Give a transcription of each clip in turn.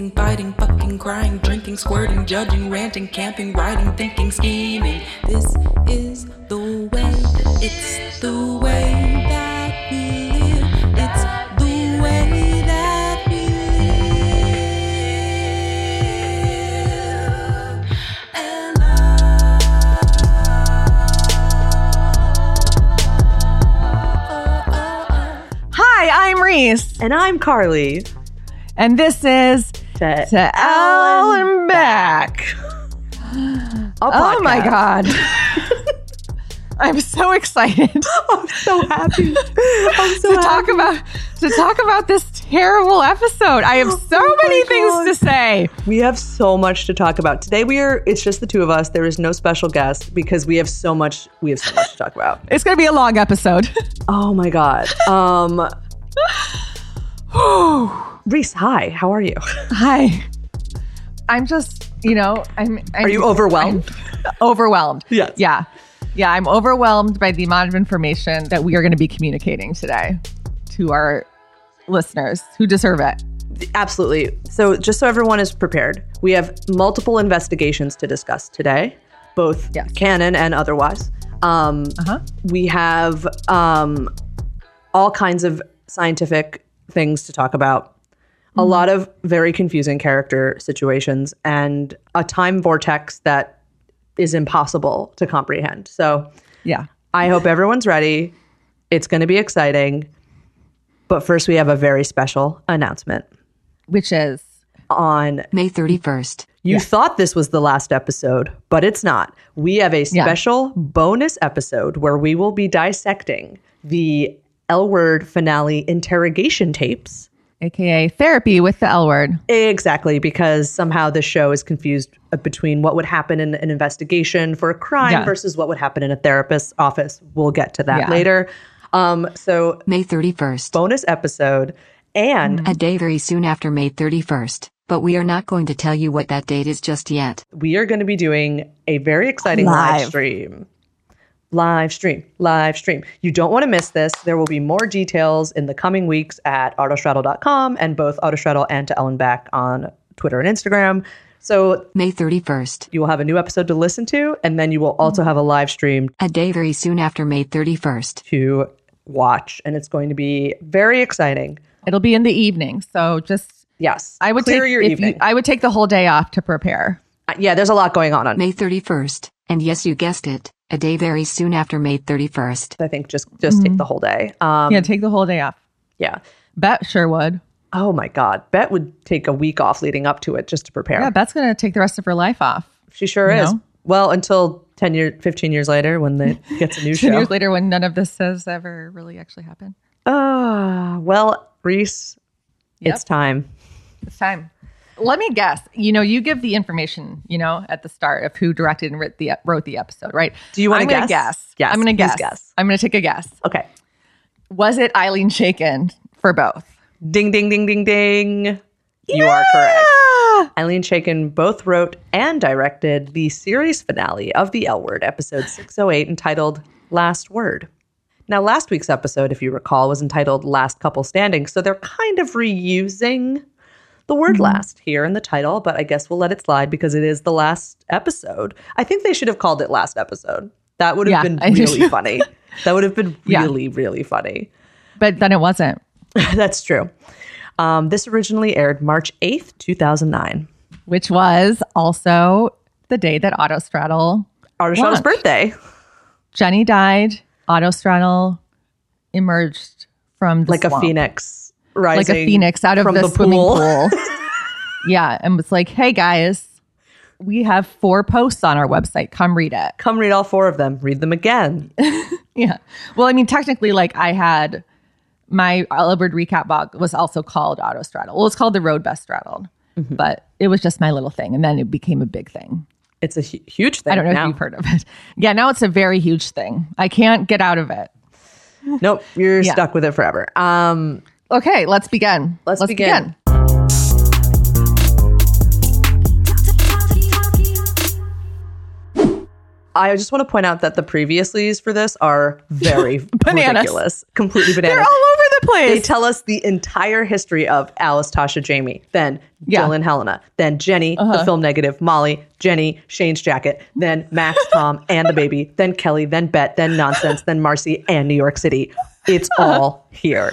feasting, fighting, fucking, crying, drinking, squirting, judging, ranting, camping, writing, thinking, scheming. This is the way, it's the way that we live. It's the way that we live. And love. Hi, I'm Riese, And I'm Carly. and this is To, To L and Back. a Oh my. God. I'm so excited I'm so happy. I'm so to talk about to talk about this terrible episode. I have so Oh many God. things to say. We have so much to talk about today. We are. It's just the two of us. There is no special guest because we have so much. We have so much to talk about. It's going to be a long episode. Oh my god. Um, Riese, hi. How are you? Hi. I'm just, you know, I'm, I'm Are you overwhelmed? overwhelmed. Yes. Yeah. Yeah, I'm overwhelmed by the amount of information that we are going to be communicating today to our listeners who deserve it. Absolutely. So, just so everyone is prepared, we have multiple investigations to discuss today, both Yes. canon and otherwise. Um, Uh-huh. We have um, all kinds of scientific things to talk about, a mm-hmm. lot of very confusing character situations, and a time vortex that is impossible to comprehend. So, Yeah. I hope everyone's ready. It's going to be exciting. But first, we have a very special announcement Which is on May 31st. you thought this was the last episode, but it's not. We have a Yeah. special bonus episode where we will be dissecting the L word finale interrogation tapes. Aka therapy with the L word. Exactly, because somehow the show is confused uh, between what would happen in an investigation for a crime Yeah. versus what would happen in a therapist's office. We'll get to that Yeah. later. Um, so, May 31st. bonus episode. And A day very soon after May 31st. But we are not going to tell you what that date is just yet. we are going to be doing a very exciting live, Live. stream. Live stream, live stream. You don't want to miss this. There will be more details in the coming weeks at autostraddle.com and both Autostraddle and To L and Back on Twitter and Instagram. So May 31st. you will have a new episode to listen to, and then you will also have a live stream A day very soon after May 31st. to watch, and it's going to be very exciting. It'll be in the evening. So just Yes, I would clear take your if evening. You, I would take the whole day off to prepare. Uh, yeah, there's a lot going on. on May 31st. And yes, you guessed it. A day very soon after May 31st. I think just just take the whole day. Um, yeah, take the whole day off. yeah. Bette sure would. Oh my God. Bette would take a week off leading up to it just to prepare. Yeah, Bette's gonna take the rest of her life off. she sure is. know? Well, until 10 years, 15 years later when they gets a new Ten show. years later, when none of this has ever really actually happened. Ah, well, Riese, Yep. it's time. It's time. Let me guess. You know, you give the information, you know, at the start of who directed and wrote the wrote the episode, right? Do you wanna guess? guess. Yes, I'm gonna guess. guess. I'm gonna take a guess. Okay. Was it Ilene Chaiken for both? Ding, ding, ding, ding, ding. You are correct. Ilene Chaiken both wrote and directed the series finale of The L Word, episode 608, entitled Last Word. Now, last week's episode, if you recall, was entitled Last Couple Standing. So they're kind of reusing the word Mm-hmm. last here in the title, but I guess we'll let it slide because it is the last episode. I think they should have called it last episode. That would have Yeah, been really funny. That would have been Yeah. really, really funny. But then it wasn't. That's true. Um, this originally aired March 8th, 2009. Which was also the day that Autostraddle Autostraddle's birthday. Jenny died. Autostraddle emerged from the Like a phoenix. Like a phoenix out of the, the swimming pool. pool. yeah, and was like, "Hey guys, we have four posts on our website. Come read it." Come read all four of them. Read them again. Yeah. Well, I mean, technically, like I had my L Word recap blog was also called Auto Straddle. Well, it's called the Road Best Straddled, Mm-hmm. but it was just my little thing, and then it became a big thing. It's a hu- huge thing. I don't know now. if you've heard of it. Yeah, now it's a very huge thing. I can't get out of it. Nope, you're Yeah. stuck with it forever. Um, Okay, let's begin. Let's begin. I just want to point out that the previouslys for this are very Bananas. ridiculous, completely bananas. They're all over the place. They tell us the entire history of Alice, Tasha, Jamie, then Yeah. And Helena, then Jenny, the uh-huh. film negative, Molly, Jenny, Shane's jacket, then Max, Tom, and the baby, then Kelly, then Bette, then Nonsense, then Marcy, and New York City. It's all here.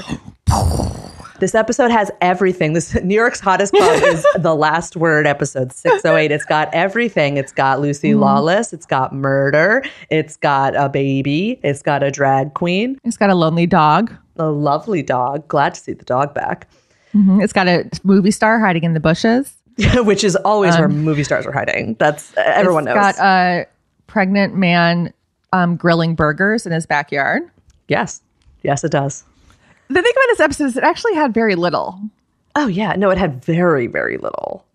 This episode has everything. This New York's hottest club is the last word episode 608. It's got everything. It's got Lucy Lawless. It's got murder. It's got a baby. It's got a drag queen, It's got a lonely dog. a lovely dog. Glad to see the dog back. Mhm. It's got a movie star hiding in the bushes. which is always where movie stars are hiding. That's everyone It's knows. got a pregnant man um, grilling burgers in his backyard. yes, yes, it does. The thing about this episode is it actually had very little. Oh yeah, no, it had very, very little.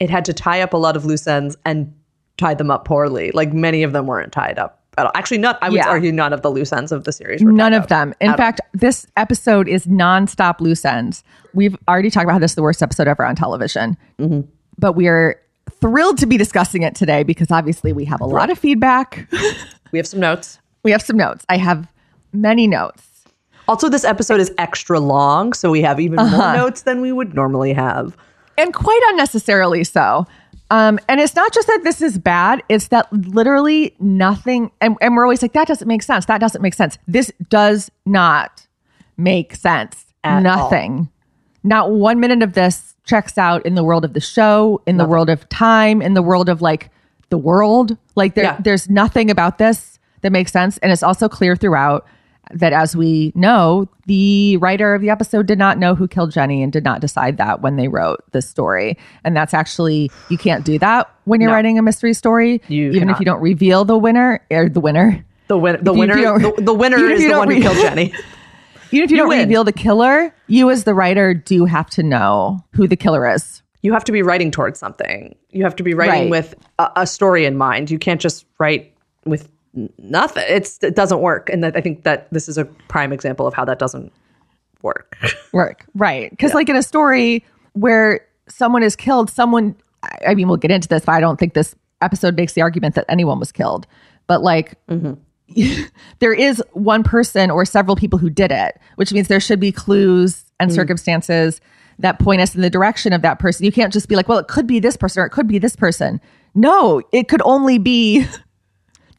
It had to tie up a lot of loose ends and tie them up poorly. Like many of them weren't tied up at all. Actually, not. I would Yeah. argue none of the loose ends of the series. Were None of them. In at all. fact, this episode is nonstop loose ends. We've already talked about how this is the worst episode ever on television, Mm-hmm. but we are thrilled to be discussing it today because obviously we have a lot of feedback. we have some notes. we have some notes. I have many notes. Also, this episode is extra long, so we have even Uh-huh. more notes than we would normally have. and quite unnecessarily so. Um, and it's not just that this is bad, it's that literally nothing, and, and we're always like, that doesn't make sense. That doesn't make sense. This does not make sense. At Nothing. Not one minute of this checks out in the world of the show, in the world of time, in the world of like the world. Like there, Yeah. there's nothing about this that makes sense. And it's also clear throughout that as we know, the writer of the episode did not know who killed Jenny and did not decide that when they wrote the story. And that's actually you can't do that when you're No. writing a mystery story, You even cannot. if you don't reveal the winner or the winner. The win- the winner, the, the winner is the one who killed Jenny. Even if you, You don't win. reveal the killer, you as the writer do have to know who the killer is. you have to be writing towards something. You have to be writing Right. with a, a story in mind. You can't just write with nothing. It's it doesn't work. And that, I think that this is a prime example of how that doesn't work. work. Right. Because like in a story where someone is killed someone I- i mean we'll get into this but i don't think this episode makes the argument that anyone was killed. But like mm-hmm. there is one person or several people who did it which means there should be clues and mm. circumstances that point us in the direction of that person. You can't just be like well it could be this person or it could be this person. No it could only be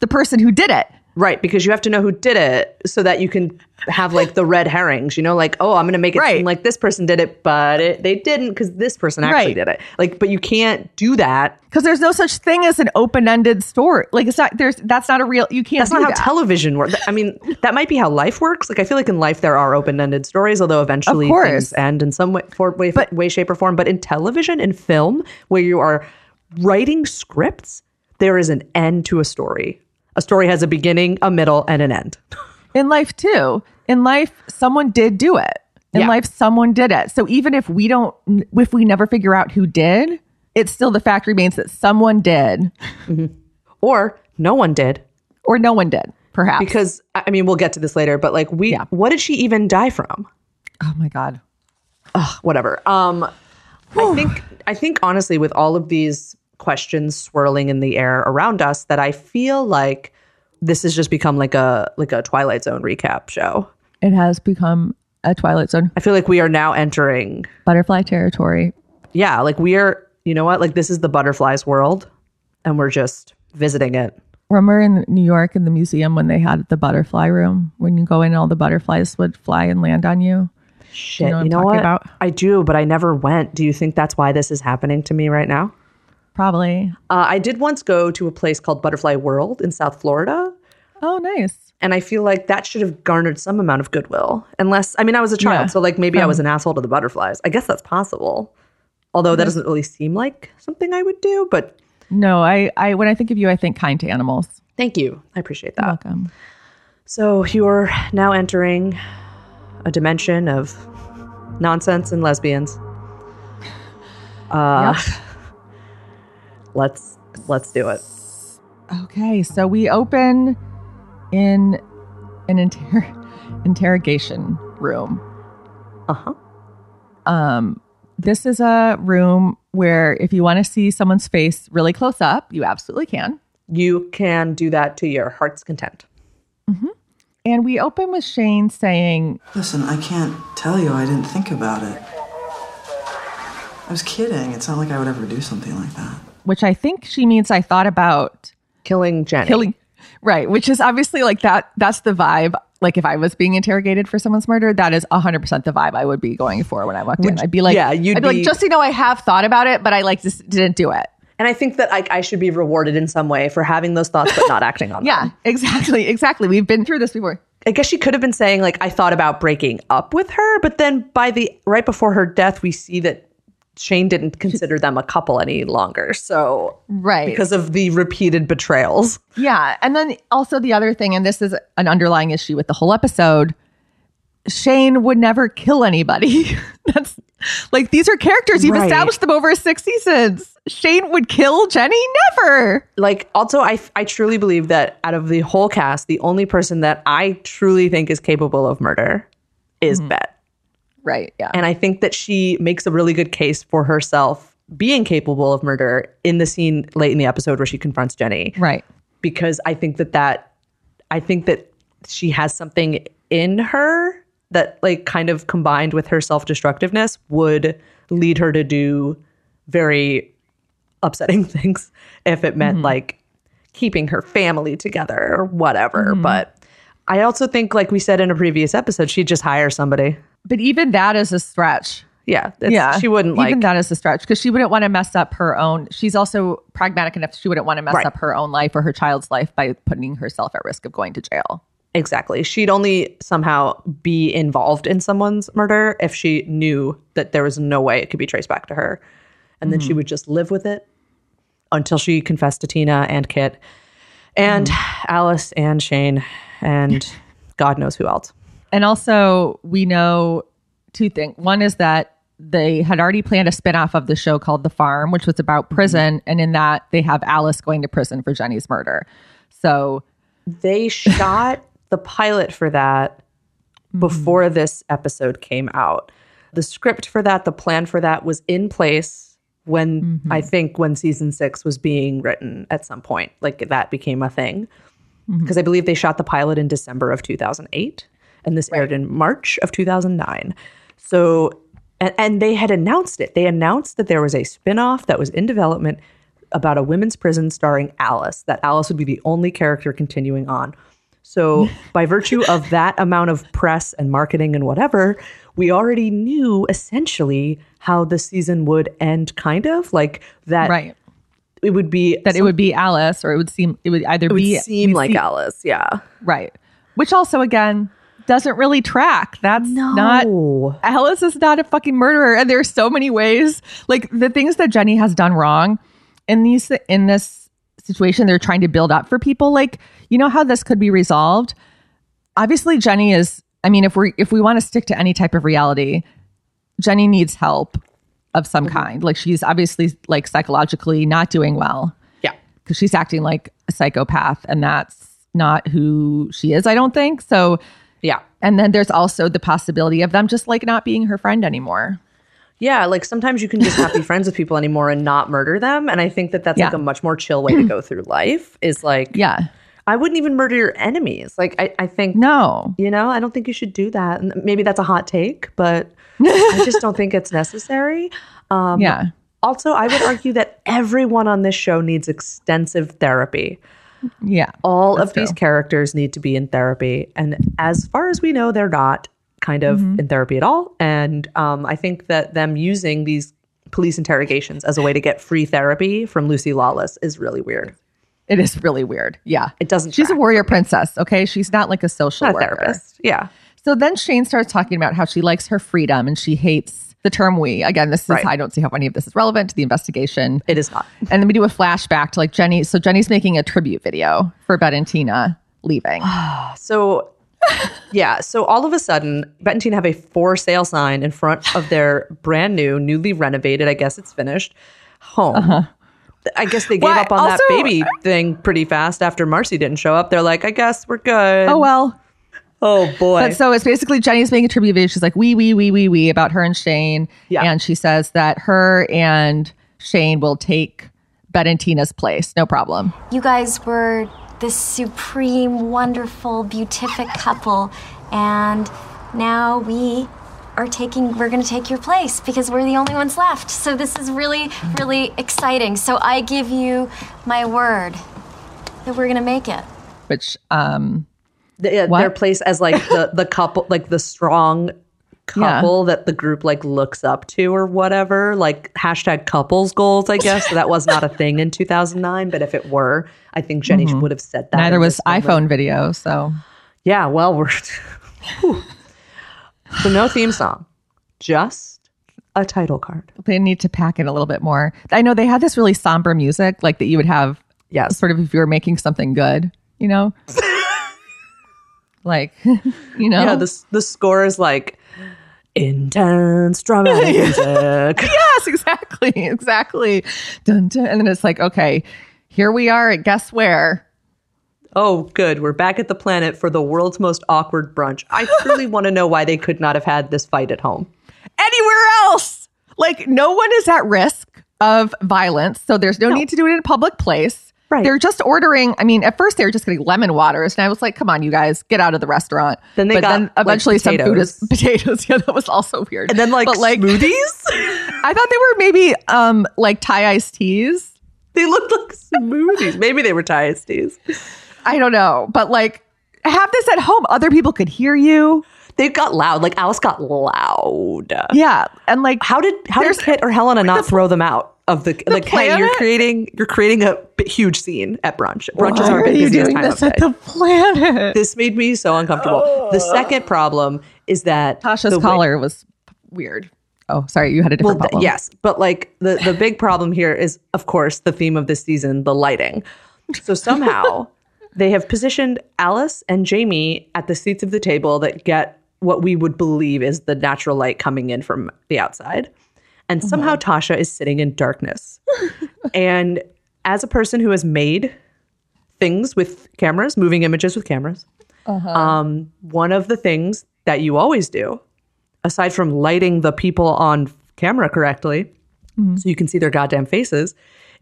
the person who did it right, because you have to know who did it so that you can have like the red herrings, you know, like, oh, I'm going to make it Right. seem like this person did it, but it, they didn't because this person actually Right. did it. Like, but you can't do that. because there's no such thing as an open-ended story like it's not there's that's not a real you can't That's not how television works. I mean, that might be how life works. Like, I feel like in life there are open-ended stories, although eventually things end in some way, for, way, But- way, shape, or form. But in television and film, where you are writing scripts, there is an end to a story. A story has a beginning, a middle, and an end. in life too in life someone did do it in Yeah. life someone did it so even if we don't if we never figure out who did it's still the fact remains that someone did Or no one did. or no one did perhaps Because, I mean, we'll get to this later, but like, we, Yeah. what did she even die from? oh my god whatever. Um, I think I think honestly, with all of these questions swirling in the air around us, that I feel like this has just become like a like a Twilight Zone recap show. it has become a twilight zone I feel like we are now entering, butterfly territory yeah, like we are. You know what? Like this is the butterflies world, and we're just visiting it. remember in new york in the museum when they had the butterfly room when you go in all the butterflies would fly and land on you Shit, know what you know what? about? I do, but I never went. Do you think that's why this is happening to me right now? Probably Uh, I did once go to a place called Butterfly World in South Florida. oh nice And I feel like that should have garnered some amount of goodwill. Unless, I mean, I was a child, Yeah. so like maybe I was an asshole to the butterflies. I guess that's possible. Although that doesn't really seem like something I would do, but no i i when i think of you i think kind to animals thank you. I appreciate that. welcome So you're now entering a dimension of nonsense and lesbians. Uh, let's let's do it. Okay, so we open in an inter- interrogation room. Uh-huh. Um, this is a room where if you want to see someone's face really close up, you absolutely can. You can do that to your heart's content. And we open with Shane saying, Listen, I can't tell you I didn't think about it. I was kidding. It's not like I would ever do something like that. Which I think she means I thought about Killing Jenny. killing right which is obviously like that that's the vibe. Like if i was being interrogated for someone's murder that is 100% the vibe i would be going for when i walked in. i'd be like yeah, you'd i'd be, be- like just so you know i have thought about it but i like just didn't do it. And I think that like I should be rewarded in some way for having those thoughts but not acting on them. yeah exactly exactly. We've been through this before. I guess she could have been saying like I thought about breaking up with her, but then by the right before her death, we see that Shane didn't consider them a couple any longer. So right because of the repeated betrayals. yeah and then also the other thing and this is an underlying issue with the whole episode shane would never kill anybody that's like these are characters you've Right. established them over six seasons shane would kill jenny never Like also I I truly believe that out of the whole cast, the only person that I truly think is capable of murder is mm-hmm. Bette. Right. Yeah. And I think that she makes a really good case for herself being capable of murder in the scene late in the episode where she confronts Jenny. right. Because I think that that I think that she has something in her that like kind of combined with her self-destructiveness would lead her to do very upsetting things if it meant mm-hmm. like keeping her family together or whatever. Mm-hmm. But I also think, like we said in a previous episode, she'd just hire somebody. But even that is a stretch. Yeah, it's- Yeah. she wouldn't Even like. that is a stretch because she wouldn't want to mess up her own. She's also pragmatic enough. She wouldn't want to mess Right. up her own life or her child's life by putting herself at risk of going to jail. Exactly. She'd only somehow be involved in someone's murder if she knew that there was no way it could be traced back to her. And then she mm-hmm. would just live with it until she confessed to Tina and Kit and mm-hmm. Alice and Shane and God knows who else. And also, we know two things. One is that they had already planned a spinoff of the show called The Farm, which was about mm-hmm. prison. And in that, they have Alice going to prison for Jenny's murder. So, They shot the pilot for that mm-hmm. before this episode came out. The script for that, the plan for that was in place when mm-hmm. I think when season six was being written at some point. Like that became a thing. Because I believe they shot the pilot in December of 2008 and this aired in March of 2009. So, and, and they had announced it. They announced that there was a spin off that was in development about a women's prison starring Alice, that Alice would be the only character continuing on. So, by virtue of that amount of press and marketing and whatever, we already knew essentially how the season would end, kind of like that. right. It would be That it would be Alice, or it would seem, it would either it would be. seem like see- Alice. Yeah. Right. Which also, again, doesn't really track. That's not. Alice is not a fucking murderer, and there's so many ways. Like the things that Jenny has done wrong in these in this situation, they're trying to build up for people. Like you know how this could be resolved. Obviously, Jenny is. I mean, if we if we want to stick to any type of reality, Jenny needs help of some mm-hmm. kind. Like she's obviously like psychologically not doing well Yeah. because she's acting like a psychopath, and that's not who she is. I don't think so. Yeah. And then there's also the possibility of them just like not being her friend anymore. Yeah, like sometimes you can just not be friends with people anymore and not murder them. And I think that that's like a much more chill way to go through life. Is like, Yeah. I wouldn't even murder your enemies. Like, I, I think, No. you know, I don't think you should do that. And maybe that's a hot take, but I just don't think it's necessary. Um, yeah. Also, I would argue that everyone on this show needs extensive therapy. Yeah. All of these characters need to be in therapy. And as far as we know, they're not kind of Mm-hmm. in therapy at all. And um, I think that them using these police interrogations as a way to get free therapy from Lucy Lawless is really weird. It is really weird. Yeah. It doesn't She's a warrior princess. Okay. She's not like a social Not a therapist. Yeah. So then Shane starts talking about how she likes her freedom and she hates the term we. Again, this is, Right. I don't see how any of this is relevant to the investigation. It is not. And then we do a flashback to like Jenny. So Jenny's making a tribute video for Bette and Tina leaving. So, yeah. So all of a sudden, Bette and Tina have a for sale sign in front of their brand new, newly renovated, I guess it's finished, home. Uh-huh. I guess they gave Well, up on that baby thing pretty fast after Marcy didn't show up. They're like, I guess we're good. oh, well. Oh, boy. But so it's basically Jenny's making a tribute video. She's like, wee, wee, wee, wee, wee about her and Shane. Yeah. And she says that her and Shane will take Ben and Tina's place. No problem. You guys were this supreme, wonderful, beatific couple, and now we are taking we're going to take your place because we're the only ones left. So this is really really exciting. So I give you my word that we're going to make it. Which um The- their place as like the the couple, like the strong couple that the group like looks up to or whatever. Like hashtag couples goals, I guess. So that was not a thing in 2009, but if it were, I think Jenny mm-hmm. would have said that. neither was moment. iPhone video, so Yeah, well, we're so no theme song, just a title card. they need to pack it a little bit more. I know they had this really somber music like that you would have Yes, sort of if you were making something good, you know? like, you know? yeah. The the score is like intense dramatic music. yes, exactly. Exactly. Dun, dun. And then it's like, okay, here we are at guess where? Oh, good. We're back at the planet for the world's most awkward brunch. I truly want to know why they could not have had this fight at home. Anywhere else. Like, no one is at risk of violence. So there's no, need to do it in a public place. Right. They're just ordering. I mean, at first they were just getting lemon waters, and I was like, "Come on, you guys, get out of the restaurant." Then they but got, then like, eventually some food is potatoes. Yeah, that was also weird. And then like, but like smoothies. I thought they were maybe um like Thai iced teas. they looked like smoothies. Maybe they were Thai iced teas. I don't know, but like have this at home. Other people could hear you. They got loud. Like Alice got loud. Yeah, and like How did how did Kit or Helena not throw them out of the, like? Hey, you're creating you're creating a huge scene at brunch. Brunch is our are you busiest doing time this of at day. the planet? This made me so uncomfortable. The second problem is that Tasha's the way- collar was weird. Oh, sorry, you had a different Well, th- problem. yes, but like the the big problem here is, of course, the theme of this season, the lighting. So somehow they have positioned Alice and Jamie at the seats of the table that get what we would believe is the natural light coming in from the outside, and oh, somehow Tasha is sitting in darkness. and as a person who has made things with cameras, moving images with cameras, uh-huh. um, one of the things that you always do aside from lighting the people on camera correctly mm-hmm. so you can see their goddamn faces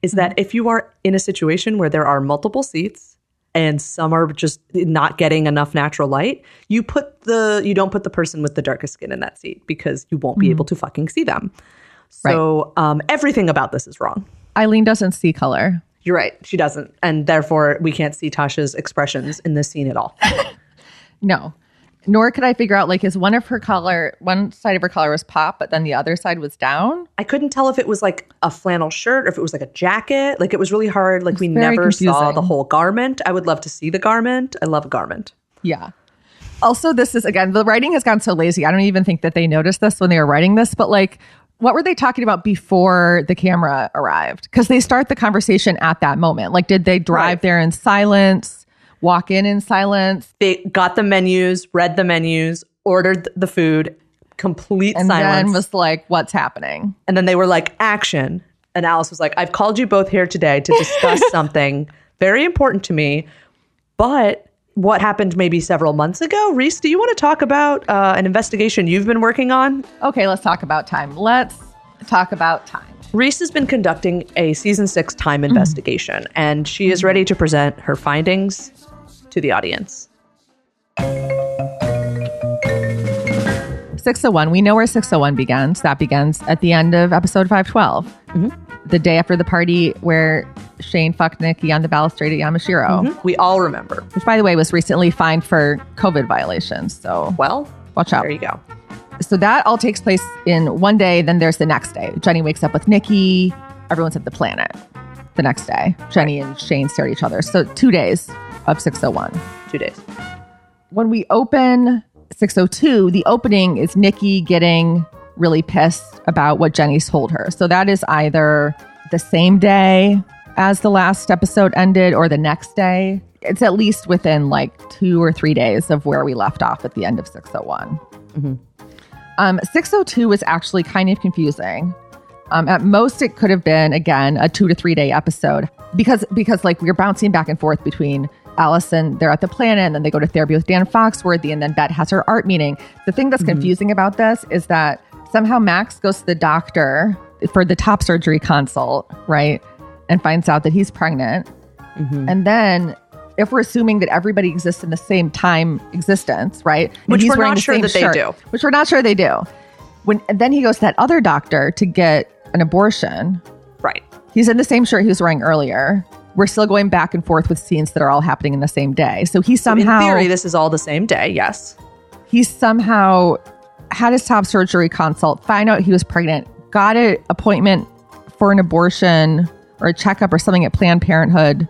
is that mm-hmm. if you are in a situation where there are multiple seats and some are just not getting enough natural light you put the you don't put the person with the darkest skin in that seat because you won't be mm-hmm. able to fucking see them so um, everything about this is wrong Ilene doesn't see color. you're right she doesn't and therefore we can't see tasha's expressions in this scene at all No. Nor could I figure out like is one of her color one side of her collar was pop, but then the other side was down. I couldn't tell if it was like a flannel shirt or if it was like a jacket. Like it was really hard. Like we never saw the whole garment. I would love to see the garment. I love a garment. Yeah. Also, this is again, the writing has gotten so lazy. I don't even think that they noticed this when they were writing this, but like, what were they talking about before the camera arrived? Because they start the conversation at that moment. Like, did they drive Right. there in silence, walk in in silence, They got the menus, read the menus, ordered the food, complete and silence. then was like, what's happening? and then they were like, action. And Alice was like, I've called you both here today to discuss something very important to me, but what happened maybe several months ago? Riese, do you want to talk about uh, an investigation you've been working on? Okay, let's talk about time. Let's talk about time. Riese has been conducting a season six time investigation, and she is ready to present her findings to the audience. 601. We know where 601 begins. That begins at the end of episode 512. The day after the party where Shane fucked Nikki on the balustrade at Yamashiro, mm-hmm. We all remember. which, by the way, was recently fined for COVID violations. So Well, watch out. there you go. So that all takes place in one day. Then there's the next day. Jenny wakes up with Nikki. Everyone's at the planet the next day. Jenny and Shane stare at each other. So two days of 601 Two days. when we open 602, the opening is Nikki getting really pissed about what Jenny told her. So that is either the same day as the last episode ended or the next day. It's at least within like two or three days of where we left off at the end of 601. Um, 602 was actually kind of confusing. Um, at most, it could have been again a two to three day episode because because like we're bouncing back and forth between Allison, they're at the planet, and then they go to therapy with Dan Foxworthy, and then Bette has her art meeting. The thing that's confusing about this is that somehow Max goes to the doctor for the top surgery consult, right? and finds out that he's pregnant. Mm-hmm. And then, if we're assuming that everybody exists in the same time existence, right? Which we're not sure that they shirt, do. Which we're not sure they do. When and then he goes to that other doctor to get an abortion. Right. He's in the same shirt he was wearing earlier. We're still going back and forth with scenes that are all happening in the same day. So he somehow In theory, this is all the same day. Yes. he somehow had his top surgery consult, find out he was pregnant, got an appointment for an abortion or a checkup or something at Planned Parenthood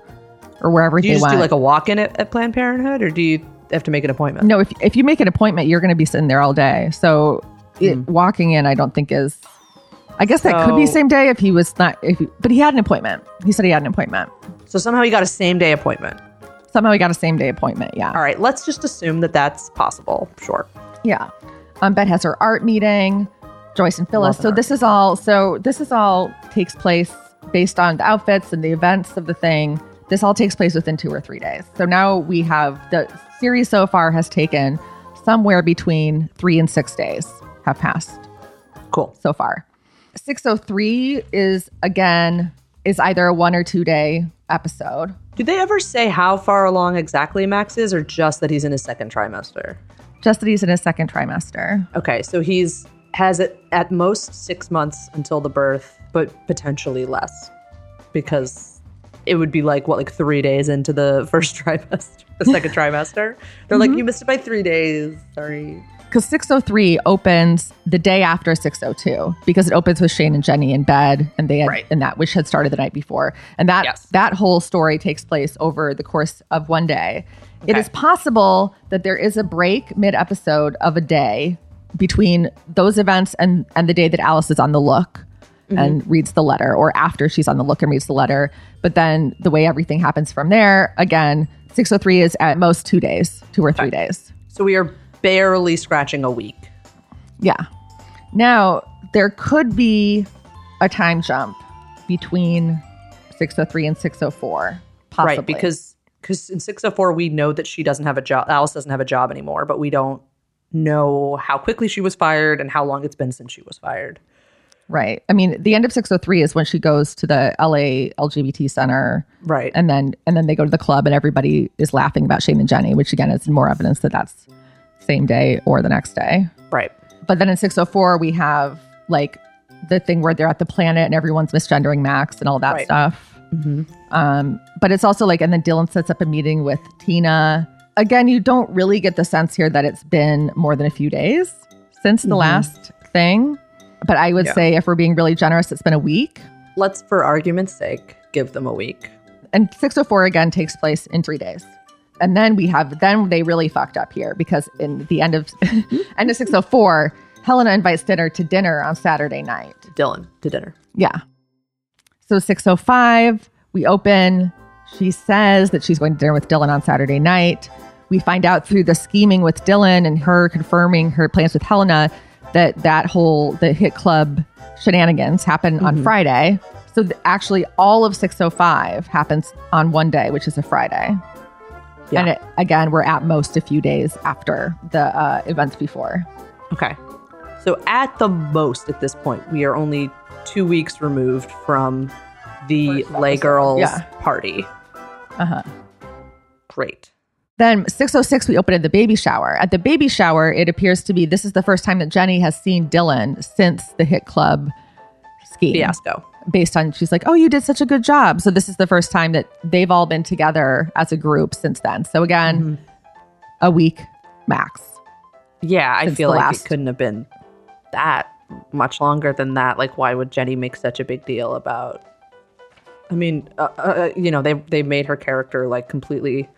or wherever Do you just went. do like a walk-in at, at Planned Parenthood, or do you have to make an appointment? no, if if you make an appointment, you're going to be sitting there all day. So it, walking in, I don't think is. I guess that could be Hmm. Same day if he was not. If he, but he had an appointment. He said he had an appointment. So somehow he got a same-day appointment. Somehow he got a same day appointment. Yeah. All right. Let's just assume that that's possible. Sure. Yeah. Um, Beth has her art meeting, Joyce and Phyllis. Love So this is all so this is all takes place based on the outfits and the events of the thing. This all takes place within two or three days. So now we have the series so far has taken somewhere between three and six days have passed Cool. so far. 603 is again is either a one or two day episode. Do they ever say how far along exactly Max is, or just that he's in his second trimester? Just that he's in his second trimester. Okay, so he's has it at most six months until the birth, but potentially less, because it would be like what, like three days into the first trimester, the second trimester. They're like, mm-hmm. you missed it by three days. Sorry. because 603 opens the day after 602 because it opens with Shane and Jenny in bed and they had Right. and that which had started the night before and that Yes. that whole story takes place over the course of one day. It Okay. is possible that there is a break mid episode of a day between those events and and the day that Alice is on the look mm-hmm. and reads the letter or after she's on the look and reads the letter but then the way everything happens from there again 603 is at most 2 days 2 or 3 days. So we are barely scratching a week. Yeah. Now, there could be a time jump between 603 and 604. Possibly. Right, because because in 604 we know that she doesn't have a job. Alice doesn't have a job anymore, but we don't know how quickly she was fired and how long it's been since she was fired. Right. I mean, the end of 603 is when she goes to the LA LGBT center. Right. And then and then they go to the club and everybody is laughing about Shane and Jenny, which again is more evidence that that's same day or the next day. Right. But then in 604 we have like the thing where they're at the planet and everyone's misgendering Max and all that Right. stuff. Um, but it's also like, and then Dylan sets up a meeting with Tina. Again, you don't really get the sense here that it's been more than a few days since the last thing. But I would Yeah. say, if we're being really generous, it's been a week. Let's, for argument's sake, give them a week. And 604 again takes place in three days. And then we have, then they really fucked up here because in the end of end of 604, Helena invites dinner to dinner on Saturday night. Dylan to dinner. Yeah. So 605, we open. She says that she's going to dinner with Dylan on Saturday night. We find out through the scheming with Dylan and her confirming her plans with Helena that that whole the hit club shenanigans happen on Friday. So th- actually all of 605 happens on one day, which is a Friday. Yeah. And it, again, we're at most a few days after the uh, events before. Okay. So at the most at this point, we are only two weeks removed from the Lez. Girls Yeah. party. Uh-huh. Great. Then 606, we open at the baby shower. At the baby shower, it appears to be this is the first time that Jenny has seen Dylan since the hit club scheme. Fiasco. Based on, she's like, oh, you did such a good job. So this is the first time that they've all been together as a group since then. So again, Mm-hmm. a week max. Yeah, I feel like last- it couldn't have been that much longer than that. Like, why would Jenny make such a big deal about? I mean, uh, uh, you know, they they made her character like completely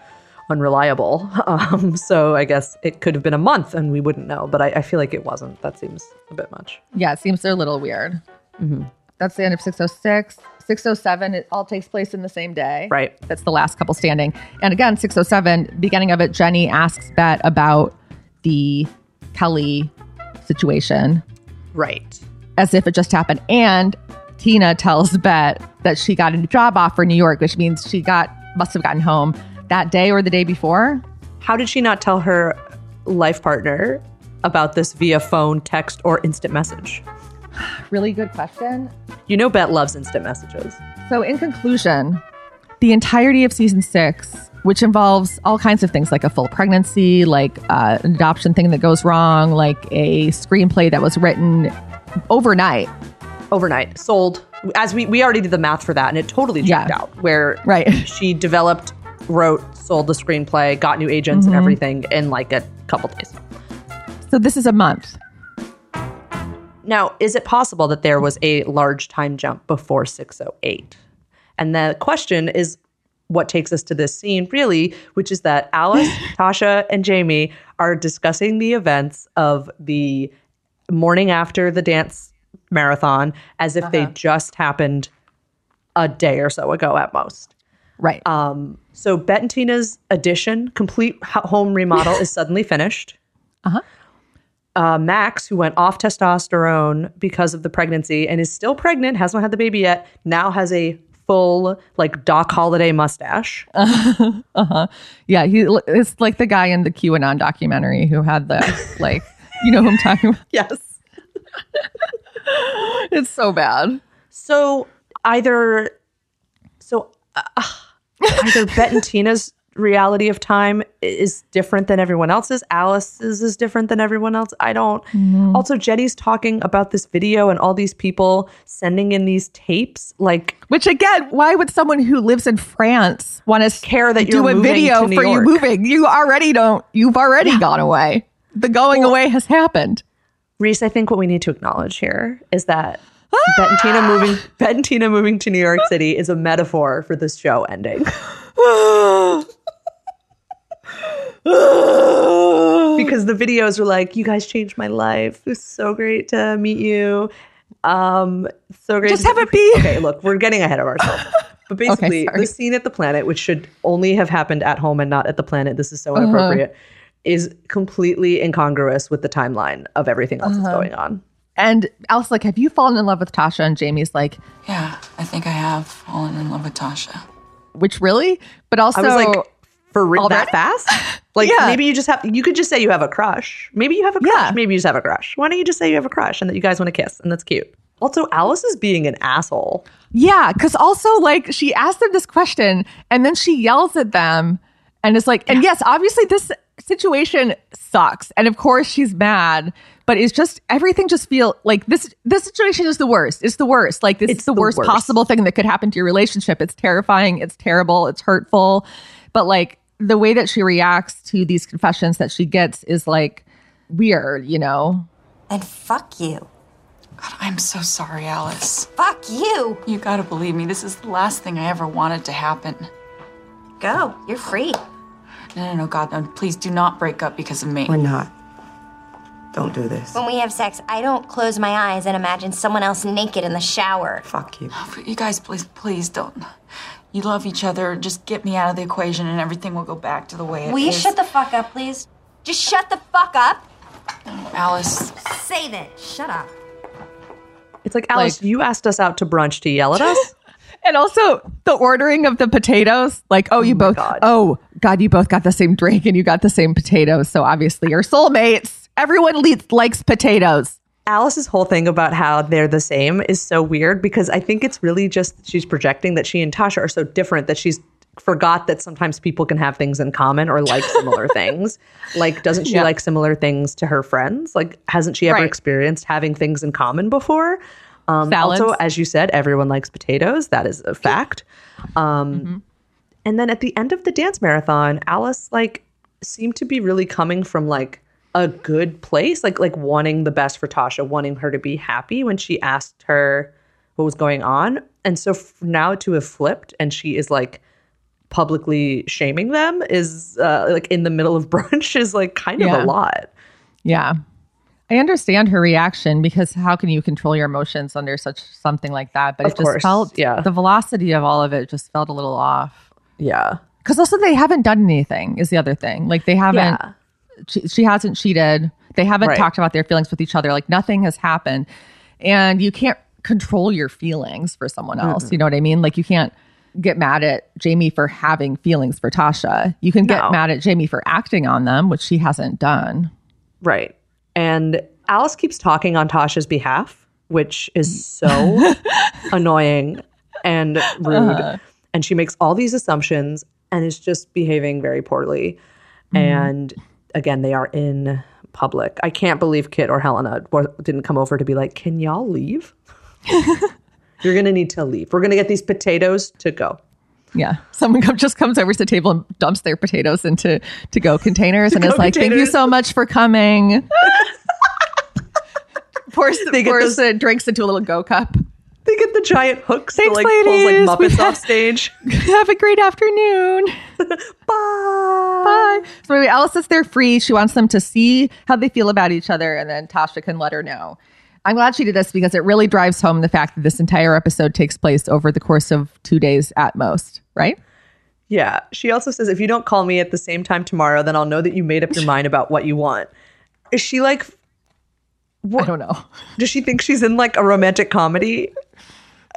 unreliable. Um, so I guess it could have been a month and we wouldn't know. But I, I feel like it wasn't. That seems a bit much. Yeah, it seems they're a little weird. That's the end of 606. 607, it all takes place in the same day. Right. That's the last couple standing. And again, 607, beginning of it, Jenny asks Bette about the Kelly situation Right. as if it just happened. And Tina tells Bette that she got a job offer in New York, which means she got must have gotten home that day or the day before. How did she not tell her life partner about this via phone, text, or instant message? Really good question. You know, Bette loves instant messages. So, in conclusion, the entirety of season six, which involves all kinds of things like a full pregnancy, like uh, an adoption thing that goes wrong, like a screenplay that was written overnight. Overnight, sold. As we we already did the math for that, and it totally checked Yeah. out. Where Right. she developed, wrote, sold the screenplay, got new agents and everything in like a couple days. So, this is a month. Now, is it possible that there was a large time jump before 608? And the question is what takes us to this scene, really, which is that Alice, Tasha, and Jamie are discussing the events of the morning after the dance marathon as if they just happened a day or so ago at most. Right. Um, so Bette and Tina's addition, complete home remodel, is suddenly finished. Uh-huh. Uh, Max, who went off testosterone because of the pregnancy and is still pregnant, hasn't had the baby yet, now has a full like Doc Holliday mustache. yeah. He, it's like the guy in the QAnon documentary who had the, like, you know who I'm talking about? yes. It's so bad. So either, so uh, either Bet and Tina's reality of time is different than everyone else's. Alice's is different than everyone else. I don't. Mm-hmm. Also, Jenny's talking about this video and all these people sending in these tapes. Like, Which again, why would someone who lives in France want to Care that you're a moving video to New for you moving? You already don't. You've already gone away. The going away has happened. Riese, I think what we need to acknowledge here is that ah! Bette and Tina moving, Bette Tina moving to New York City is a metaphor for this show ending. because the videos were like, "You guys changed my life. It was so great to meet you. Um, so great. Just to- have a be. Okay, look, we're getting ahead of ourselves. But basically, sorry. the scene at the planet, which should only have happened at home and not at the planet, this is Uh-huh. so inappropriate, is completely incongruous with the timeline of everything else Uh-huh. that's going on. And Alice, like, have you fallen in love with Tasha? And Jamie's like, Yeah, I think I have fallen in love with Tasha. which really? But also, I was like, for that fast? Like Yeah. maybe you just have you could just say you have a crush. Maybe you have a crush. Yeah. Maybe you just have a crush. Why don't you just say you have a crush and that you guys want to kiss and that's cute. Also, Alice is being an asshole. yeah, because also, like, she asked them this question and then she yells at them and is like, and yes, obviously, this situation sucks. And of course, she's mad. But it's just everything just feel like this this situation is the worst. It's the worst. Like this It's is the, the worst, worst. possible thing that could happen to your relationship. It's terrifying, it's terrible, it's hurtful. But like the way that she reacts to these confessions that she gets is like weird, you know? And fuck you. God, I'm so sorry, Alice. Fuck you. You gotta believe me, this is the last thing I ever wanted to happen. Go. You're free. No, no, no, God, no, please do not break up because of me. We're not. Don't do this. When we have sex, I don't close my eyes and imagine someone else naked in the shower. Fuck you. Oh, you guys, please, please don't. You love each other. Just get me out of the equation, and everything will go back to the way it is. Will you shut the fuck up, please? Just shut the fuck up. Alice? Save it. Shut up. It's like Alice, Like- you asked us out to brunch to yell at us. And also the ordering of the potatoes, like, oh, oh you both, God. oh, God, you both got the same drink and you got the same potatoes. So obviously you're soulmates. Everyone le- likes potatoes. Alice's whole thing about how they're the same is so weird because I think it's really just she's projecting that she and Tasha are so different that she's forgot that sometimes people can have things in common or like similar things. Like, doesn't she Yeah. like similar things to her friends? Like, hasn't she ever Right. experienced having things in common before? Um, also, as you said, everyone likes potatoes. That is a fact. Um, Mm-hmm. And then at the end of the dance marathon, Alice like seemed to be really coming from like a good place, like like wanting the best for Tasha, wanting her to be happy when she asked her what was going on. And so f- now to have flipped and she is like publicly shaming them is uh, like in the middle of brunch is like kind of a lot. Yeah. I understand her reaction because how can you control your emotions under such something like that? But Of it just course, felt, yeah. the velocity of all of it just felt a little off. Yeah. Because also they haven't done anything is the other thing. Like they haven't, Yeah. She, she hasn't cheated. They haven't Right. talked about their feelings with each other. Like nothing has happened. And you can't control your feelings for someone else. You know what I mean? Like you can't get mad at Jamie for having feelings for Tasha. You can get No. mad at Jamie for acting on them, which she hasn't done. Right. And Alice keeps talking on Tasha's behalf, which is so annoying. and rude. Uh-huh. And she makes all these assumptions and is just behaving very poorly. Mm-hmm. And again, they are in public. I can't believe Kit or Helena didn't come over to be like, can y'all leave? You're going to need to leave. We're going to get these potatoes to go. Yeah. Someone come, just comes over to the table and dumps their potatoes into to go containers and is To-go like, thank you so much for coming. pours They pours the drinks into a little go cup. They get the giant hooks Thanks, to like ladies. pulls like Muppets off stage. Have a great afternoon. Bye. Bye. So anyway, Alice says they're free. She wants them to see how they feel about each other, and then Tasha can let her know. I'm glad she did this because it really drives home the fact that this entire episode takes place over the course of two days at most, right? Yeah. She also says, if you don't call me at the same time tomorrow, then I'll know that you made up your mind about what you want. Is she like, I don't know. does she think she's in like a romantic comedy?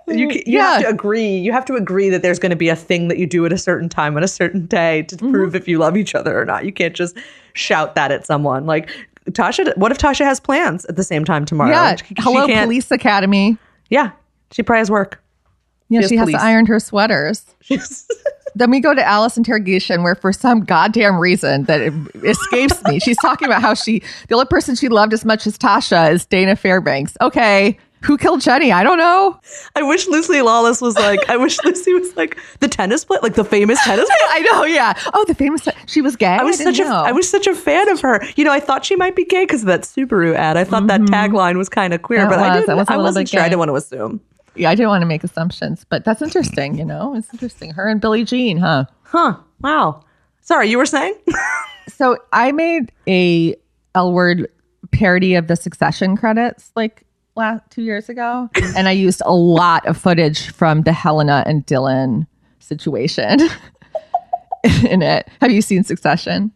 You, you have to agree. You have to agree that there's going to be a thing that you do at a certain time on a certain day to Mm-hmm. prove if you love each other or not. You can't just shout that at someone. Like Tasha, what if Tasha has plans at the same time tomorrow? Yeah. She- Hello, Police Academy. Yeah, she probably has work. Yeah, She she has police. to iron her sweaters. Then we go to Alice interrogation, where for some goddamn reason that it escapes me, she's talking about how she, the only person she loved as much as Tasha is Dana Fairbanks. Okay, who killed Jenny? I don't know. I wish Lucy Lawless was like. I wish Lucy was like the tennis player, like the famous tennis player. I know, yeah. Oh, the famous, she was gay. I was didn't such a know. I was such a fan of her. You know, I thought she might be gay because of that Subaru ad. I thought that mm-hmm. tagline was kind of queer, That but I didn't. Was I wasn't sure. I didn't want to assume. yeah, I didn't want to make assumptions, but that's interesting. You know, it's interesting. Her and Billie Jean, huh? Huh? Wow. Sorry, you were saying? So I made a L word parody of the Succession credits like last two years ago, and I used a lot of footage from the Helena and Dylan situation in it. Have you seen Succession?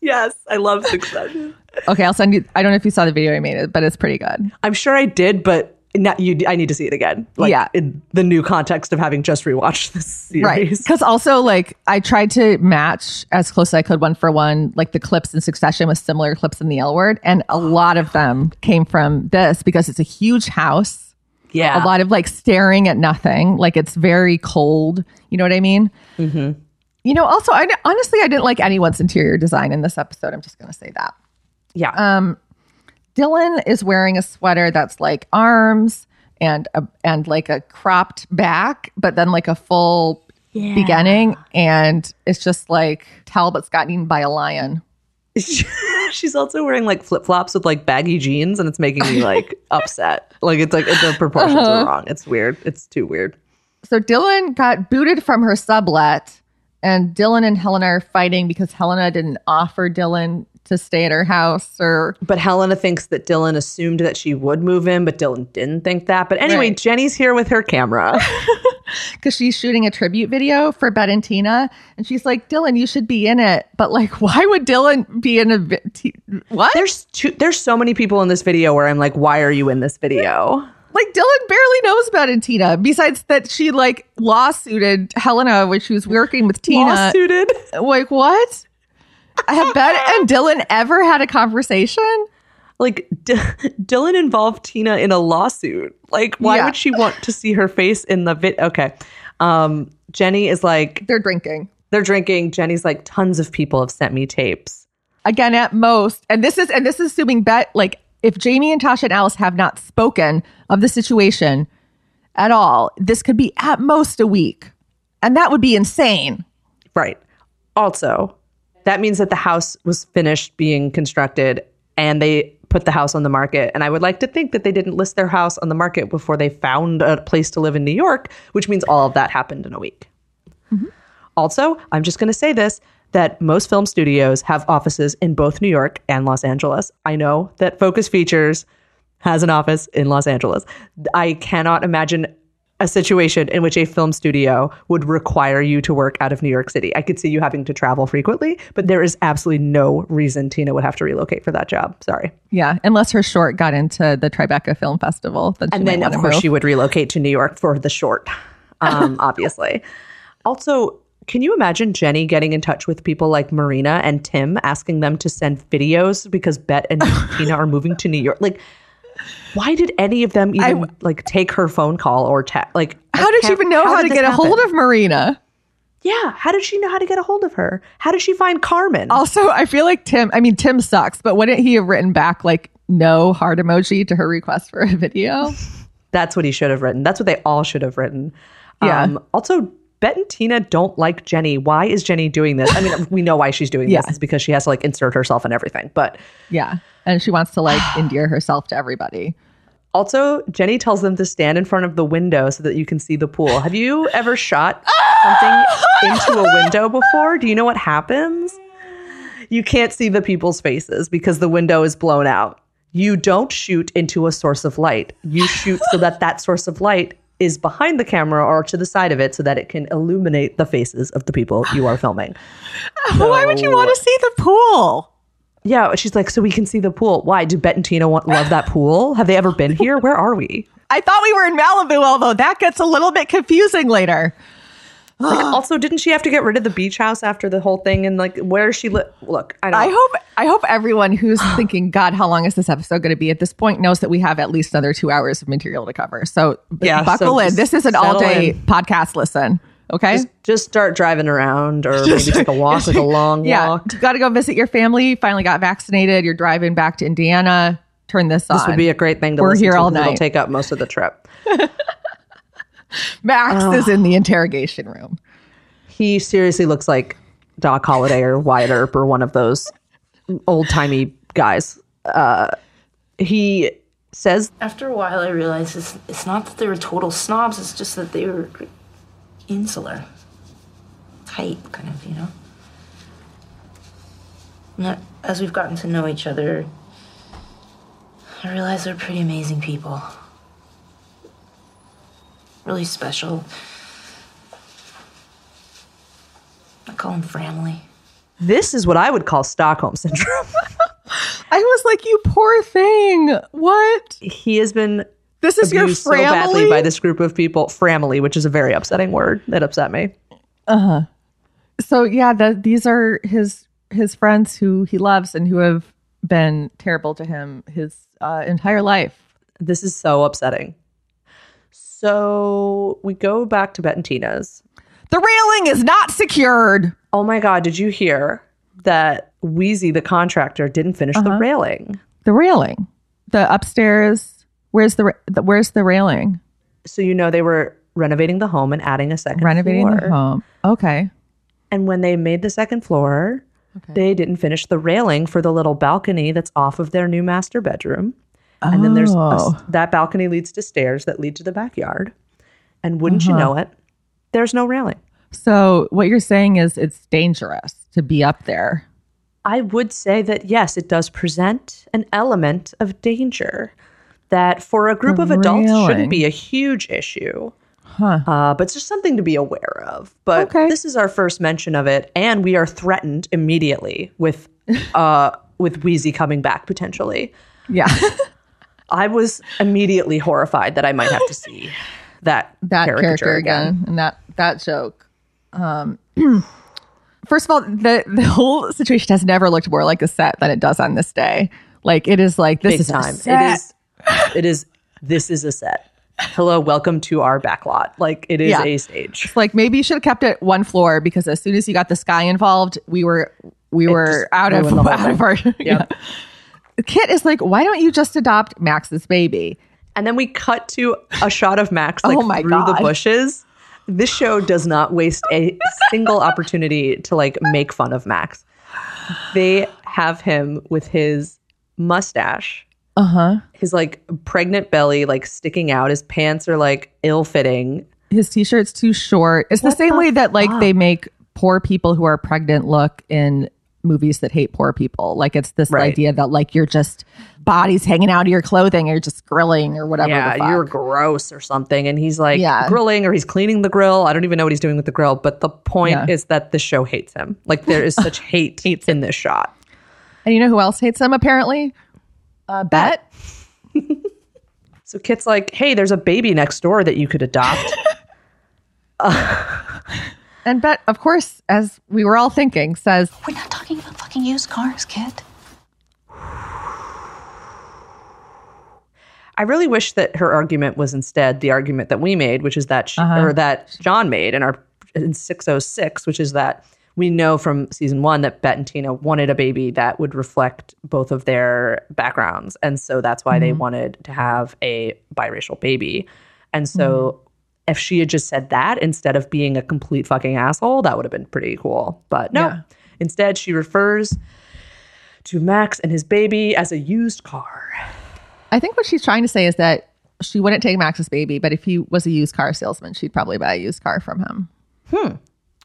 yes, I love Succession. Okay, I'll send you. I don't know if you saw the video I made, it, but it's pretty good. I'm sure I did, but not you. I need to see it again. Like, Yeah. in the new context of having just rewatched this series. Right. Because also, like, I tried to match as close as I could one for one, like the clips in succession with similar clips in the L word. And a lot of them came from this because it's a huge house, Yeah. a lot of like staring at nothing. Like, it's very cold. You know what I mean? Mm-hmm. You know, also, I honestly, I didn't like anyone's interior design in this episode. I'm just going to say that. yeah. Um, Dylan is wearing a sweater that's like arms and a, and like a cropped back, but then like a full beginning, and it's just like Talbot's gotten eaten by a lion. She's also wearing like flip flops with like baggy jeans, and it's making me like upset. Like it's like the proportions Uh-huh. are wrong. It's weird. It's too weird. So Dylan got booted from her sublet, and Dylan and Helena are fighting because Helena didn't offer Dylan to stay at her house or But Helena thinks that Dylan assumed that she would move in, but Dylan didn't think that. But anyway, Right. Jenny's here with her camera. because she's shooting a tribute video for Bette and Tina, and she's like, "Dylan, you should be in it." But like, why would Dylan be in a vi- t- what? there's two, there's so many people in this video where I'm like, why are you in this video? like Dylan barely knows Bette and Tina. Besides that, she like lawsuited Helena when she was working with Tina. Lawsuited. Like what? Have Bette and Dylan ever had a conversation? Like D- Dylan involved Tina in a lawsuit. Like, why Yeah. would she want to see her face in the vid? Okay. Um, Jenny is like, They're drinking. they're drinking. Jenny's like, tons of people have sent me tapes. again at most and this is and this is assuming bet like if jamie and tasha and alice have not spoken of the situation at all this could be at most a week and that would be insane Right. Also, that means that the house was finished being constructed and they put the house on the market. And I would like to think that they didn't list their house on the market before they found a place to live in New York, which means all of that happened in a week. Mm-hmm. Also, I'm just going to say this that most film studios have offices in both New York and Los Angeles. I know that Focus Features has an office in Los Angeles. I cannot imagine a situation in which a film studio would require you to work out of New York City. I could see you having to travel frequently, but there is absolutely no reason Tina would have to relocate for that job. Sorry. yeah unless her short got into the tribeca film festival then And then, of course, move. she would relocate to New York for the short, um, obviously. Also, can you imagine Jenny getting in touch with people like Marina and Tim, asking them to send videos because Bette and Tina are moving to New York? Like, Why did any of them even I- like take her phone call or text? Like, How did she even know how, to get a hold of Marina? Yeah, how did she know how to get a hold of her? How did she find Carmen? Also, I feel like Tim, I mean, Tim sucks, but wouldn't he have written back like no heart emoji to her request for a video? That's what he should have written. That's what they all should have written. Yeah. Um, also, Bette and Tina don't like Jenny. Why is Jenny doing this? I mean, we know why she's doing Yeah. this. It's because she has to like insert herself in everything. But Yeah. And she wants to like endear herself to everybody. Also, Jenny tells them to stand in front of the window so that you can see the pool. Have you ever shot ah! something into a window before? Do you know what happens? You can't see the people's faces because the window is blown out. You don't shoot into a source of light. You shoot so that that source of light is behind the camera or to the side of it so that it can illuminate the faces of the people you are filming. Why would you want to see the pool? Yeah, she's like, so we can see the pool. Why? Do Bette and Tina want, love that pool? Have they ever been here? Where are we? I thought we were in Malibu, although that gets a little bit confusing later. Like, also, didn't she have to get rid of the beach house after the whole thing? And like, where she li- look? I don't. I hope I hope everyone who's thinking, God, how long is this episode going to be at this point knows that we have at least another two hours of material to cover. So Yeah, buckle so in. This is an all day podcast listen. Okay. just, just start driving around, or maybe take a walk, like a long yeah. walk. You got to go visit your family. Finally got vaccinated. You're driving back to Indiana. Turn this, on. This would be a great thing to We're listen here to. night. It'll take up most of the trip. Max is in the interrogation room. He seriously looks like Doc Holliday or Wyatt Earp or one of those old timey guys. Uh, he says After a while, I realized it's, it's not that they were total snobs, it's just that they were insular. Tight, kind of, you know? And that- as we've gotten to know each other, I realize they're pretty amazing people. Really special. I call them family. this is what I would call Stockholm syndrome. I was like, you poor thing. What? he has been This is your abused so badly by this group of people. Family, which is a very upsetting word that upset me. Uh huh. So yeah, the, these are his his friends who he loves and who have been terrible to him his uh, entire life. This is so upsetting. So we go back to Bette and Tina's. The railing is not secured. Oh my God, did you hear that Wheezy, the contractor, didn't finish the Uh-huh. railing? The railing, the upstairs. Where's the, the where's the railing? So, you know, they were renovating the home and adding a second Renovating floor. the home. Okay. And when they made the second floor, they didn't finish the railing for the little balcony that's off of their new master bedroom. Oh. And then there's a, Oh. that balcony leads to stairs that lead to the backyard. And wouldn't Uh-huh. you know it, there's no railing. So what you're saying is it's dangerous to be up there. I would say that yes, it does present an element of danger that for a group of adults Railing. shouldn't be a huge issue. Uh, but it's just something to be aware of. But Okay. this is our first mention of it, and we are threatened immediately with uh, with Wheezy coming back potentially. Yeah. I was immediately horrified that I might have to see that that caricature character again. and that that joke. Um, first of all, the the whole situation has never looked more like a set than it does on this day. Like it is like this Big is time. It is. It is. This is a set. Hello, welcome to our backlot. Like it is Yeah. a stage. like maybe you should have kept it one floor because as soon as you got the sky involved, we were we were out of ruined the whole out of our. yeah. Kit is like, why don't you just adopt Max's baby? And then we cut to a shot of Max oh like Oh my through the bushes. This show does not waste a single opportunity to like make fun of Max. They have him with his mustache, Uh huh. his like pregnant belly like sticking out. His pants are like ill fitting. his t-shirt's too short. It's the same way that like they make poor people who are pregnant look in movies that hate poor people. Like it's this Right. idea that like you're just bodies hanging out of your clothing or you're just grilling or whatever. Yeah, the fuck. you're gross or something. And he's like Yeah. grilling or he's cleaning the grill. I don't even know what he's doing with the grill. But the point Yeah. is that the show hates him. Like there is such hate in this shot. And you know who else hates him apparently? Uh, Bette. So Kit's like, hey, there's a baby next door that you could adopt. And Bette, of course, as we were all thinking, says, We're not talking about fucking used cars, Kit. I really wish that her argument was instead the argument that we made, which is that she, Uh-huh. or that John made in our in 606, which is that we know from season one that Bette and Tina wanted a baby that would reflect both of their backgrounds, and so that's why Mm-hmm. they wanted to have a biracial baby. And so, Mm-hmm. if she had just said that instead of being a complete fucking asshole, that would have been pretty cool. But no, Yeah. instead she refers to Max and his baby as a used car. I think what she's trying to say is that she wouldn't take Max's baby, but if he was a used car salesman, she'd probably buy a used car from him.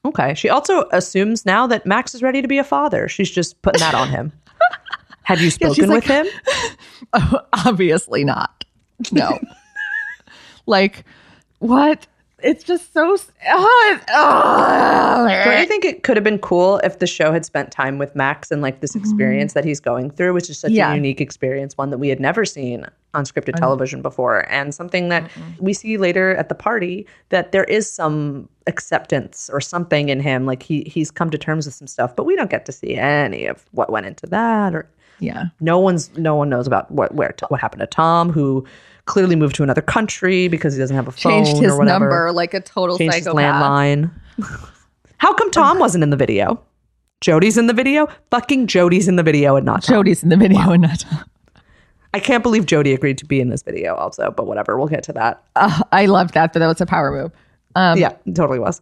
Okay. She also assumes now that Max is ready to be a father. She's just putting that on him. Have you spoken she's with like- him? Obviously not. No. like, what? It's just so. Oh, oh. Don't you think it could have been cool if the show had spent time with Max and like this experience that he's going through, which is such Yeah. a unique experience, one that we had never seen on scripted television before, and something that we see later at the party that there is some acceptance or something in him, like he he's come to terms with some stuff, but we don't get to see any of what went into that or Yeah. no one's no one knows about what where what happened to Tom, who clearly moved to another country because he doesn't have a phone Changed his or whatever. number like a total Changed his psychopath. landline. How come Tom wasn't in the video? Jodi's in the video. Fucking Jodi's in the video and not Tom. Jodi's in the video and not. I can't believe Jodi agreed to be in this video. Also, but whatever, we'll get to that. Uh, I loved that, but that was a power move. Um, yeah, it totally was.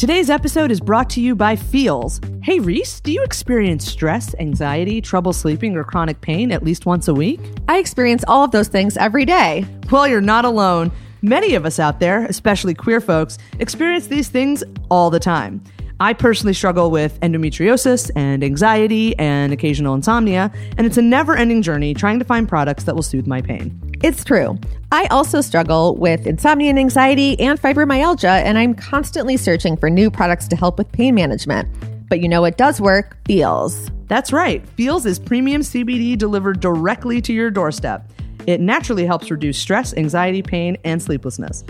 Today's episode is brought to you by Feals. Hey Riese, do you experience stress, anxiety, trouble sleeping, or chronic pain at least once a week? I experience all of those things every day. Well, you're not alone. Many of us out there, especially queer folks, experience these things all the time. I personally struggle with endometriosis and anxiety and occasional insomnia, and it's a never ending journey trying to find products that will soothe my pain. It's true. I also struggle with insomnia and anxiety and fibromyalgia, and I'm constantly searching for new products to help with pain management. But you know what does work? Feals. That's right. Feals is premium CBD delivered directly to your doorstep. It naturally helps reduce stress, anxiety, pain, and sleeplessness.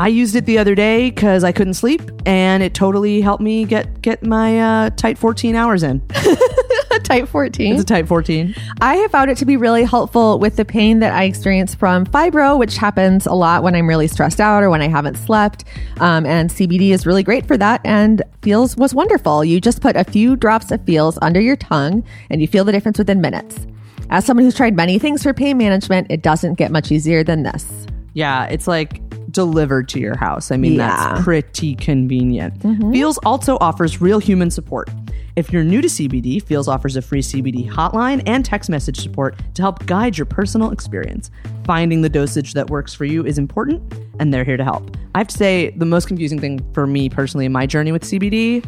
I used it the other day because I couldn't sleep, and it totally helped me get get my uh, tight 14 hours in. Type 14. It's a type 14. I have found it to be really helpful with the pain that I experience from fibro, which happens a lot when I'm really stressed out or when I haven't slept. Um, and CBD is really great for that. And Feals was wonderful. You just put a few drops of Feals under your tongue and you feel the difference within minutes. As someone who's tried many things for pain management, it doesn't get much easier than this. Yeah, it's like delivered to your house. I mean, Yeah. Mm-hmm. that's pretty convenient. Feals also offers real human support. If you're new to CBD, Feals offers a free CBD hotline and text message support to help guide your personal experience. Finding the dosage that works for you is important, and they're here to help. I have to say, the most confusing thing for me personally in my journey with CBD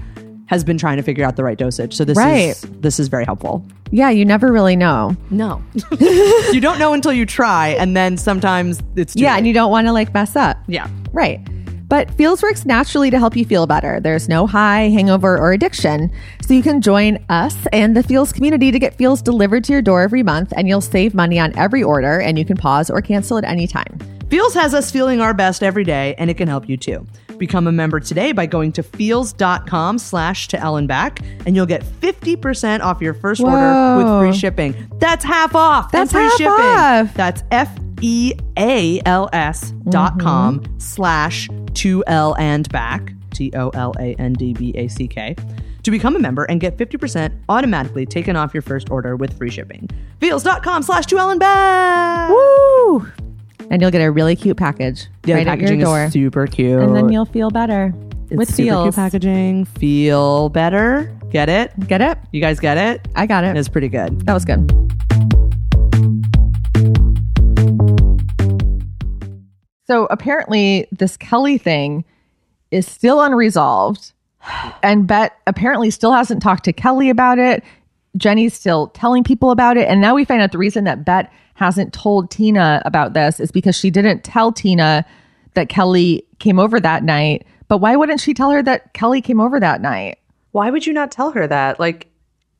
has been trying to figure out the right dosage. So this Right. is this is very helpful. Yeah, you never really know. No, you don't know until you try, and then sometimes it's too Yeah, late. and you don't want to like mess up. yeah. Right. But Feals works naturally to help you feel better. There's no high, hangover, or addiction. So you can join us and the Feals community to get Feals delivered to your door every month, and you'll save money on every order, and you can pause or cancel at any time. Feals has us feeling our best every day, and it can help you too. Become a member today by going to feals.com slash To L and Back, and you'll get 50% off your first order with free shipping. That's half off. That's free half shipping. off. That's F E A L S dot mm-hmm. com slash to L and back. T O L A N D B A C K. To become a member and get 50% automatically taken off your first order with free shipping. Feals.com slash To L and Back. Woo! And you'll get a really cute package Yeah, right the at your packaging door. is super cute. and then you'll feel better It's with super cute Feals. packaging. Feel better. Get it? Get it? You guys get it? I got it. It's pretty good. That was good. So apparently, this Kelly thing is still unresolved. And Bette apparently still hasn't talked to Kelly about it. Jenny's still telling people about it. And now we find out the reason that Bette hasn't told Tina about this is because she didn't tell Tina that Kelly came over that night. But why wouldn't she tell her that Kelly came over that night? Why would you not tell her that? Like,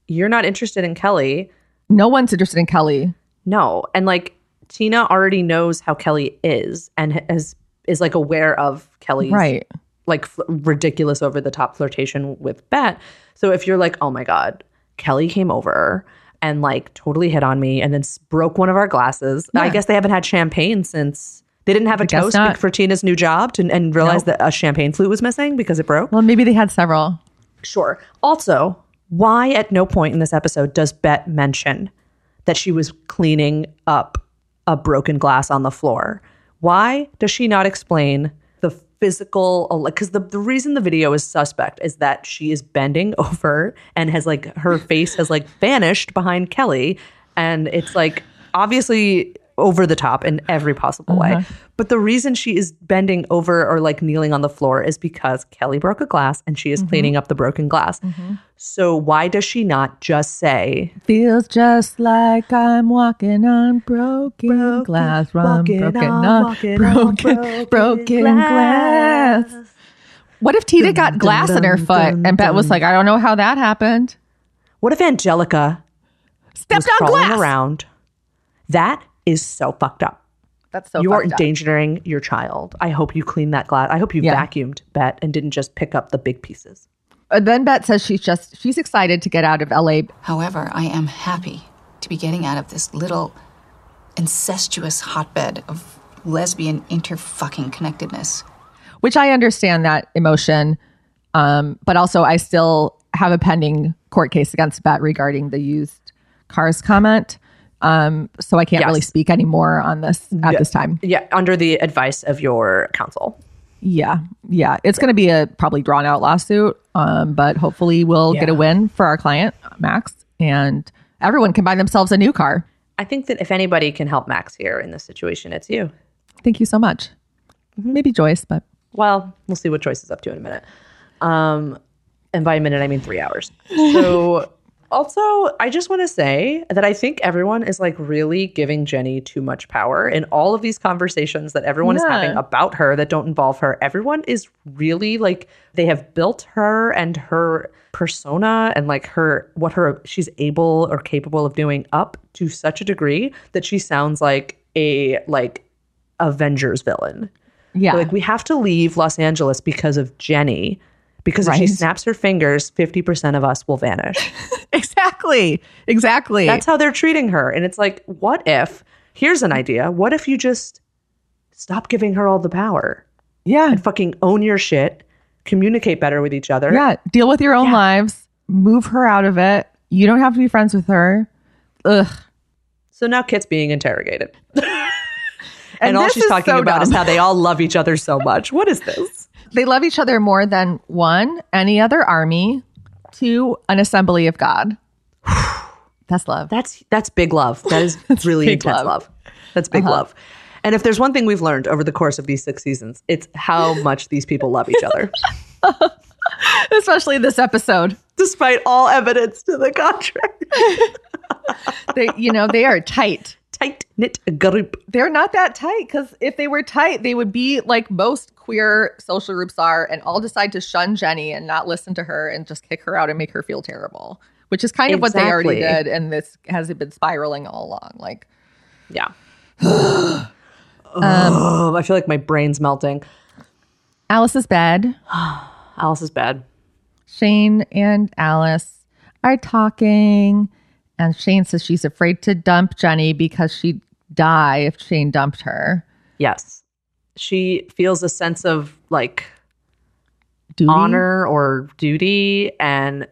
you're not interested in Kelly. No one's interested in Kelly. No. And like, Tina already knows how Kelly is and has is like aware of Kelly's Right. like fl- ridiculous over the top flirtation with Bette. So if you're like, oh my God, Kelly came over and like totally hit on me and then broke one of our glasses. I guess they haven't had champagne since they didn't have a toast for Tina's new job to, and realized that a champagne flute was missing because it broke. Well, maybe they had several. Sure. Also, why at no point in this episode does Bette mention that she was cleaning up a broken glass on the floor? Why does she not explain the physical oh, because the, the reason the video is suspect is that she is bending over and has like her face has like vanished behind Kelly and it's like obviously over the top in every possible way. Uh-huh. But the reason she is bending over or like kneeling on the floor is because Kelly broke a glass and she is mm-hmm. cleaning up the broken glass. Mm-hmm. So why does she not just say Feels just like I'm walking on broken, glass, run walking broken, on, on walking on broken, broken broken glass. glass. What if Tita got glass in her foot and Bette was like, I don't know how that happened. what if Angelica Stepped on glass. around? That is so fucked up. That's so you are fucked up. endangering your child. I hope you clean that glass. I hope you Yeah. vacuumed Bette and didn't just pick up the big pieces. Uh, then Bette says she's just she's excited to get out of LA. However, I am happy to be getting out of this little incestuous hotbed of lesbian interfucking connectedness. which I understand that emotion. Um, but also, I still have a pending court case against Bette regarding the used cars comment. Um, so I can't Yes. really speak anymore on this at this time. Yeah, under the advice of your counsel. Yeah, yeah, it's going to be a probably drawn out lawsuit. Um, but hopefully, we'll get a win for our client Max, and everyone can buy themselves a new car. I think that if anybody can help Max here in this situation, it's you. Thank you so much. Maybe Joyce, but Well, we'll see what Joyce is up to in a minute. Um, and by a minute, I mean three hours. So, also, I just want to say that I think everyone is like really giving Jenny too much power in all of these conversations that everyone is having about her that don't involve her. Everyone is really like they have built her and her persona and like her what her she's able or capable of doing up to such a degree that she sounds like a like Avengers villain. yeah, Like we have to leave Los Angeles because of Jenny. Because if she snaps her fingers, 50% of us will vanish. exactly, exactly. That's how they're treating her. And it's like, what if, here's an idea. What if you just stop giving her all the power yeah, and fucking own your shit, communicate better with each other? Yeah, deal with your own lives. Move her out of it. You don't have to be friends with her. Ugh. So now Kit's being interrogated. and, all she's talking so about is how they all love each other so much. What is this? They love each other more than one, any other army, two, an assembly of God. That's love. That's that's big love. That is really big intense love. love. That's big uh-huh. love. And if there's one thing we've learned over the course of these six seasons, it's how much these people love each other, Especially this episode. despite all evidence to the contrary. They, you know, they are tight. Tight knit group. They're not that tight because if they were tight, they would be like most queer social groups are and all decide to shun Jenny and not listen to her and just kick her out and make her feel terrible, which is kind of what they already did. And this has been spiraling all along. Like, Yeah. Um, oh, I feel like my brain's melting. Alice's bed. Alice is bad. Shane and Alice are talking, and Shane says she's afraid to dump Jenny because she'd die if Shane dumped her. Yes. She feels a sense of like Duty? honor or duty. And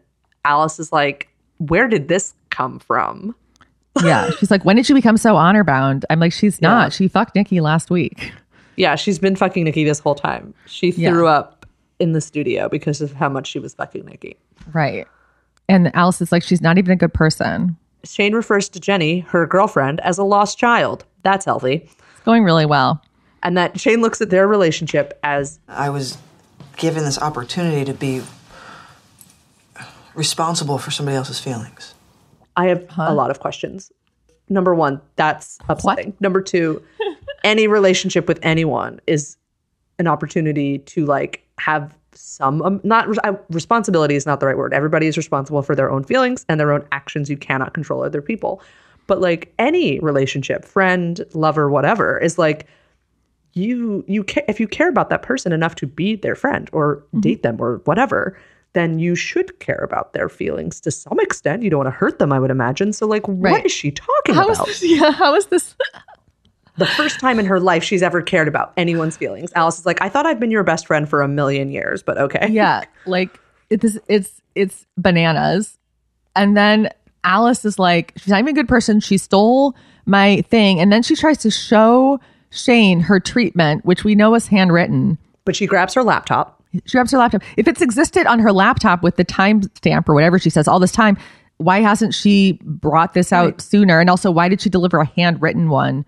Alice is like, where did this come from? Yeah. She's like, when did you become so honor bound? I'm like, she's Yeah. not. She fucked Nikki last week. Yeah, she's been fucking Nikki this whole time. She Yeah. threw up in the studio because of how much she was fucking Nikki. Right. And Alice is like, she's not even a good person. Shane refers to Jenny, her girlfriend, as a lost child. That's healthy. It's going really well. And that Shane looks at their relationship as I was given this opportunity to be responsible for somebody else's feelings. I have a lot of questions. Number one, that's upsetting. Number two, any relationship with anyone is an opportunity to like have some um, not uh, responsibility is not the right word. Everybody is responsible for their own feelings and their own actions. You cannot control other people. But like any relationship, friend, lover, whatever, is like you you ca- if you care about that person enough to be their friend or date them or whatever, then you should care about their feelings to some extent. You don't want to hurt them, I would imagine. So, like, what Right. is she talking How is about? this? Yeah, how is this? The first time in her life she's ever cared about anyone's feelings. Alice is like, I thought I'd been your best friend for a million years, but okay. yeah, like it's it's it's bananas. And then Alice is like, she's not even a good person. She stole my thing, and then she tries to show Shane her treatment, which we know is handwritten. But she grabs her laptop. She grabs her laptop. If it's existed on her laptop with the timestamp or whatever she says all this time, why hasn't she brought this out sooner? And also, why did she deliver a handwritten one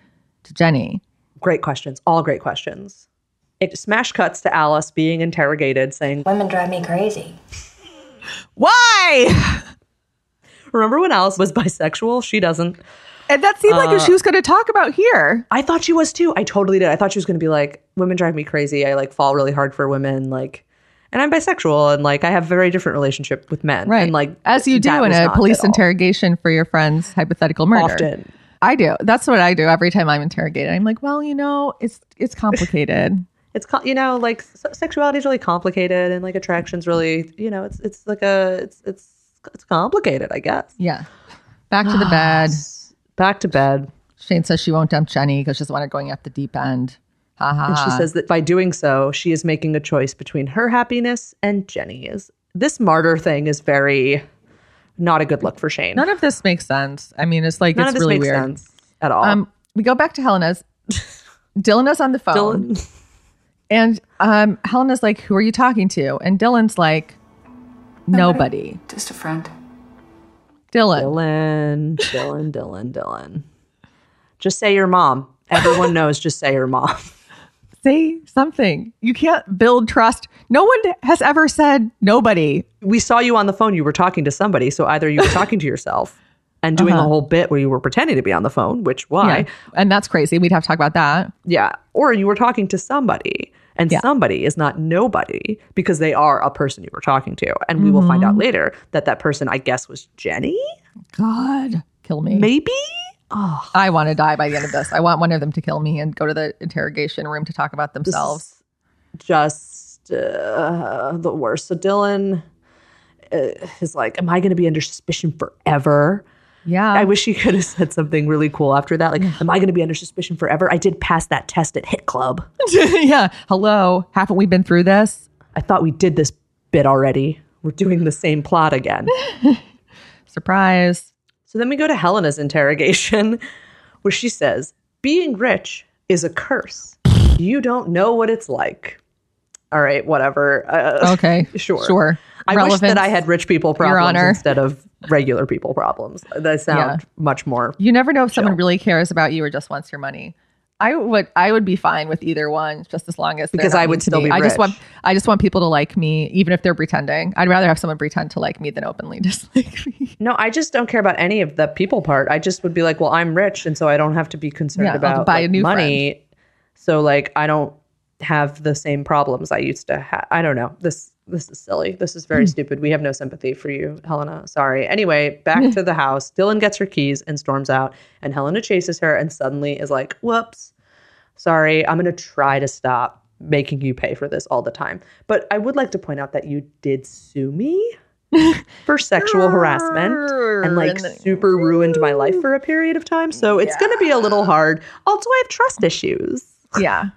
to Jenny? Great questions. All great questions. It smash cuts to Alice being interrogated, saying, Women drive me crazy. Why? Remember when Alice was bisexual? She doesn't. And that seemed like Uh, what she was going to talk about here. I thought she was too. I totally did. I thought she was going to be like, women drive me crazy. I like fall really hard for women. Like, and I'm bisexual and like I have a very different relationship with men. Right. And like, as you do in a police interrogation for your friend's hypothetical murder. Often. I do. That's what I do every time I'm interrogated. I'm like, well, you know, it's it's complicated. It's you know like sexuality is really complicated and like attraction's really you know it's it's like a it's it's it's complicated I guess. yeah. Back to the bed. Back to bed. Shane says she won't dump Jenny because she doesn't want her going at the deep end. Ha ha. And she says that by doing so, she is making a choice between her happiness and Jenny's. This martyr thing is very not a good look for Shane. None of this makes sense. I mean, it's like None it's of this really makes weird. sense at all. Um, we go back to Helena's. Dylan is on the phone. Dylan, And um, Helena's like, Who are you talking to? And Dylan's like, Nobody. Just a friend. Dylan. Dylan, Dylan, Dylan, Dylan. Just say your mom. Everyone knows. Just say your mom. Say something. You can't build trust. No one has ever said nobody. We saw you on the phone. You were talking to somebody. So either you were talking to yourself and doing a whole bit where you were pretending to be on the phone, which why? Uh-huh. Yeah. And that's crazy. We'd have to talk about that. Yeah. Or you were talking to somebody and Yeah. somebody is not nobody because they are a person you were talking to. And we will find Mm-hmm. out later that that person, I guess, was Jenny, God, kill me. maybe? I want to die by the end of this. I want one of them to kill me and go to the interrogation room to talk about themselves. Just uh, the worst. So Dylan uh, is like, Am I going to be under suspicion forever? Yeah. I wish he could have said something really cool after that. Like, Am I going to be under suspicion forever? I did pass that test at Hit Club. yeah. Hello. Haven't we been through this? I thought we did this bit already. We're doing the same plot again. Surprise. So then we go to Helena's interrogation, where she says, Being rich is a curse. You don't know what it's like. All right, whatever. Uh, Okay. sure. Sure. I wish that I had rich people problems instead of regular people problems. That sound Yeah. much more. You never know if someone really cares about you or just wants your money. I would I would be fine with either one, just as long as Because I would still be I just want I just want people to like me, even if they're pretending. I'd rather have someone pretend to like me than openly dislike me. No, I just don't care about any of the people part. I just would be like, well, I'm rich, and so I don't have to be concerned Yeah, about buy a new money. So like, I don't have the same problems I used to have. I don't know. This this is silly. This is Hmm. very stupid. We have no sympathy for you, Helena. Sorry. Anyway, back to the house. Dylan gets her keys and storms out, and Helena chases her, and suddenly is like, whoops. Sorry, I'm going to try to stop making you pay for this all the time. But I would like to point out that you did sue me for sexual harassment and like super ruined my life for a period of time. So it's going to be a little hard. Also, I have trust issues. yeah.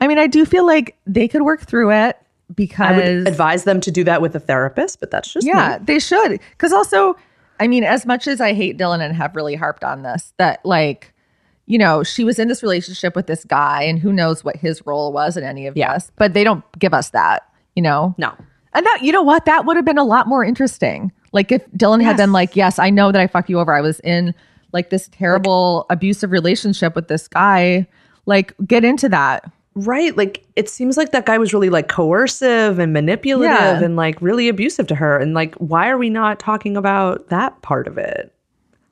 I mean, I do feel like they could work through it because I would advise them to do that with a therapist, but that's just Yeah, me. they should. Because also, I mean, as much as I hate Dylan and have really harped on this, that like, you know, she was in this relationship with this guy, and who knows what his role was in any of Yeah. this, but they don't give us that, you know? No. And that, you know what? That would have been a lot more interesting. Like if Dylan had been like, yes, I know that I fucked you over. I was in like this terrible abusive relationship with this guy. Like, get into that. Right. Like it seems like that guy was really like coercive and manipulative Yeah. and like really abusive to her. And like, why are we not talking about that part of it?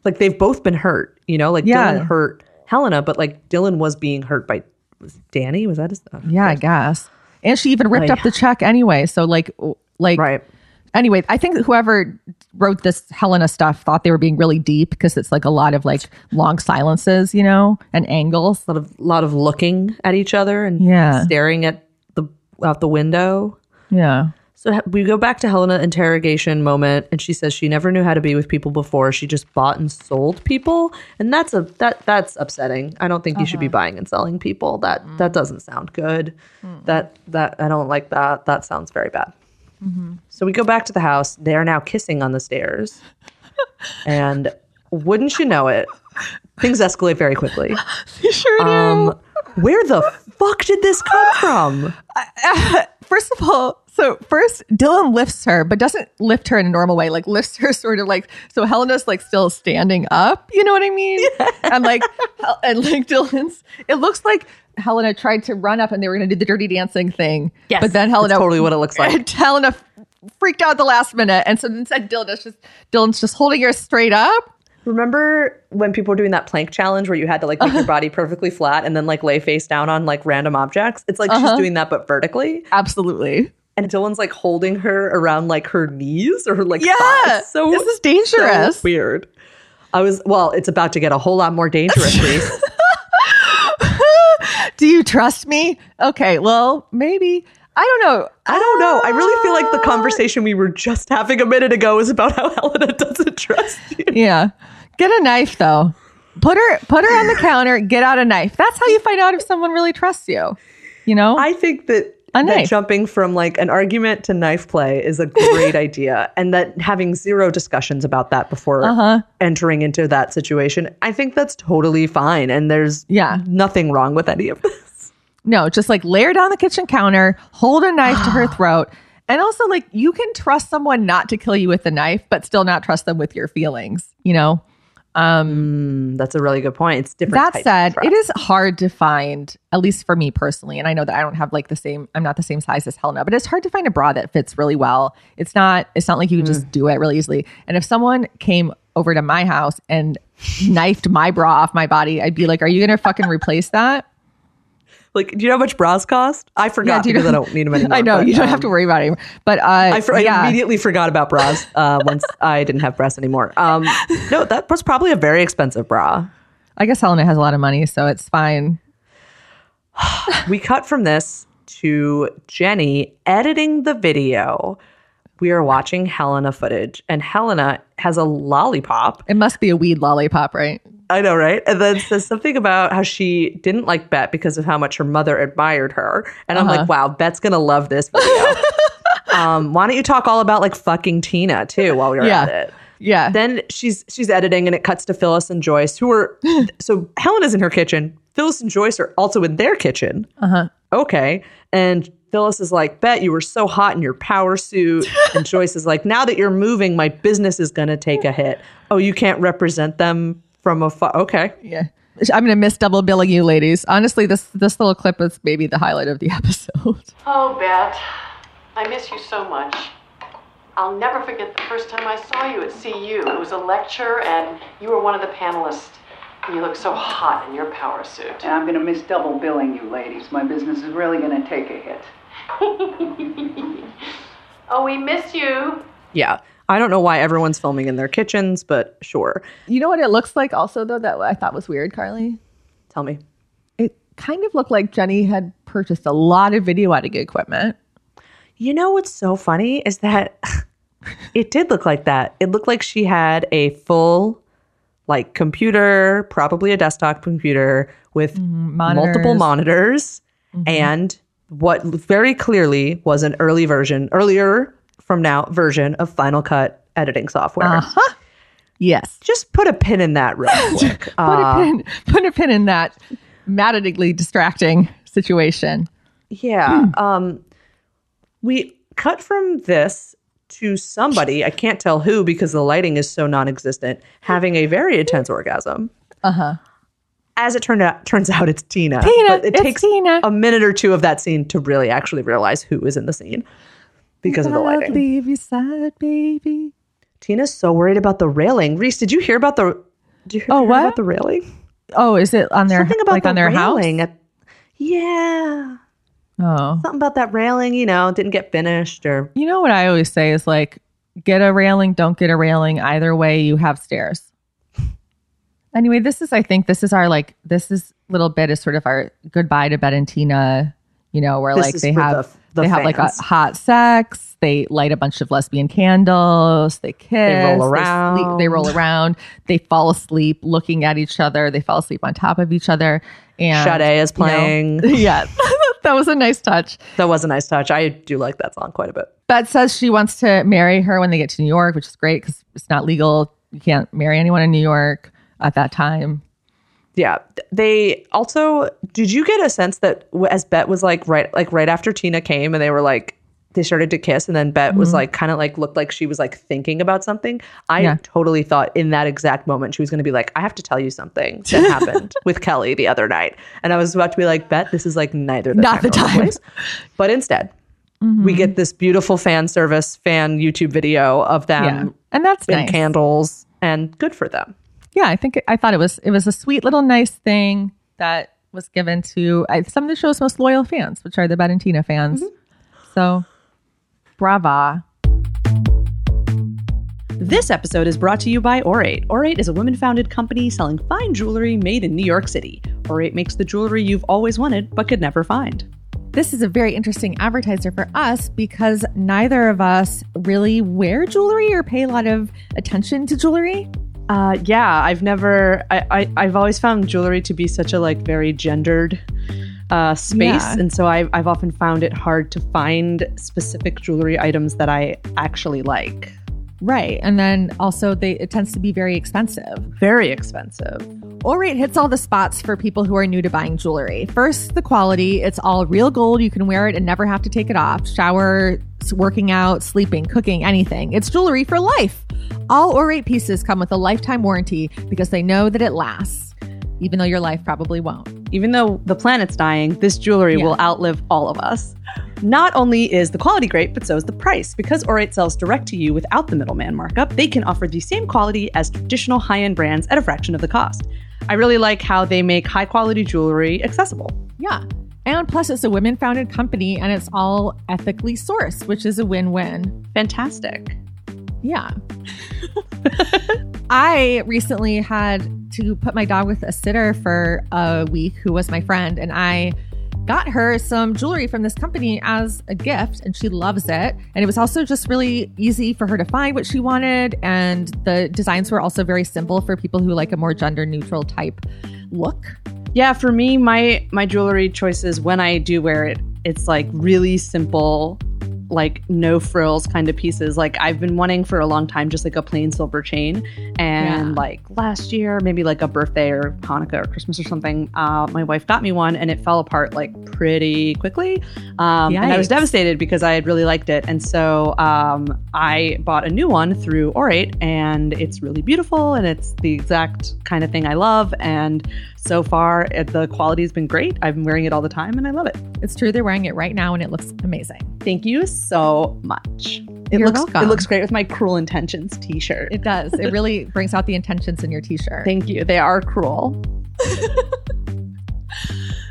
Like they've both been hurt, you know, like Yeah. Dylan hurt Helena, but like Dylan was being hurt by was Danny. Was that his? uh, Yeah, I guess. And she even ripped Like- up the check anyway. So like, like, Right. Anyway, I think whoever wrote this Helena stuff thought they were being really deep because it's like a lot of like long silences, you know, and angles. A lot of lot of looking at each other and Yeah. staring at the out the window. Yeah. So we go back to Helena interrogation moment, and she says she never knew how to be with people before. She just bought and sold people, and that's a that that's upsetting. I don't think you should be uh-huh. buying and selling people. That mm. that doesn't sound good. Hmm. That that I don't like that. That sounds very bad. So we go back to the house. They are now kissing on the stairs, and wouldn't you know it, things escalate very quickly. sure do. Um, where the fuck did this come from? first of all, so first Dylan lifts her, but doesn't lift her in a normal way. Like lifts her sort of like so Helena's like still standing up. You know what I mean? And like and like Dylan's. It looks like Helena tried to run up and they were going to do the dirty dancing thing. Yes, but then Helena that's totally what it looks like. and Helena freaked out at the last minute, and so instead Dylan's just Dylan's just holding her straight up. Remember when people were doing that plank challenge where you had to like make your uh-huh. body perfectly flat and then like lay face down on like random objects? It's like she's uh-huh. doing that but vertically. Absolutely. And Dylan's like holding her around like her knees or her like Yeah. thighs. So This is dangerous. so weird. I was well, it's about to get a whole lot more dangerous. Do you trust me? Okay, well, maybe. I don't know. I don't know. I really feel like the uh conversation we were just having a minute ago is about how Helena doesn't trust you. Yeah. Get a knife though. Put her put her on the counter, get out a knife. That's how you find out if someone really trusts you. You know? I think that A that jumping from like an argument to knife play is a great idea, and that having zero discussions about that before Uh-huh. entering into that situation, I think that's totally fine, and there's Yeah. nothing wrong with any of this. no, just like lay her down the kitchen counter, hold a knife to her throat. And also like you can trust someone not to kill you with a knife, but still not trust them with your feelings, you know? Mm, that's a really good point. It's different. that said, it is hard to find, at least for me personally, and I know that I don't have like the same, I'm not the same size as Helena, but it's hard to find a bra that fits really well. It's not, it's not like you can just do it really easily. And if someone came over to my house and knifed my bra off my body, I'd be like, are you going to fucking replace that? Like, do you know how much bras cost? I forgot do because know- I don't need them anymore. I know but, you don't um, have to worry about it. But uh, I, for, I immediately forgot about bras uh, once I didn't have breasts anymore. Um, no, that was probably a very expensive bra. I guess Helena has a lot of money, so it's fine. we cut from this to Jenny editing the video. We are watching Helena footage, and Helena has a lollipop. It must be a weed lollipop, right? I know, right? And then says something about how she didn't like Bette because of how much her mother admired her. And I'm Uh-huh. like, wow, Bette's gonna love this video. um, why don't you talk all about like fucking Tina too while we are Yeah. at it? Yeah. Then she's she's editing and it cuts to Phyllis and Joyce, who are so Helen is in her kitchen. Phyllis and Joyce are also in their kitchen. Uh-huh. Okay. And Phyllis is like, Bette you were so hot in your power suit. And Joyce is like, Now that you're moving, my business is gonna take a hit. Oh, you can't represent them from afar. Okay. Yeah. I'm gonna miss double billing you ladies. Honestly, this this little clip is maybe the highlight of the episode. Oh, Beth, I miss you so much. I'll never forget the first time I saw you at CU. It was a lecture, and you were one of the panelists. You look so hot in your power suit. And I'm going to miss double billing you ladies. My business is really going to take a hit. Oh, we miss you. Yeah. I don't know why everyone's filming in their kitchens, but sure. You know what it looks like also though that I thought was weird, Carly? Tell me. It kind of looked like Jenny had purchased a lot of video editing equipment. You know what's so funny is that it did look like that. It looked like she had a full like computer, probably a desktop computer with mm-hmm. multiple monitors mm-hmm. and what very clearly was an early version, earlier from now version of Final Cut editing software. Uh-huh. Yes. Just put a pin in that real quick. Put Uh, a pin put a pin in that maddeningly distracting situation. Yeah. Um, we cut from this to somebody, I can't tell who because the lighting is so non existent, having a very intense orgasm. Uh-huh. As it turned out, turns out it's Tina. Tina, But it takes Tina. a minute or two of that scene to really actually realize who is in the scene because of the I'll lighting. leave you sad, baby. Tina's so worried about the railing. Riese, did you hear about the? Did you hear, Oh, what? about the railing? Oh, is it on their Something about like the on their railing house? at- yeah, Oh. something about that railing. You know, didn't get finished or You know what I always say is like, get a railing, don't get a railing. Either way, you have stairs. Anyway, this is, I think, this is our like, this is little bit is sort of our goodbye to Bette and Tina. You know, where This like they have the they have like a hot sex. They light a bunch of lesbian candles. They kiss. They roll They, around. sleep, they roll around. They fall asleep looking at each other. They fall asleep on top of each other. And Sade is you know, playing. yeah, that was a nice touch. That was a nice touch. I do like that song quite a bit. Bette says she wants to marry her when they get to New York, which is great because it's not legal. You can't marry anyone in New York at that time. Yeah. They also did you get a sense that as Bette was like right like right after Tina came and they were like they started to kiss and then Bette was Mhm. like kind of like looked like she was like thinking about something. I Yeah. totally thought in that exact moment she was going to be like I have to tell you something that happened with Kelly the other night. And I was about to be like Bette this is like neither the Not time the time. place. But instead we get this beautiful fan service fan YouTube video of them Yeah. And that's nice. candles and good for them. Yeah, I think I thought it was it was a sweet little nice thing that was given to uh, some of the show's most loyal fans, which are the Bette and Tina fans. So, brava. This episode is brought to you by Aurate. Aurate is a women founded company selling fine jewelry made in New York City. Aurate makes the jewelry you've always wanted but could never find. This is a very interesting advertiser for us because neither of us really wear jewelry or pay a lot of attention to jewelry. Uh, yeah, I've never. I, I I've always found jewelry to be such a like very gendered uh, space, Yeah. and so I've I've often found it hard to find specific jewelry items that I actually like. Right. And then also they it tends to be very expensive. Very expensive. Aurate hits all the spots for people who are new to buying jewelry. First, the quality. It's all real gold. You can wear it and never have to take it off. Shower, working out, sleeping, cooking, anything. It's jewelry for life. All Aurate pieces come with a lifetime warranty because they know that it lasts, even though your life probably won't. Even though the planet's dying, this jewelry Yeah. will outlive all of us. Not only is the quality great, but so is the price. Because Aurate sells direct to you without the middleman markup, they can offer the same quality as traditional high end brands at a fraction of the cost. I really like how they make high quality jewelry accessible. Yeah. And plus, it's a women founded company and it's all ethically sourced, which is a win win. Fantastic. Yeah. I recently had to put my dog with a sitter for a week who was my friend, and I got her some jewelry from this company as a gift, and she loves it. And it was also just really easy for her to find what she wanted, and the designs were also very simple for people who like a more gender neutral type look. Yeah, for me, my my jewelry choices when I do wear it, it's like really simple, like no frills kind of pieces. Like I've been wanting for a long time, just like a plain silver chain. And Yeah. like last year, maybe like a birthday or Hanukkah or Christmas or something, uh, my wife got me one, and it fell apart like pretty quickly. Um, and I was devastated because I had really liked it, and so um, I bought a new one through Aurate, and it's really beautiful, and it's the exact kind of thing I love. And so far, it, the quality has been great. I've been wearing it all the time, and I love it. It's true, they're wearing it right now, and it looks amazing. Thank you so much. It You're looks welcome. it looks great with my Cruel Intentions T-shirt. It does. It really brings out the intentions in your t shirt. Thank you. They are cruel.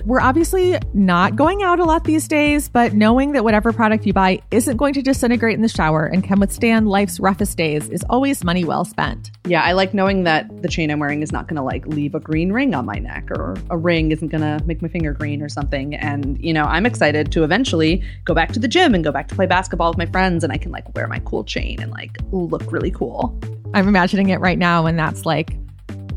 We're obviously not going out a lot these days, but knowing that whatever product you buy isn't going to disintegrate in the shower and can withstand life's roughest days is always money well spent. Yeah, I like knowing that the chain I'm wearing is not going to like leave a green ring on my neck or a ring isn't going to make my finger green or something. And, you know, I'm excited to eventually go back to the gym and go back to play basketball with my friends and I can like wear my cool chain and like look really cool. I'm imagining it right now, and that's like,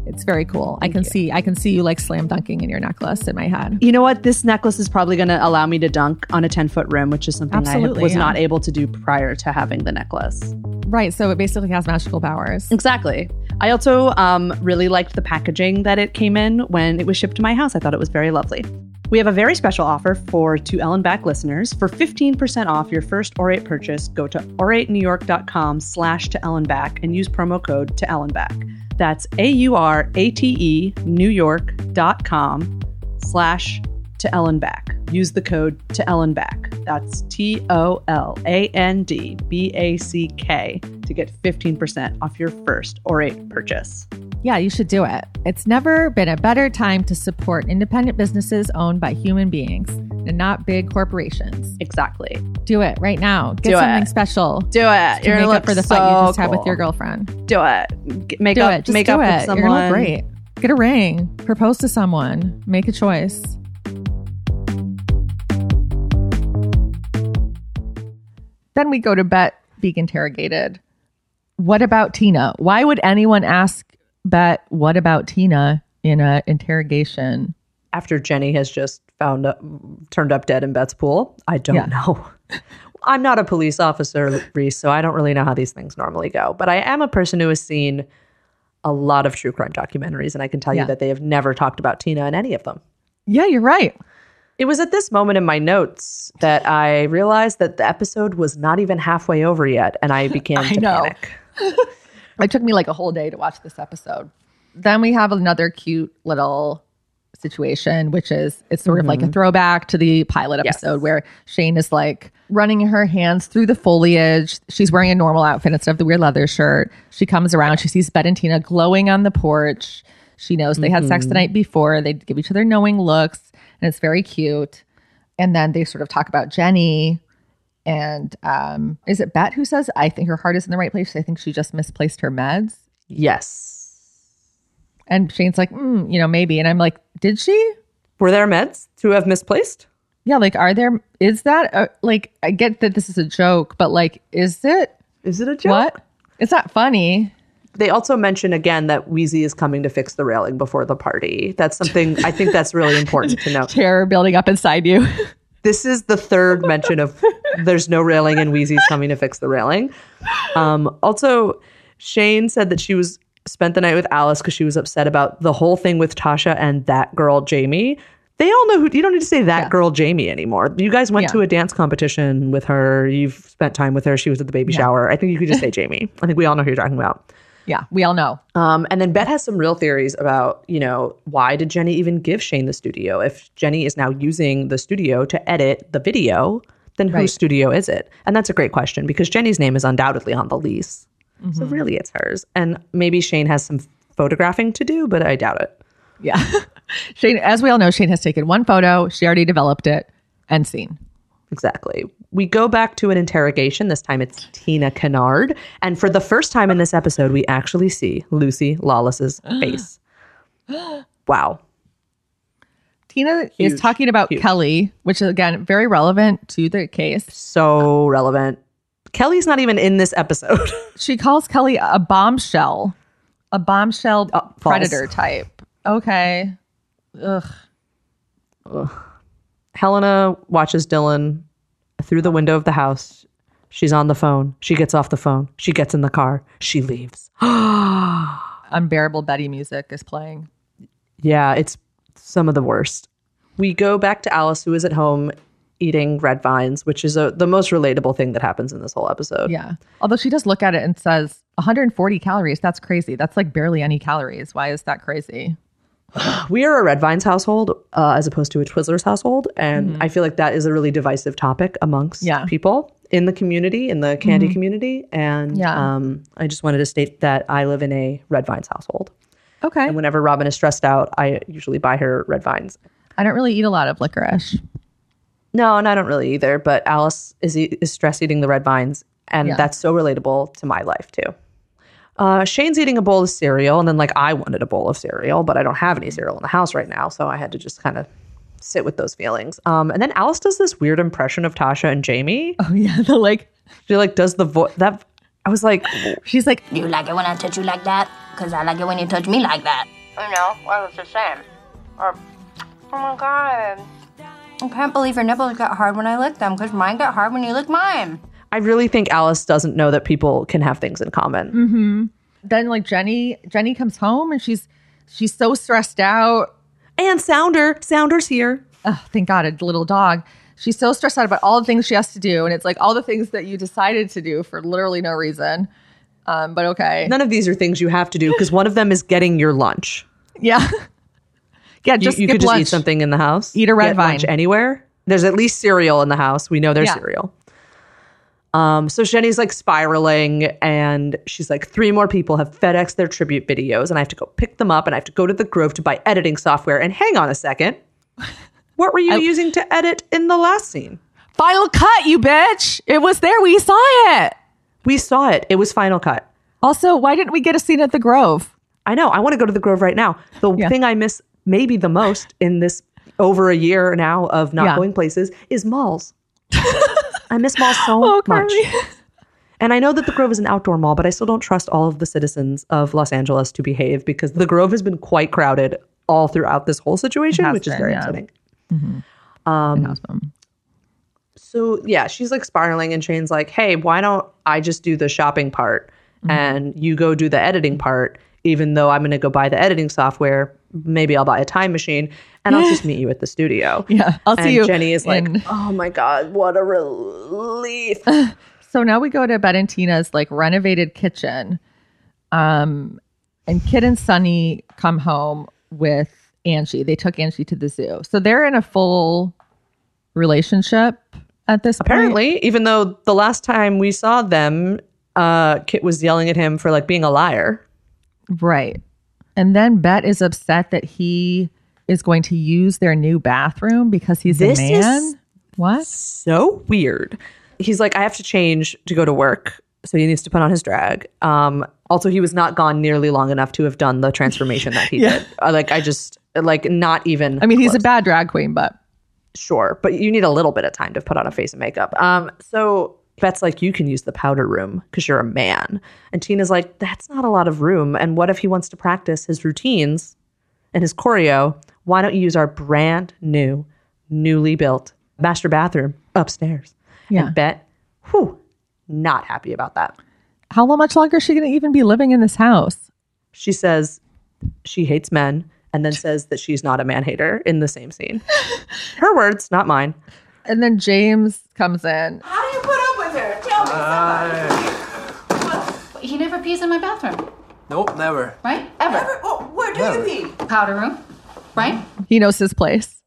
it's very cool. I can see, I can see you like slam dunking in your necklace in my head. You know what? This necklace is probably going to allow me to dunk on a 10 foot rim, which is something I was yeah. not able to do prior to having the necklace. Right. So it basically has magical powers. Exactly. I also um, really liked the packaging that it came in when it was shipped to my house. I thought it was very lovely. We have a very special offer for To L and Back listeners. For 15% off your first Aurate purchase, go to auratenewyork.com slash To L and Back and use promo code To L and Back. That's A-U-R-A-T-E New York.com slash To L and Back. Use the code To L and Back. That's T-O-L-A-N-D-B-A-C-K to get 15% off your first Aurate purchase. Yeah, you should do it. It's never been a better time to support independent businesses owned by human beings and not big corporations. Exactly. Do it right now. Get Do something it. special. Do it. You're make gonna up for the look fight you so just had with your girlfriend. Do it. Make do up. it. Just make do up it. with someone. You're gonna look great. Get a ring. Propose to someone. Make a choice. Then we go to Bette being interrogated. What about Tina? Why would anyone ask Bette, what about Tina in a interrogation? After Jenny has just found up, turned up dead in Bette's pool, I don't Yeah. know. I'm not a police officer, Riese, so I don't really know how these things normally go. But I am a person who has seen a lot of true crime documentaries, and I can tell Yeah. you that they have never talked about Tina in any of them. Yeah, you're right. It was at this moment in my notes that I realized that the episode was not even halfway over yet, and I began I to know. panic. It took me like a whole day to watch this episode. Then we have another cute little situation, which is it's sort of like a mm-hmm. throwback to the pilot Yes. episode where Shane is like running her hands through the foliage. She's wearing a normal outfit instead of the weird leather shirt. She comes around, she sees Bette and Tina glowing on the porch. She knows they had sex the mm-hmm. night before. They give each other knowing looks, and it's very cute. And then they sort of talk about Jenny. And um, is it Bette who says, I think her heart is in the right place? I think she just misplaced her meds. Yes. And Shane's like, mm, you know, maybe. And I'm like, did she? Were there meds to have misplaced? Yeah, like, are there, is that, uh, like, I get that this is a joke, but like, is it? Is it a joke? What? It's not funny. They also mention again that Wheezy is coming to fix the railing before the party. That's something I think that's really important to know. Terror building up inside you. This is the third mention of there's no railing and Wheezy's coming to fix the railing. Um, also, Shane said that she was spent the night with Alice because she was upset about the whole thing with Tasha and that girl Jamie. They all know who you don't need to say that girl Jamie anymore. You guys went Yeah. to a dance competition with her. You've spent time with her. She was at the baby shower. I think you could just say Jamie. I think we all know who you're talking about. yeah, we all know. Um, and then Bette has some real theories about, you know, why did Jenny even give Shane the studio? If Jenny is now using the studio to edit the video, then whose studio is it? And that's a great question because Jenny's name is undoubtedly on the lease. So mm-hmm. really it's hers. And maybe Shane has some photographing to do, but I doubt it. Yeah. Shane, as we all know, Shane has taken one photo. She already developed it and seen. Exactly. We go back to an interrogation. This time it's Tina Kennard. And for the first time in this episode, we actually see Lucy Lawless's face. Wow. Tina Huge, is talking about huge. Kelly, which is again very relevant to the case. So relevant. Kelly's not even in this episode. She calls Kelly a bombshell, a bombshell uh, false. predator type. Okay. Ugh. Ugh. Helena watches Dylan through the window of the house. She's on the phone. She gets off the phone. She gets in the car. She leaves. Unbearable Betty music is playing. Yeah, it's some of the worst. We go back to Alice, who is at home eating red vines, which is a, the most relatable thing that happens in this whole episode. Yeah. Although she does look at it and says 140 calories. That's crazy. That's like barely any calories. Why is that crazy? We are a red vines household uh, as opposed to a Twizzlers household. And I feel like that is a really divisive topic amongst Yeah. people in the community, in the candy community. And Yeah. um, I just wanted to state that I live in a red vines household. Okay. And whenever Robin is stressed out, I usually buy her red vines. I don't really eat a lot of licorice. No, and I don't really either. But Alice is e- is stress eating the red vines, and Yeah. that's so relatable to my life too. Uh, Shane's eating a bowl of cereal, and then like I wanted a bowl of cereal, but I don't have any cereal in the house right now, so I had to just kind of sit with those feelings. Um, and then Alice does this weird impression of Tasha and Jamie. Oh yeah, the like She like does the voice that. I was like, she's like, Do you like it when I touch you like that? Because I like it when you touch me like that. You know, well, it's the same. Or, oh my god. I can't believe your nipples got hard when I licked them because mine got hard when you licked mine. I really think Alice doesn't know that people can have things in common. Mm-hmm. then like Jenny Jenny comes home and she's she's so stressed out. And Sounder, Sounder's here. Oh, thank God, a little dog. She's so stressed out about all the things she has to do, and it's like all the things that you decided to do for literally no reason. Um, but okay, None of these are things you have to do because one of them is getting your lunch. yeah, yeah. Just you skip could just eat something in the house. Eat a red Get lunch vine. anywhere. There's at least cereal in the house. We know there's Yeah. cereal. Um, so Jenny's like spiraling, and she's like, three more people have FedEx their tribute videos, and I have to go pick them up, and I have to go to the Grove to buy editing software. And hang on a second, what were you using to edit in the last scene? Final cut, you bitch! It was there. We saw it. We saw it. It was Final Cut. Also, why didn't we get a scene at the Grove? I know. I want to go to the Grove right now. The Yeah. thing I miss maybe the most in this over a year now of not Yeah. going places is malls. I miss malls so Oh, much. And I know that the Grove is an outdoor mall, but I still don't trust all of the citizens of Los Angeles to behave because the Grove has been quite crowded all throughout this whole situation, which is very yeah. upsetting. Mhm. Um, so yeah, she's like spiraling, and Shane's like, "Hey, why don't I just do the shopping part Mm-hmm. and you go do the editing part? Even though I'm going to go buy the editing software, maybe I'll buy a time machine and I'll just meet you at the studio." Yeah, I'll see you Jenny is like, in- "Oh my god, what a relief!" So now we go to Bette and Tina's like renovated kitchen. Um, and Kit and Sunny come home with Angie. They took Angie to the zoo. So they're in a full relationship at this point. Apparently, even though the last time we saw them, uh, Kit was yelling at him for like being a liar. Right. And then Bette is upset that he is going to use their new bathroom because he's This a man. what? So weird. He's like, I have to change to go to work. So he needs to put on his drag. Um, also, he was not gone nearly long enough to have done the transformation that he Yeah. did. Uh, like, I just, like, not even. I mean, he's a bad drag queen, but Sure, but you need a little bit of time to put on a face and makeup. Um, so Bette's like, you can use the powder room because you're a man. And Tina's like, that's not a lot of room. And what if he wants to practice his routines and his choreo? Why don't you use our brand new, newly built master bathroom upstairs? Yeah. And Bette, whew, not happy about that. how much longer is she going to even be living in this house? She says she hates men and then says that she's not a man hater in the same scene. Her words, not mine. And then James comes in. How do you put up with her? Tell me He never pees in my bathroom, Nope, never. right? Ever. Oh, where do Never. you pee? Powder room, right? He knows his place.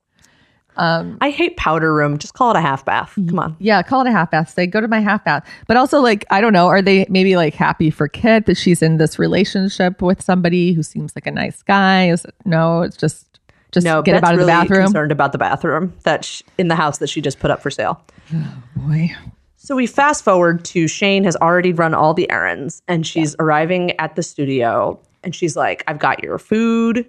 Um, I hate powder room. Just call it a half bath. Come on. Yeah, call it a half bath. Say, go to my half bath. But also, like, I don't know, are they maybe like happy for Kit that she's in this relationship with somebody who seems like a nice guy? Is it, no, it's just just no, get Bette's out of the really bathroom. Concerned about the bathroom that sh- in the house that she just put up for sale. Oh Boy, So we fast forward to Shane has already run all the errands and she's arriving at the studio and she's like, "I've got your food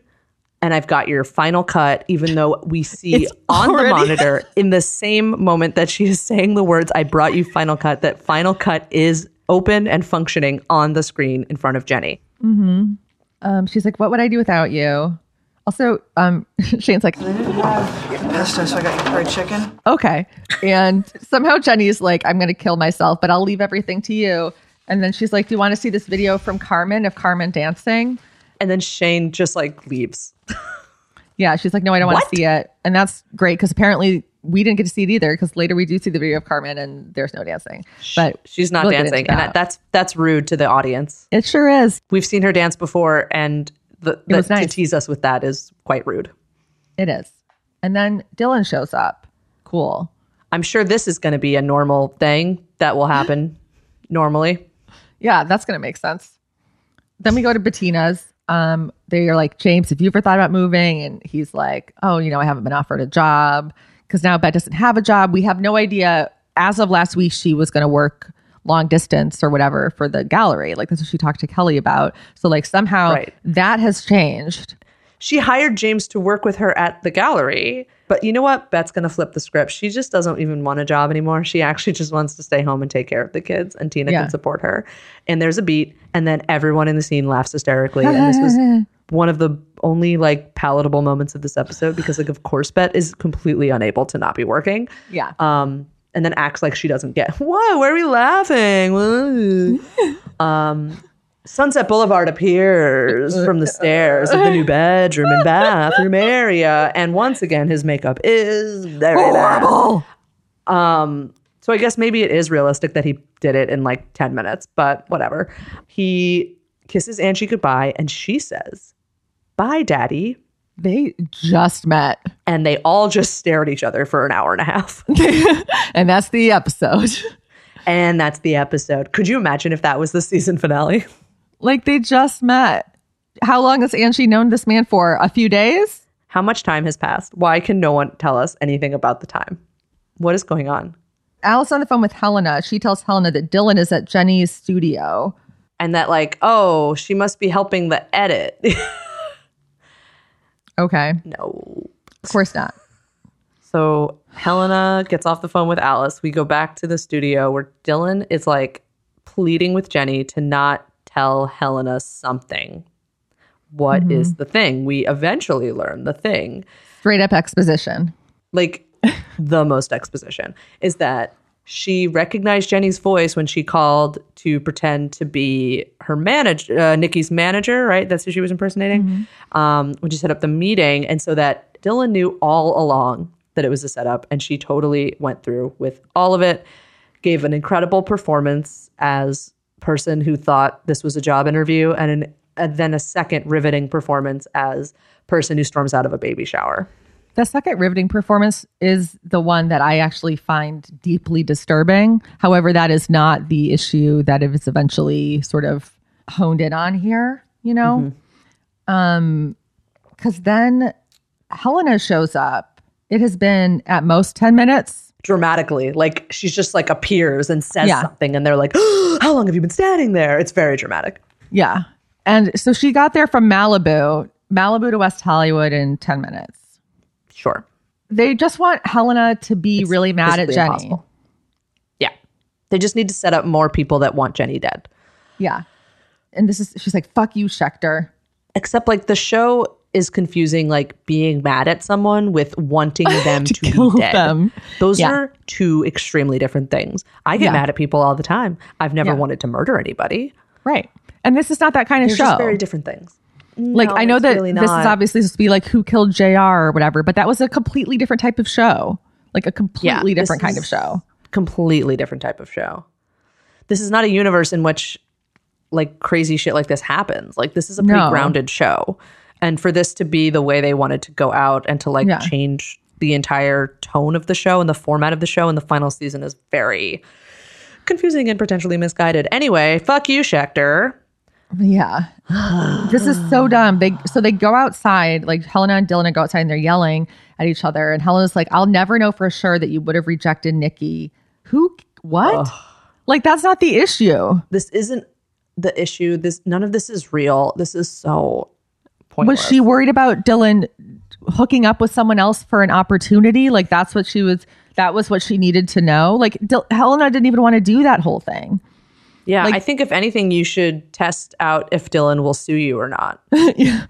and I've got your final cut." Even though we see It's on already- the monitor in the same moment that she is saying the words, "I brought you final cut," that final cut is open and functioning on the screen in front of Jenny. hmm um, she's like, "What would I do without you?" Also, um, Shane's like, Pesto, so I got you fried chicken. "Okay," and somehow Jenny's like, "I'm going to kill myself, but I'll leave everything to you." And then she's like, "Do you want to see this video from Carmen of Carmen dancing?" And then Shane just like leaves. Yeah, she's like, no, I don't want to see it. And that's great because apparently we didn't get to see it either because later we do see the video of Carmen and there's no dancing. But She's not we'll dancing, into and that. that- that's that's rude to the audience. it sure is. We've seen her dance before, and the, the nice. to tease us with that is quite rude. It is. And then Dylan shows up. Cool. I'm sure this is going to be a normal thing that will happen normally. Yeah, that's going to make sense. Then we go to Bettina's. Um, they are like, James, have you ever thought about moving? And he's like, oh, you know, I haven't been offered a job because now Bette doesn't have a job. We have no idea. As of last week, she was going to work long distance or whatever for the gallery. Like that's what she talked to Kelly about. So like somehow Right. that has changed. She hired James to work with her at the gallery. But you know what? Bette's going to flip the script. She just doesn't even want a job anymore. She actually just wants to stay home and take care of the kids, and Tina Yeah. can support her. And there's a beat, and then everyone in the scene laughs hysterically. and this was one of the only like palatable moments of this episode because, like, of course, Bette is completely unable to not be working. Yeah. Um, and then acts like she doesn't get. Whoa, where are we laughing? Um, Sunset Boulevard appears from the stairs of the new bedroom and bathroom area, and once again, his makeup is very bad. Horrible. Um, so I guess maybe it is realistic that he did it in like ten minutes, but whatever. He kisses Angie goodbye, and she says, "Bye, Daddy." They just met. And they all just stare at each other for an hour and a half. and that's the episode. And that's the episode. Could you imagine if that was the season finale? Like they just met. How long has Angie known this man for? A few days? How much time has passed? Why can no one tell us anything about the time? What is going on? Alice on the phone with Helena. She tells Helena that Dylan is at Jenny's studio. And that, like, oh, she must be helping the edit. Okay. no. Of course not. So Helena gets off the phone with Alice. We go back to the studio where Dylan is like pleading with Jenny to not tell Helena something. What is the thing? We eventually learn the thing. Straight up exposition. Like the most exposition is that she recognized Jenny's voice when she called to pretend to be her manager, uh, Nikki's manager, right? That's who she was impersonating. Um, when she set up the meeting, and so that Dylan knew all along that it was a setup, and she totally went through with all of it. Gave an incredible performance as person who thought this was a job interview, and, an, and then a second riveting performance as person who storms out of a baby shower. The second riveting performance is the one that I actually find deeply disturbing. However, that is not the issue that is eventually sort of honed in on here, you know? Um, because then Helena shows up. It has been at most 10 minutes. Dramatically. Like she's just like appears and says Yeah. something, and they're like, "How long have you been standing there?" It's very dramatic. Yeah. And so she got there from Malibu, Malibu to West Hollywood in 10 minutes. Sure. They just want Helena to be really mad at Jenny. impossible. Yeah, they just need to set up more people that want Jenny dead. Yeah. And this is, she's like, fuck you, Schecter. Except like the show is confusing, like being mad at someone with wanting them to, kill be dead. them. Those Yeah. are two extremely different things. I get Yeah. mad at people all the time. I've never Yeah. wanted to murder anybody. Right. And this is not that kind of They're show. just very different things. like No, I know that really this is obviously supposed to be like who killed JR or whatever, but that was a completely different type of show. Like a completely different kind of show. Completely different type of show. This is not a universe in which like crazy shit like this happens. Like this is a pretty No. grounded show. And for this to be the way they wanted to go out and to like Yeah. change the entire tone of the show and the format of the show in the final season is very confusing and potentially misguided. Anyway, fuck you, Schecter. Yeah. this is so dumb. They so they go outside, like Helena and Dylan go outside and they're yelling at each other. And Helena's like, I'll never know for sure that you would have rejected Nikki. Who what? Like that's not the issue. This isn't the issue. This none of this is real. This is so pointless. Was she worried about Dylan hooking up with someone else for an opportunity? Like that's what she was that was what she needed to know. Like Dil- Helena didn't even want to do that whole thing. Yeah, Like- I think if anything, you should test out if Dylan will sue you or not. Yeah.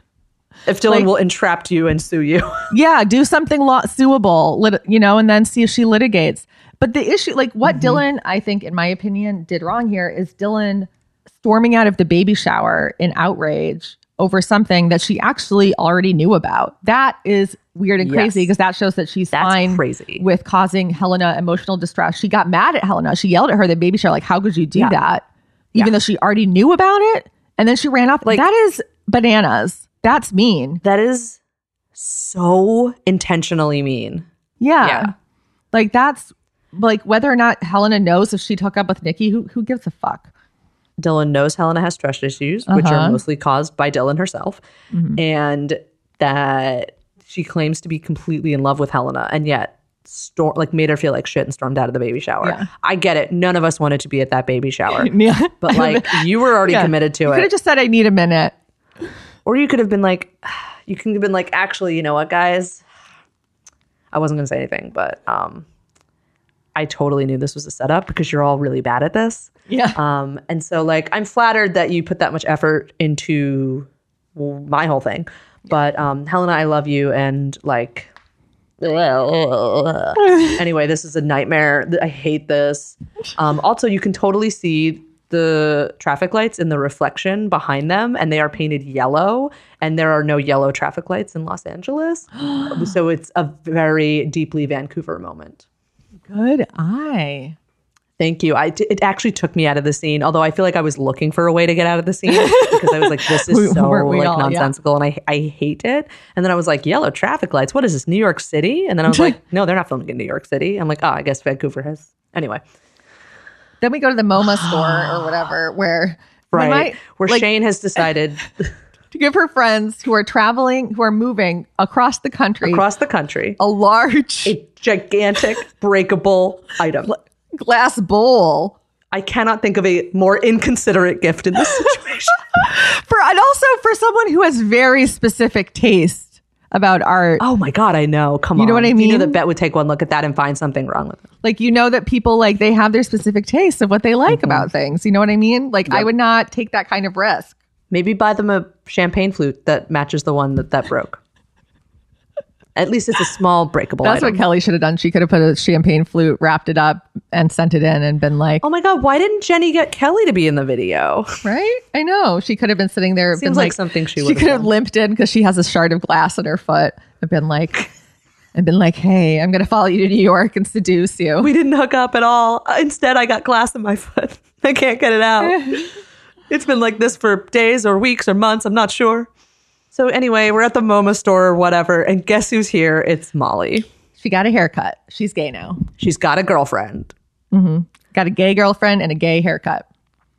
If Dylan Like- will entrap you and sue you. yeah, do something law suable, lit- you know, and then see if she litigates. But the issue, like what Mm-hmm. Dylan, I think, in my opinion, did wrong here is Dylan storming out of the baby shower in outrage over something that she actually already knew about. That is weird and crazy because that shows that she's That's fine crazy. with causing Helena emotional distress. She got mad at Helena. She yelled at her the baby shower, like, "How could you do Yeah. that?" Even though she already knew about it, and then she ran off. Like that is bananas. That's mean. That is so intentionally mean. Yeah. Yeah. Like that's like whether or not Helena knows if she'd hook up with Nikki, who who gives a fuck? Dylan knows Helena has trust issues, which Uh-huh. are mostly caused by Dylan herself, Mhm. and that she claims to be completely in love with Helena, and yet storm like made her feel like shit and stormed out of the baby shower. Yeah. I get it. None of us wanted to be at that baby shower, Yeah. but like you were already Yeah. committed to You it. could have just said I need a minute. Or you could have been like, you could have been like, actually, you know what, guys? I wasn't going to say anything, but um, I totally knew this was a setup because you're all really bad at this. Yeah. Um, and so, like, I'm flattered that you put that much effort into my whole thing. But um, Helena, I love you, and like, anyway, this is a nightmare. I hate this. Um, also, you can totally see the traffic lights in the reflection behind them, and they are painted yellow. And there are no yellow traffic lights in Los Angeles, so it's a very deeply Vancouver moment. Good eye. Thank you. I it actually took me out of the scene, although I feel like I was looking for a way to get out of the scene because I was like, this is so like all? Yeah. nonsensical, and I I hate it. And then I was like, yellow traffic lights. What is this? New York City? And then I was like, no, they're not filming in New York City. I'm like, oh, I guess Vancouver has. Anyway, Then we go to the MoMA store or whatever, where right where like, Shane has decided to give her friends who are traveling, who are moving across the country, across the country a large a gigantic breakable item. Glass bowl I cannot think of a more inconsiderate gift in this situation. for, and also for someone who has very specific taste about art. Oh my god, I know. Come You on. You know what I mean. You know that Bette would take one look at that and find something wrong with it. Like you know that people like they have their specific tastes of what they like mm-hmm. about things. You know what I mean? Like I would not take that kind of risk. Maybe buy them a champagne flute that matches the one that that broke. At least it's a small breakable That's item. what Kelly should have done. She could have put a champagne flute, wrapped it up, and sent it in, and been like, oh my god, why didn't Jenny get Kelly to be in the video? right? I know. She could have been sitting there. Seems been like something she She could have done. limped in because she has a shard of glass in her foot, and been like, and been like, "Hey, I'm going to follow you to New York and seduce you." We didn't hook up at all. Instead, I got glass in my foot. I can't get it out. it's been like this for days or weeks or months. I'm not sure. So anyway, we're at the MoMA store or whatever, and guess who's here? It's Molly. She got a haircut. She's gay now. She's got a girlfriend. hmm Got a gay girlfriend and a gay haircut.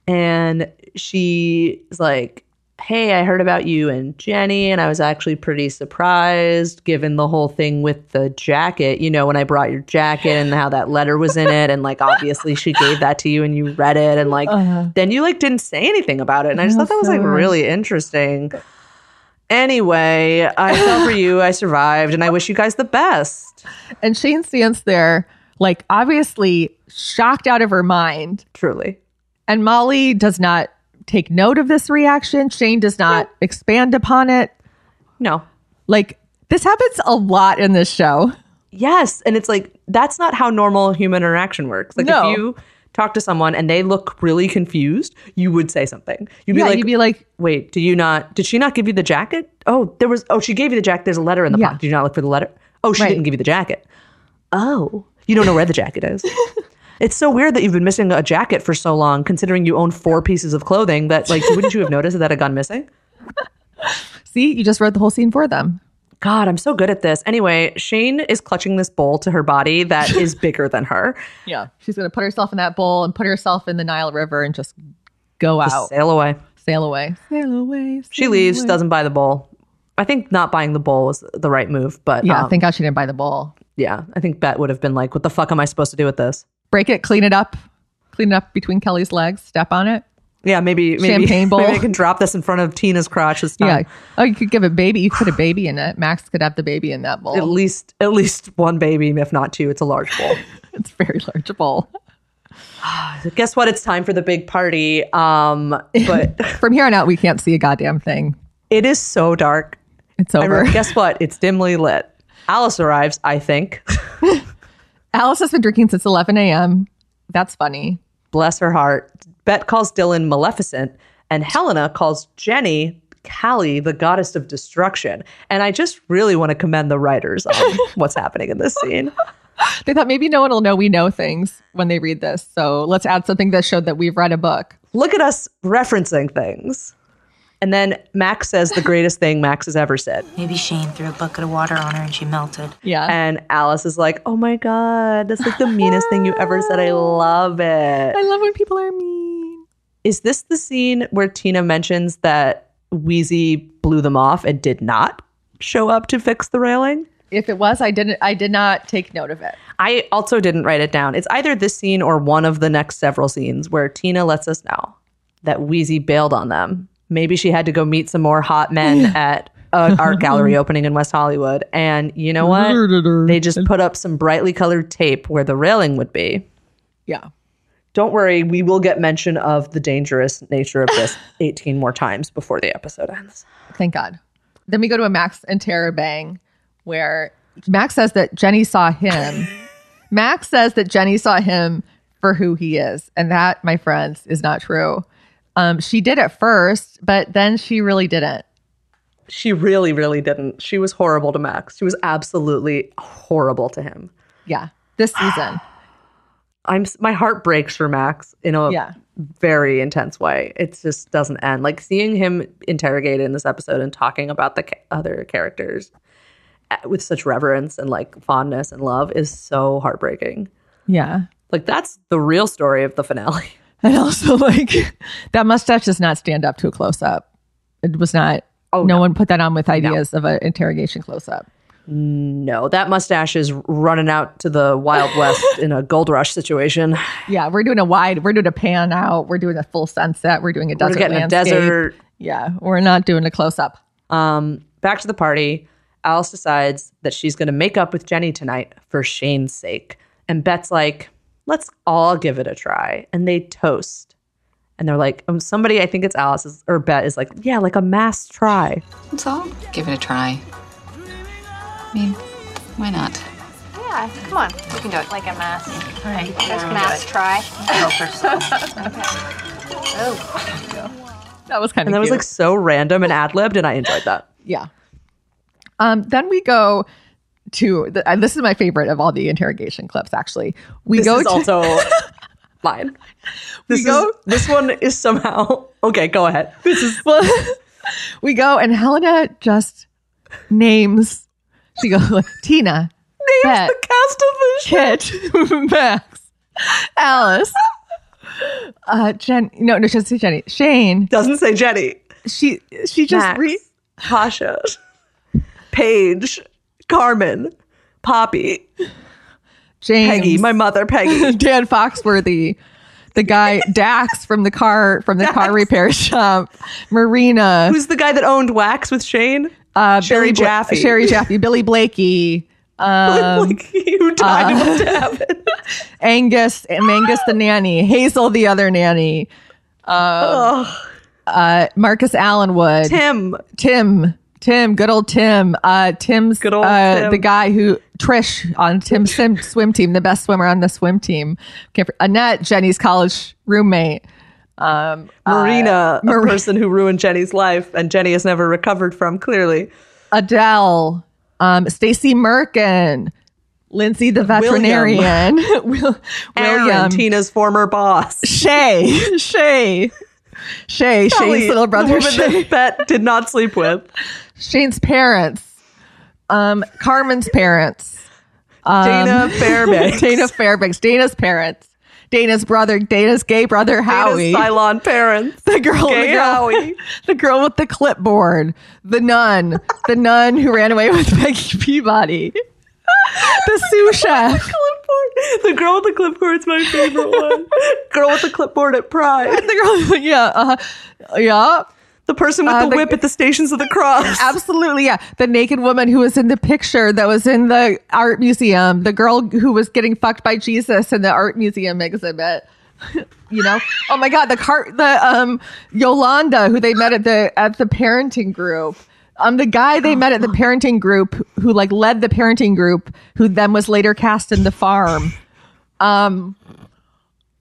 and she's like, Hey, I heard about you and Jenny, and I was actually pretty surprised given the whole thing with the jacket. You know, when I brought your jacket and how that letter was in it, and like obviously she gave that to you and you read it, and like Uh-huh. then you like didn't say anything about it. And I just thought that was like really interesting. Anyway, I fell for you, I survived, and I wish you guys the best. And Shane stands there, like obviously shocked out of her mind. Truly. And Molly does not take note of this reaction. Shane does not expand upon it. No. Like this happens a lot in this show. Yes, and it's like that's not how normal human interaction works. Like No. if you talk to someone and they look really confused, you would say something. You'd be Yeah, like, you'd be like, "Wait, do you not? Did she not give you the jacket? Oh, there was. Oh, she gave you the jacket. There's a letter in the Yeah. pocket. Did you not look for the letter? Oh, she Right. didn't give you the jacket. Oh, you don't know where the jacket is. It's so weird that you've been missing a jacket for so long, considering you own four pieces of clothing. That like, wouldn't you have noticed that had gone missing? See, you just wrote the whole scene for them. God, I'm so good at this. Anyway, Shane is clutching this bowl to her body that is bigger than her. Yeah. She's going to put herself in that bowl and put herself in the Nile River and just go Just out. sail away. Sail away. Sail away. She leaves, away. doesn't buy the bowl. I think not buying the bowl was the right move, but Yeah, um, thank God she didn't buy the bowl. yeah, I think Bette would have been like, "What the fuck am I supposed to do with this?" Break it, clean it up, clean it up between Kelly's legs, step on it. Yeah, maybe maybe Champagne bowl. Maybe I can drop this in front of Tina's crotch this time. Yeah. Oh, you could give a baby. You could put a baby in it. Max could have the baby in that bowl. At least at least one baby, if not two. It's a large bowl. it's a very large bowl. Guess what? It's time for the big party. Um, but From here on out, we can't see a goddamn thing. it is so dark. It's over. guess what? It's dimly lit. Alice arrives. I think. Alice has been drinking since 11 a.m. That's funny. Bless her heart. Bette calls Dylan Maleficent, and Helena calls Jenny Kali, the goddess of destruction. And I just really want to commend the writers on what's happening in this scene. They thought maybe no one will know we know things when they read this. So let's add something that showed that we've read a book. Look at us referencing things. And then Max says the greatest thing Max has ever said. Maybe Shane threw a bucket of water on her and she melted. Yeah. And Alice is like, oh my God, that's like the meanest thing you ever said. I love it. I love when people are mean. Is this the scene where Tina mentions that Wheezy blew them off and did not show up to fix the railing? If it was, I didn't I did not take note of it. I also didn't write it down. It's either this scene or one of the next several scenes where Tina lets us know that Wheezy bailed on them. Maybe she had to go meet some more hot men at an art gallery opening in West Hollywood. And you know what? They just put up some brightly colored tape where the railing would be. Yeah. Don't worry, we will get mention of the dangerous nature of this 18 more times before the episode ends. Thank God. Then we go to a Max and Tara bang where Max says that Jenny saw him. Max says that Jenny saw him for who he is. And that, my friends, is not true. Um, she did at first, but then she really didn't. She really, really didn't. She was horrible to Max. She was absolutely horrible to him. Yeah. This season. I'm my heart breaks for Max in a Yeah. very intense way. It just doesn't end. Like seeing him interrogated in this episode and talking about the ca- other characters uh, with such reverence and like fondness and love is so heartbreaking. Yeah. Like that's the real story of the finale. And also, like, that mustache does not stand up to a close up. It was not, Oh, no, no. one put that on with ideas of an interrogation close up. No, that mustache is running out to the Wild West in a gold rush situation. Yeah, we're doing a wide, we're doing a pan out, we're doing a full sunset, we're doing a We're desert getting a desert. Yeah, we're not doing a close up. Um, back to the party. Alice decides that she's going to make up with Jenny tonight for Shane's sake. And Bette's like, let's all give it a try. And they toast. And they're like, um, somebody, I think it's Alice or Bette is like, yeah, like a mass try. Let's all give it a try. I mean, why not? Yeah, come on. We can do it. Like a mass. All right. Let's Yeah. mass try. Go first. okay. Oh. That was kind of. And of that was like so random and ad libbed, and I enjoyed that. Yeah. Um, then we go to the, and this is my favorite of all the interrogation clips. Actually, we This go is to, also mine. This We go- is, this one is somehow okay. Go ahead. This is well, we go and Helena just names. She goes Tina, names the cast of the show. Kit, Max, Alice, uh, Jen. No, no, she doesn't say Jenny. Shane doesn't say Jenny. She she just Max, re- Tasha, Paige, Carmen, Poppy, James, Peggy, my mother, Peggy. Dan Foxworthy, the guy Dax from the car from the car repair shop, Marina, Who's the guy that owned Wax with Shane? Uh, Sherry Billy Bla- Jaffe. Sherry Jaffe, Billie Blaikie, um, like died uh, happened? Angus, Angus the nanny, Hazel the other nanny, um, uh, Marcus Allenwood, Tim, Tim, Tim, good old Tim, uh, Tim's Good old uh, Tim. the guy who Trish on Tim's swim, swim team, the best swimmer on the swim team. Annette, Jenny's college roommate. Um, Marina, uh, a Mar- person who ruined Jenny's life, and Jenny has never recovered from. Clearly, Adele, um, Stacy Merkin, Lindsay the veterinarian, Will, Aaron, William, Tina's former boss, Shay, Shay, Shay, Kelly, Shane's little brother, Shay, that Bette did not sleep with. Shane's parents, um, Carmen's parents, um, Dana Fairbanks. Dana Fairbanks, Dana's parents, Dana's brother, Dana's gay brother Howie, Dana's Cylon parents. the girl, Gay the girl, Howie. the girl with the clipboard, the nun, the nun who ran away with Peggy Peabody, the sous chef. clipboard. The girl with the clipboard. clipboard's my favorite one. girl with the clipboard at Pride. The girl, yeah, uh, yeah, The person with Uh, the the- whip at the Stations of the Cross. absolutely, yeah. The naked woman who was in the picture that was in the art museum, the girl who was getting fucked by Jesus in the art museum exhibit. you know, oh my god, the car, the um Yolanda who they met at the at the parenting group. Um, the guy they met at the parenting group who like led the parenting group, who then was later cast in the farm. Um,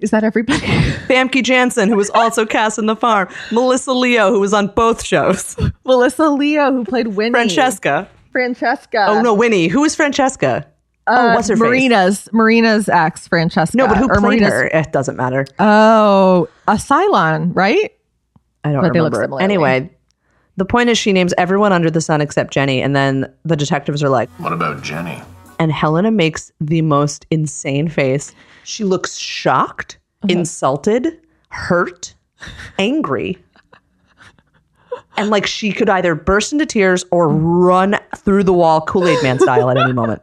is that everybody? Famke Janssen, who was also cast in The Farm. Melissa Leo, who was on both shows. Melissa Leo, who played Winnie. Francesca. Francesca. oh no, Winnie. Who is Francesca? oh, Uh, what's her face? Marina's Marina's ex, Francesca. No, but who Or played Marina's- her? It doesn't matter. Oh, a Cylon, right? I don't But they look remember. Anyway, the point is she names everyone under the sun except Jenny, and then the detectives are like, What about Jenny? and Helena makes the most insane face. She looks shocked, Uh-huh. insulted, hurt, angry. And like she could either burst into tears or run through the wall Kool Aid Man style at any moment.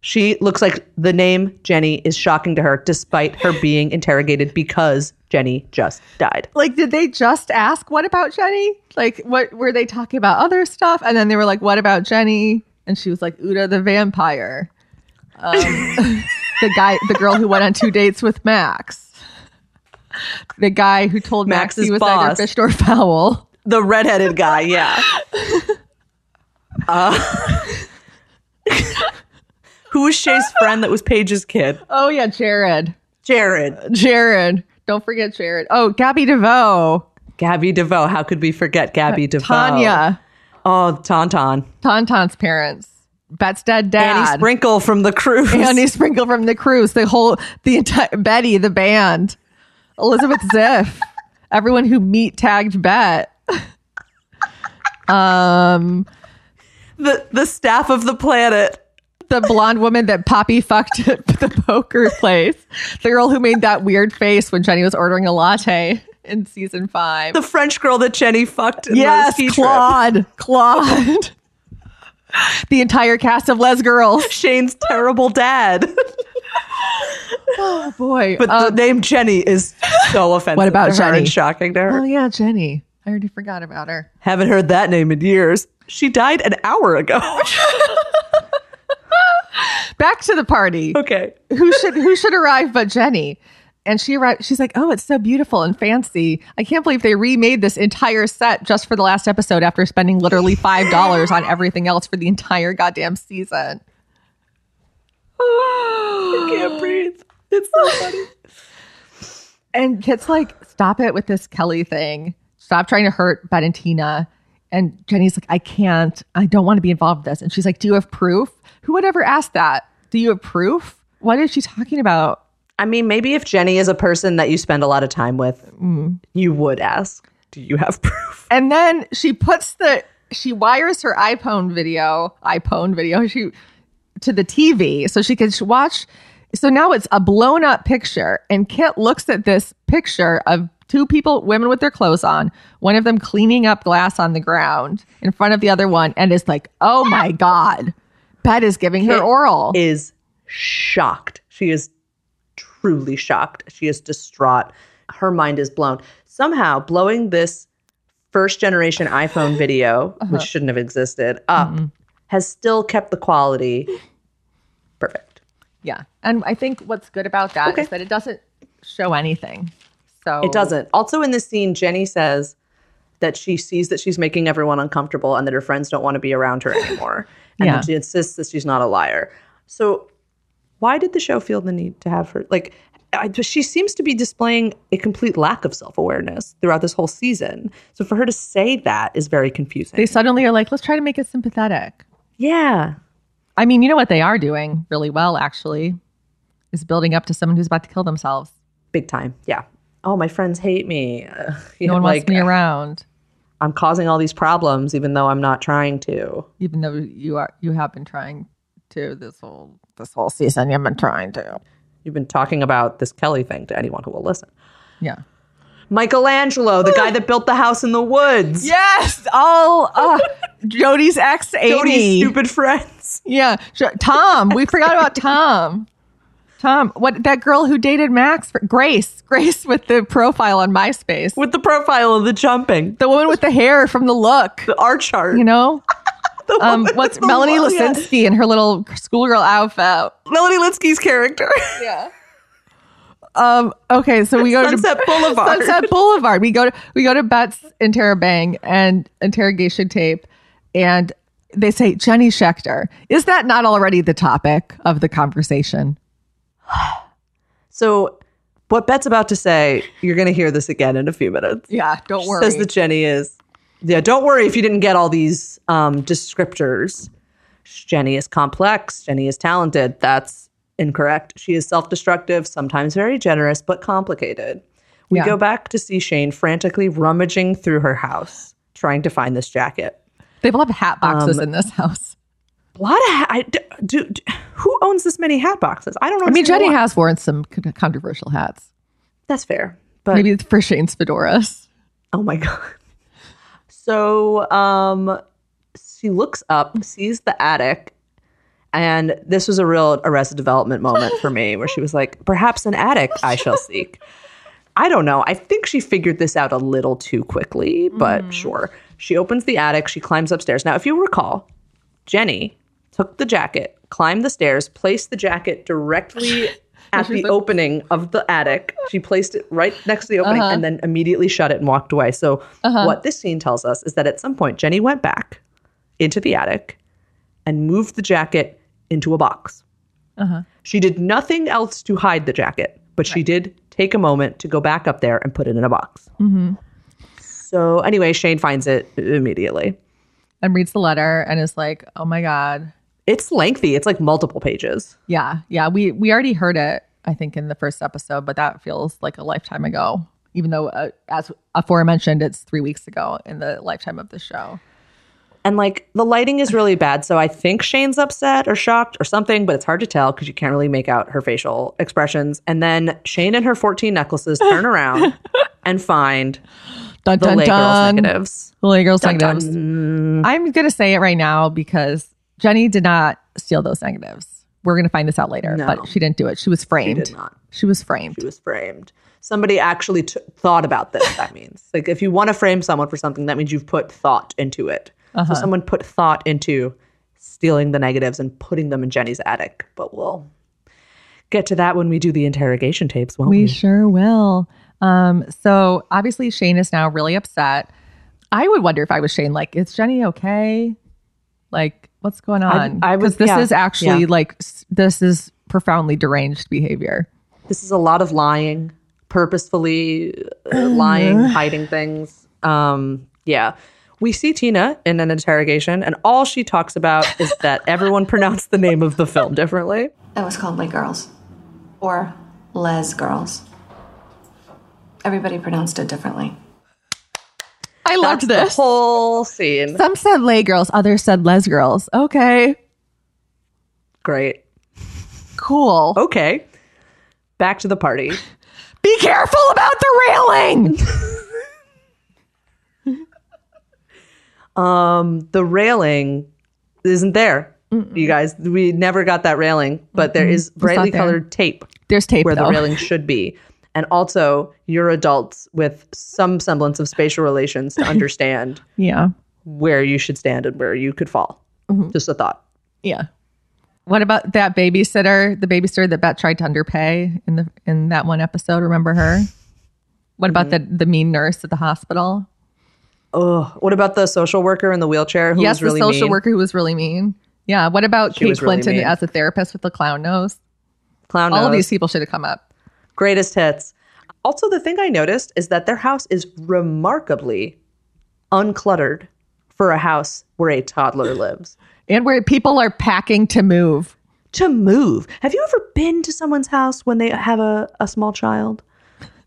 She looks like the name Jenny is shocking to her, despite her being interrogated because Jenny just died. Like, did they just ask what about Jenny? Like, what were they talking about other stuff? And then they were like, what about Jenny? And she was like, Uda the vampire. Um, the guy, the girl who went on two dates with Max. The guy who told Max Max's he was boss. fish nor fowl. The redheaded guy, yeah. Uh, who was Shay's friend that was Paige's kid? Oh yeah, Jared. Jared. Jared. Don't forget Jared. Oh, Gabby Deveaux. Gabby Deveaux. How could we forget Gabby Deveaux? Tanya. Oh, Tauntaun. Tauntaun's parents. Bette's dead dad. Annie Sprinkle from the cruise. Annie Sprinkle from the cruise. The whole, the entire, Betty, the band. Elizabeth Ziff. Everyone who meet tagged Bette. Um, the the staff of the planet. The blonde woman that Poppy fucked at the poker place. The girl who made that weird face when Jenny was ordering a latte in season five. The French girl that Jenny fucked in yes, the ski trip. Claude. Claude. the entire cast of Lez Girls. Shane's terrible dad. oh boy. But the um, name Jenny is so offensive. What about Jenny? and shocking to her. Oh yeah, Jenny. I already forgot about her. Haven't heard that name in years. She died an hour ago. Back to the party. okay. who should who should arrive but Jenny? And she arrived. She's like, "Oh, it's so beautiful and fancy. I can't believe they remade this entire set just for the last episode after spending literally five dollars on everything else for the entire goddamn season." I can't breathe. It's so funny. And Kit's like, "Stop it with this Kelly thing. Stop trying to hurt Bette and Tina." And Jenny's like, "I can't. I don't want to be involved with this." And she's like, "Do you have proof? Who would ever ask that? Do you have proof? What is she talking about?" I mean, maybe if Jenny is a person that you spend a lot of time with, you would ask, Do you have proof? And then she puts the she wires her iPhone video, iPhone video, she to the TV so she can watch. So now it's a blown up picture, and Kit looks at this picture of two people, women with their clothes on, one of them cleaning up glass on the ground in front of the other one, and is like, "Oh my god, Bette is giving her oral." Is shocked. She is truly shocked. She is distraught. Her mind is blown. Somehow, blowing this first generation iPhone video, Uh-huh. which shouldn't have existed, up Mm-hmm. has still kept the quality perfect. yeah, and I think what's good about that is that it doesn't show anything. So It doesn't. Also, in this scene, Jenny says that she sees that she's making everyone uncomfortable and that her friends don't want to be around her anymore. and Yeah. she insists that she's not a liar. So, why did the show feel the need to have her? Like, I, she seems to be displaying a complete lack of self awareness throughout this whole season. So, for her to say that is very confusing. They suddenly are like, let's try to make it sympathetic. yeah. I mean, you know what they are doing really well, actually, is building up to someone who's about to kill themselves. Big time. Yeah. Oh, my friends hate me. Uh, you No know, one wants me around, I'm causing all these problems, even though I'm not trying to. even though you are. You have been trying to this whole this whole season. You've been trying to. You've been talking about this Kelly thing to anyone who will listen. Yeah. Michelangelo, the guy that built the house in the woods. Yes. All uh, Jodi's ex, Amy. Jodi's stupid friends. Yeah. Tom. We forgot about Tom. Tom. What that girl who dated Max? Grace. Grace with the profile on MySpace. With the profile of the jumping. The woman with the hair from the look. The art chart. You know. Um, what's Melanie lo- yeah. In her little schoolgirl outfit? Melanie Lynskey's character. Yeah. Um, okay, so we go to Sunset to Boulevard. Sunset Boulevard. We go to we go to Bette's interrobang and interrogation tape, and they say Jenny Schecter. Is that not already the topic of the conversation? So, what Bette's about to say, you're going to hear this again in a few minutes. Yeah, don't She worry. Says that Jenny is. Yeah, don't worry if you didn't get all these um, descriptors. Jenny is complex. Jenny is talented. That's incorrect. She is self destructive, sometimes very generous, but complicated. We Yeah. go back to see Shane frantically rummaging through her house, trying to find this jacket. They will have hat boxes Um, in this house. A lot of ha- I, do, d- Who owns this many hat boxes? I don't know. I mean, Jenny has worn some controversial hats. That's fair, but Maybe for Shane's fedoras. Oh my god. So um she looks up, sees the attic, and this was a real arrested development moment for me where she was like, perhaps an attic I shall seek. I don't know. I think she figured this out a little too quickly, but sure. She opens the attic, she climbs upstairs. Now, if you recall, Jenny took the jacket, climbed the stairs, placed the jacket directly at the opening of the attic. She placed it right next to the opening Uh-huh. and then immediately shut it and walked away. So, Uh-huh. what this scene tells us is that at some point, Jenny went back into the attic and moved the jacket into a box. Uh-huh. She did nothing else to hide the jacket, but she did take a moment to go back up there and put it in a box. Mm-hmm. So, anyway, Shane finds it immediately. And reads the letter and is like, "Oh my god, It's lengthy, it's like multiple pages. Yeah, yeah. We we already heard it, I think, in the first episode, but that feels like a lifetime ago. Even though, uh, as aforementioned, it's three weeks ago in the lifetime of the show. And like the lighting is really bad. So I think Shane's upset or shocked or something, but it's hard to tell because you can't really make out her facial expressions. And then Shane and her 14 necklaces turn around and find Dun, the dun, Lay Girls dun. negatives. The Lay Girls Dun, dun. negatives. I'm gonna say it right now because Jenny did not steal those negatives. We're gonna find this out later, No. but she didn't do it. She was framed. did not. She was framed. She was framed. Somebody actually t- thought about this. That means like if you want to frame someone for something, that means you've put thought into it. Uh-huh. So someone put thought into stealing the negatives and putting them in Jenny's attic. But we'll get to that when we do the interrogation tapes, won't we? We sure will. Um, so obviously Shane is now really upset. I would wonder if I was Shane, like, is Jenny okay? Like, what's going on? I would- Because this yeah, is actually yeah. like this is profoundly deranged behavior. This is a lot of lying, purposefully uh, lying, hiding things. Um, yeah. We see Tina in an interrogation, and all she talks about is that everyone pronounced the name of the film differently. It was called Les Girls. Or Les Girls. Everybody pronounced it differently. I loved this whole scene. Some said lay girls, others said les girls. Okay, Great. cool. Okay. Back to the party. Be careful about the railing. Um, the railing isn't there. You guys, we never got that railing, but there is brightly there. colored tape There's tape where though. the railing should be. And also, you're adults with some semblance of spatial relations to understand yeah, where you should stand and where you could fall. Mm-hmm. Just a thought. yeah. What about that babysitter? The babysitter that Bette tried to underpay in the in that one episode. Remember her? What about the the mean nurse at the hospital? Oh, what about the social worker in the wheelchair who yes, was really the social mean? worker who was really mean. Yeah. What about She Kate was really Clinton as a therapist with the clown nose? Clown nose. All of these people should have come up. Greatest hits. Also, the thing I noticed is that their house is remarkably uncluttered for a house where a toddler lives. And where people are packing to move. To move. Have you ever been to someone's house when they have a, a small child?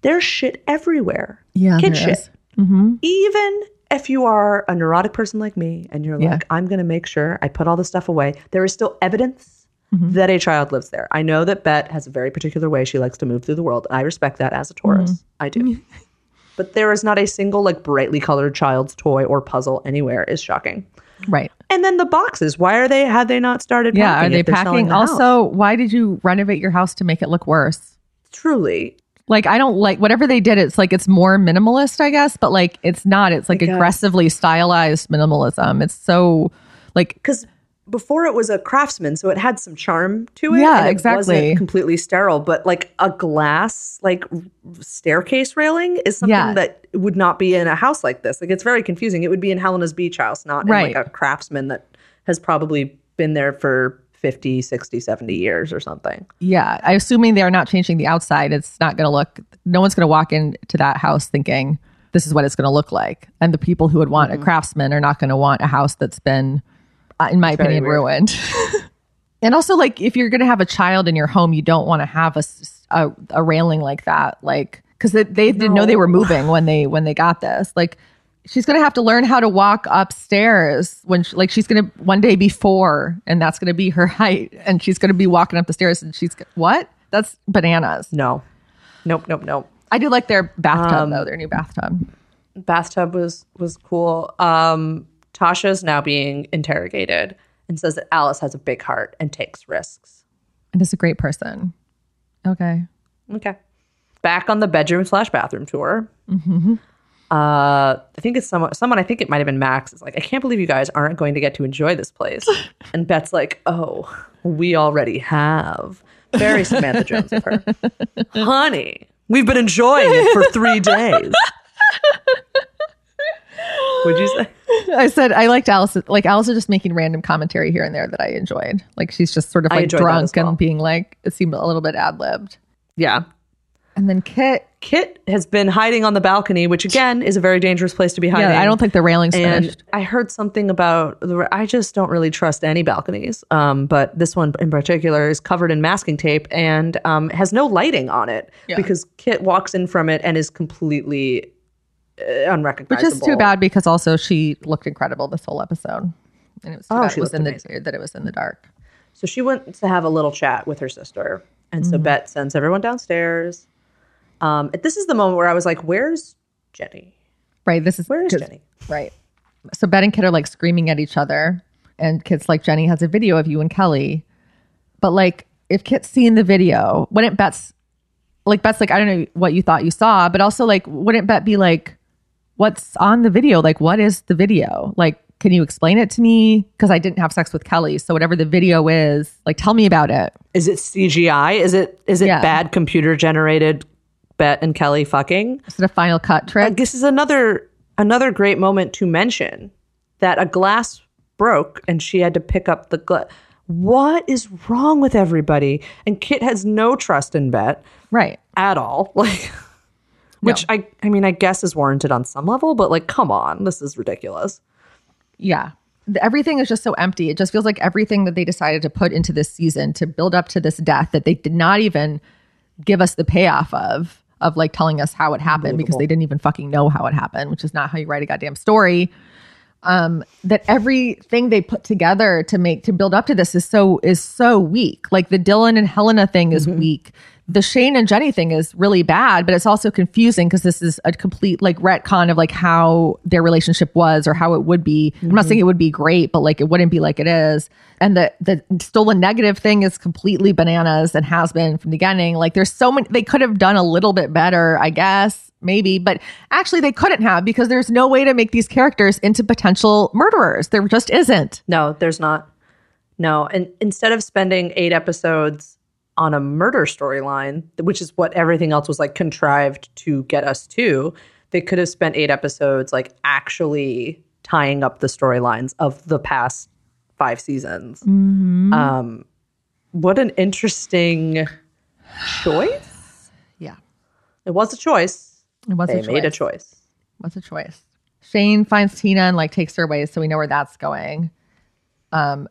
There's shit everywhere. Yeah, Kid there shit. is. Mm-hmm. Even if you are a neurotic person like me and you're Yeah. like, I'm going to make sure I put all this stuff away, there is still evidence Mm-hmm. that a child lives there. I know that Bette has a very particular way she likes to move through the world. I respect that as a Taurus. Mm-hmm. I do. but there is not a single like brightly colored child's toy or puzzle anywhere is shocking. Right. And then the boxes. Why are they? Have they not started? Yeah. packing Are they if they're selling packing? the house? Also, why did you renovate your house to make it look worse? truly, Like, I don't like whatever they did. It's like it's more minimalist, I guess, but like it's not. It's like aggressively stylized minimalism. It's so like because before it was a craftsman, so it had some charm to it. Yeah, it exactly. Wasn't completely sterile, but like a glass like staircase railing is something Yeah. that would not be in a house like this. Like it's very confusing. It would be in Helena's beach house, not in like a craftsman that has probably been there for 50, 60, 70 years or something. yeah. I'm assuming they are not changing the outside. It's not going to look. No one's going to walk into that house thinking this is what it's going to look like. And the people who would want mm-hmm. a craftsman are not going to want a house that's been, in my opinion, ruined. and also, like if you're going to have a child in your home, you don't want to have a a railing like that, like because they, they didn't know they were moving when they when they got this. Like she's going to have to learn how to walk upstairs when she, like she's going to one day be four and that's going to be her height and she's going to be walking up the stairs and she's what that's bananas No. Nope, nope, nope. i do like their bathtub Um, though their new bathtub bathtub was was cool. Um, Tasha's now being interrogated and says that Alice has a big heart and takes risks. and is a great person okay Okay. Back on the bedroom slash bathroom tour. mm-hmm. Uh, I think it's someone. Someone. I think it might have been Max. Is like, I can't believe you guys aren't going to get to enjoy this place. and Bette's like, Oh, we already have. Very Samantha Jones of her, honey. We've been enjoying it for three days. Would you say? i said i liked alice like alice is just making random commentary here and there that i enjoyed like she's just sort of I like enjoyed that drunk as well. and being like it seemed a little bit ad-libbed Yeah. and then kit Kit has been hiding on the balcony, which again is a very dangerous place to be hiding. yeah i don't think the railing's and finished I heard something about the. I just don't really trust any balconies, um, but this one in particular is covered in masking tape and um, has no lighting on it Yeah. because Kit walks in from it and is completely unrecognizable. Which is too bad because also she looked incredible this whole episode, and it was too Oh, bad it was in amazing. the that it was in the dark. So she went to have a little chat with her sister, and Mm-hmm. so Bette sends everyone downstairs. Um, this is the moment where I was like, "Where's Jenny? Right. This is Where is 'cause- Jenny?" Right. So Bette and Kit are like screaming at each other, and Kit's like, Jenny has a video of you and Kelly, but like if Kit's seen the video, wouldn't Bette's like Bette's like I don't know what you thought you saw, but also like wouldn't Bette be like, what's on the video? Like what is the video? Like can you explain it to me? Because I didn't have sex with Kelly. So whatever the video is, like, tell me about it. Is it CGI? Is it is it Yeah. bad computer generated Bette and Kelly fucking? Is it a final cut trick? Uh, this is another another great moment to mention that a glass broke and she had to pick up the glass. What is wrong with everybody? And Kit has no trust in Bette Right. at all. Like which I I mean I guess is warranted on some level, but like come on, this is ridiculous. Yeah. Everything is just so empty. It just feels like everything that they decided to put into this season to build up to this death that they did not even give us the payoff of, of like telling us how it happened because they didn't even fucking know how it happened, which is not how you write a goddamn story. Um, that everything they put together to make to build up to this is so is so weak. Like the Dylan and Helena thing is weak. The Shane and Jenny thing is really bad, but it's also confusing because this is a complete like retcon of like how their relationship was or how it would be. I'm not mm-hmm. saying it would be great, but like it wouldn't be like it is. And the the stolen negative thing is completely bananas and has been from the beginning. Like there's so many they could have done a little bit better, I guess, maybe, but actually they couldn't have because there's no way to make these characters into potential murderers. There just isn't. No, there's not. No, and instead of spending eight episodes on a murder storyline, which is what everything else was like contrived to get us to, they could have spent eight episodes like actually tying up the storylines of the past five seasons. Um, what an interesting choice. Yeah. It was a choice. It was they a made a choice. choice. What's a choice? Shane finds Tina and like takes her away, so we know where that's going. Um,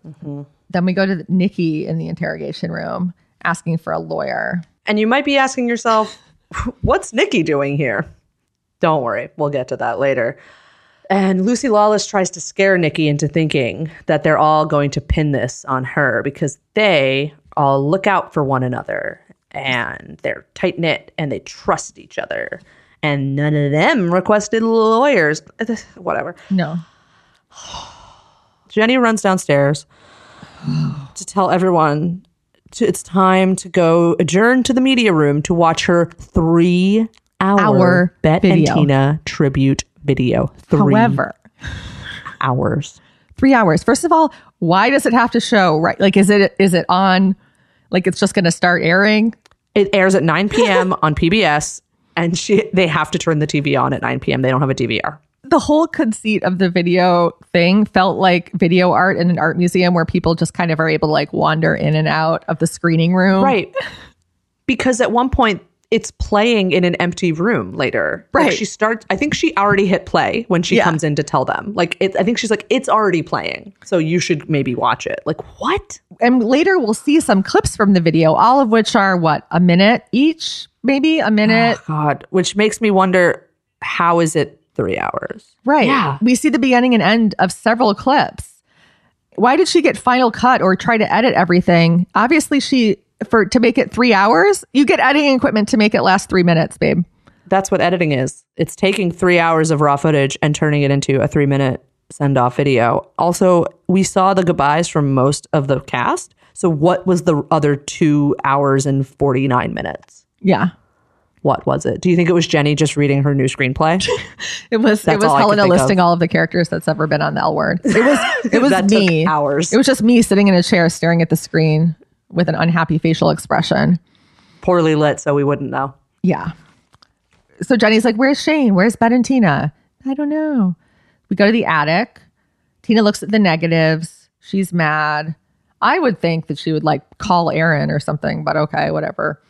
then we go to Nikki in the interrogation room asking for a lawyer. And you might be asking yourself, what's Nikki doing here? Don't worry, we'll get to that later. And Lucy Lawless tries to scare Nikki into thinking that they're all going to pin this on her because they all look out for one another and they're tight knit and they trust each other. And none of them requested lawyers. Whatever. No. Jenny runs downstairs to tell everyone to, it's time to go adjourn to the media room to watch her three hour Hour Bet video. and Tina tribute video. Three However, hours. three hours. First of all, why does it have to show right? Like, is it is it on? Like, it's just going to start airing? It airs at 9 p.m. on PBS, and she they have to turn the TV on at 9 p.m. They don't have a DVR. The whole conceit of the video thing felt like video art in an art museum where people just kind of are able to like wander in and out of the screening room. Right. Because at one point it's playing in an empty room later. Like Right. she starts I think she already hit play when she Yeah. comes in to tell them. Like it, I think she's like it's already playing. So you should maybe watch it. Like what? And later we'll see some clips from the video, all of which are what, a minute each? Maybe a minute. Oh, God, which makes me wonder how is it 3 hours? Right. Yeah. We see the beginning and end of several clips. Why did she get final cut or try to edit everything? Obviously, she for to make it three hours, you get editing equipment to make it last three minutes, babe. That's what editing is. It's taking 3 hours of raw footage and turning it into a 3 minute send off video. Also, we saw the goodbyes from most of the cast. So what was the other 2 hours and 49 minutes? Yeah. What was it? Do you think it was Jenny just reading her new screenplay? It was That's it was Helena think of. listing all of the characters that's ever been on the L word. It was it was me. hours. It was just me sitting in a chair staring at the screen with an unhappy facial expression. Poorly lit, so we wouldn't know. Yeah. So Jenny's like, Where's Shane? Where's Ben and Tina? I don't know. We go to the attic. Tina looks at the negatives. She's mad. I would think that she would like call Aaron or something, but okay, whatever.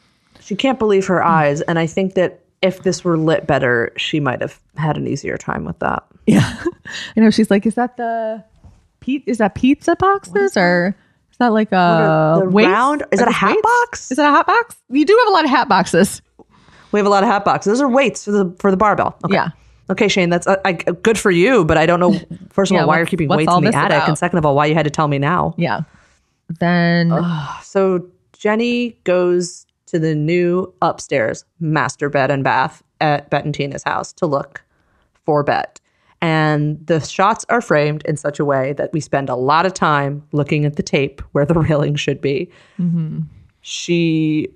She can't believe her eyes, and I think that if this were lit better, she might have had an easier time with that. Yeah. I know she's like, Is that the pe- is that pizza boxes or is that like a the weights? round- is that a hat weights? box? Is that a hat box? You do have a lot of hat boxes. We have a lot of hat boxes. Those are weights for the for the barbell. Okay. Yeah. Okay, Shane, that's uh, I, good for you, but I don't know. First of Yeah, all, why you're keeping weights in the attic, about? and second of all, why you had to tell me now. Yeah. Then So Jenny goes to the new upstairs master bed and bath at Bette and Tina's house to look for Bette. And the shots are framed in such a way that we spend a lot of time looking at the tape where the railing should be. Mm-hmm. She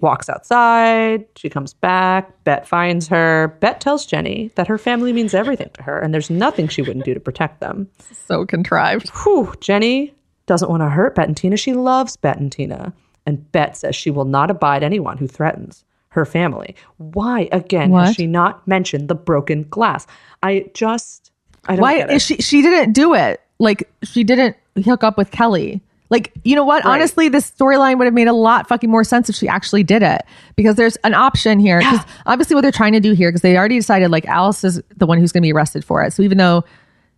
walks outside. She comes back. Bette finds her. Bette tells Jenny that her family means everything to her and there's nothing she wouldn't do to protect them. So contrived. Whew, Jenny doesn't want to hurt Bette and Tina. She loves Bette and Tina. And Bette says she will not abide anyone who threatens her family. Why, again, has she not mentioned the broken glass? I just, I don't Why get it. is she? She didn't do it. Like she didn't hook up with Kelly. Like you know what? Right. Honestly, this storyline would have made a lot fucking more sense if she actually did it because there's an option here. Because obviously, what they're trying to do here, because they already decided like Alice is the one who's going to be arrested for it. So even though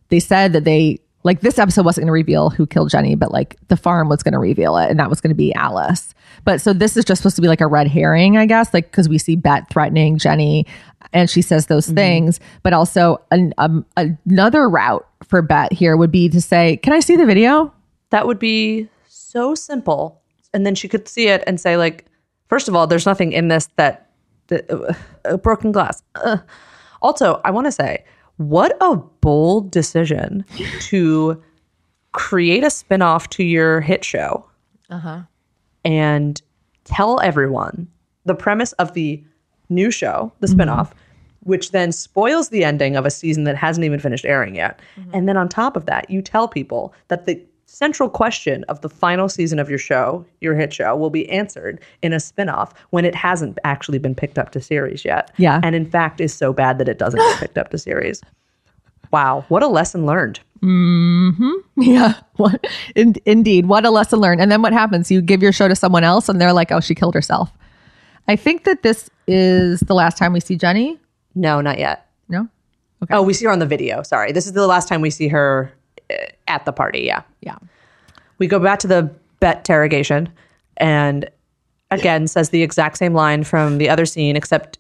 they said that they like this episode wasn't going to reveal who killed Jenny, but like the farm was going to reveal it, and that was going to be Alice. But so this is just supposed to be like a red herring, I guess, like because we see Bette threatening Jenny, and she says those things. But also an, um, another route for Bette here would be to say, "Can I see the video?" That would be so simple. And then she could see it and say, like, first of all, there's nothing in this that, that uh, uh, broken glass. Ugh. Also, I want to say, what a bold decision to create a spinoff to your hit show Uh huh. and tell everyone the premise of the new show, the spinoff, which then spoils the ending of a season that hasn't even finished airing yet. And then on top of that, you tell people that the central question of the final season of your show, your hit show, will be answered in a spinoff when it hasn't actually been picked up to series yet. Yeah. And in fact is so bad that it doesn't get picked up to series. Wow, what a lesson learned. Hmm. Yeah. What? In, indeed. What a lesson learned. And then what happens? You give your show to someone else, and they're like, "Oh, she killed herself." I think that this is the last time we see Jenny. No, not yet. No. Oh, we see her on the video. Sorry. This is the last time we see her at the party. Yeah. Yeah. We go back to the Bette interrogation and again says the exact same line from the other scene, except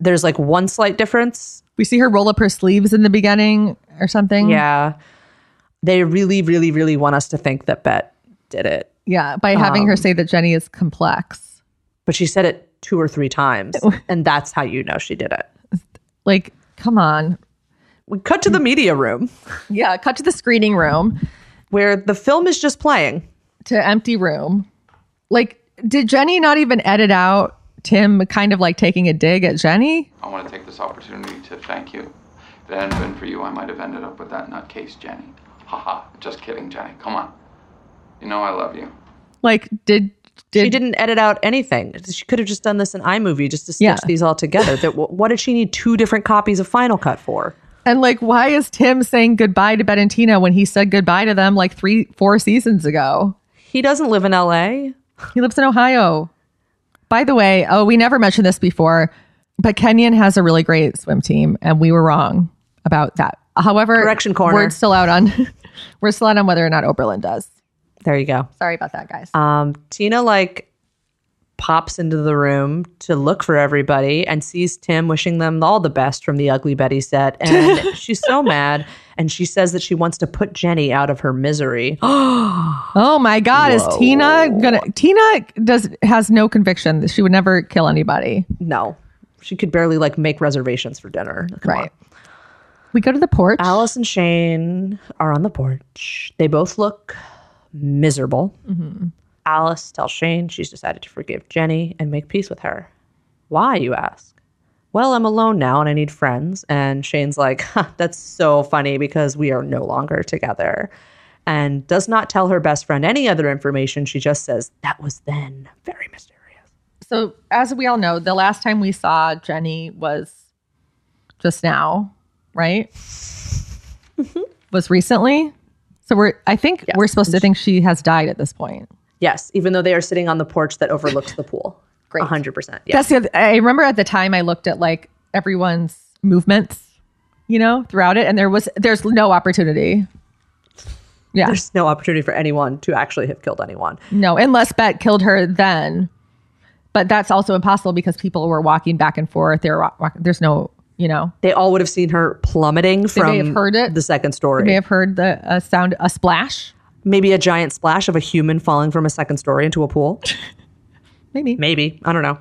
there's like one slight difference. We see her roll up her sleeves in the beginning or something. Yeah. They really, really, really want us to think that Bette did it. Yeah. By having her Um, say that Jenny is complex. But she said it two or three times. and that's how you know she did it. Like, come on. We cut to the media room Yeah. Cut to the screening room where the film is just playing. to empty room. Like, did Jenny not even edit out Tim kind of like taking a dig at Jenny? I want to take this opportunity to thank you. If it hadn't been for you, I might have ended up with that nutcase, Jenny. Haha, just kidding, Jenny. Come on. You know I love you. Like, did did she didn't edit out anything. She could have just done this in iMovie just to stitch Yeah. these all together. That what did she need two different copies of Final Cut for? And like, why is Tim saying goodbye to Ben and Tina when he said goodbye to them like three, four seasons ago? He doesn't live in LA. He lives in Ohio. By the way, oh, we never mentioned this before, but Kenyon has a really great swim team, and we were wrong about that. However, Correction corner. We're still out on we're still out on whether or not Oberlin does. There you go. Sorry about that, guys. Um, Tina like pops into the room to look for everybody and sees Tim wishing them all the best from the Ugly Betty set, and she's so mad. And she says that she wants to put Jenny out of her misery. oh my God, is Tina gonna? Tina does has no conviction. that She would never kill anybody. No, she could barely like make reservations for dinner. Come right. We go to the porch. Alice and Shane are on the porch. They both look miserable. Mm-hmm. Alice tells Shane she's decided to forgive Jenny and make peace with her. Why, you ask? Well, I'm alone now and I need friends. And Shane's like, huh, that's so funny because we are no longer together. And does not tell her best friend any other information. She just says, that was then. Very mysterious. So, as we all know, the last time we saw Jenny was just now, right? was recently. So we're I think we're supposed to think she has died at this point. Yes, even though they are sitting on the porch that overlooks the pool. Great. 100%. Yeah. That's the other, I remember at the time I looked at like everyone's movements, you know, throughout it and there was there's no opportunity. Yeah. There's no opportunity for anyone to actually have killed anyone. No, unless Bette killed her then. But that's also impossible because people were walking back and forth. They were walk, there's no, you know, They all would have seen her plummeting They from may have heard it. the second story. they may have heard the uh, sound, a splash. Maybe a giant splash of a human falling from a second story into a pool. Maybe. Maybe. I don't know.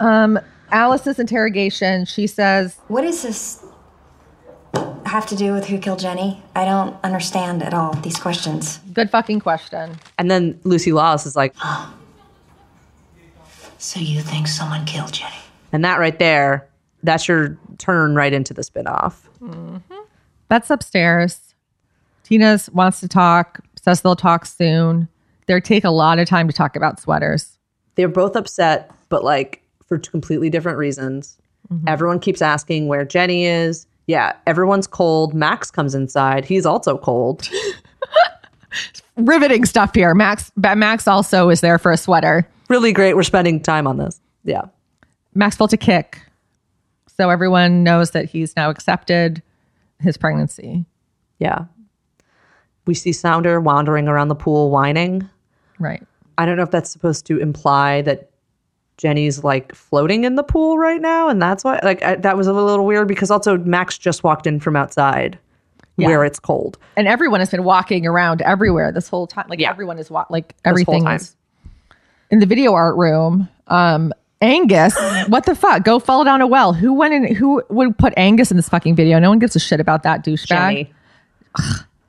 Um, Alice's interrogation, she says, What does this have to do with who killed Jenny? I don't understand at all these questions. Good fucking question. And then Lucy Lawless is like, So you think someone killed Jenny? And that right there, that's your turn right into the spinoff. Beth's upstairs. Tina's wants to talk, says they'll talk soon. They take a lot of time to talk about sweaters. They're both upset, but like for completely different reasons. Mm-hmm. Everyone keeps asking where Jenny is. Yeah, everyone's cold. Max comes inside. He's also cold. Riveting stuff here. Max Max also is there for a sweater. Really great. We're spending time on this. Yeah. Max felt a kick. So everyone knows that he's now accepted his pregnancy. Yeah. We see Sounder wandering around the pool whining. Right. I don't know if that's supposed to imply that Jenny's like floating in the pool right now, and that's why like I, that was a little weird because also Max just walked in from outside Yeah. where it's cold. And everyone has been walking around everywhere this whole time. Like everyone is wa- like everything is in the video art room. Um Angus, what the fuck? Go fall down a well. Who went in who would put Angus in this fucking video? No one gives a shit about that douchebag.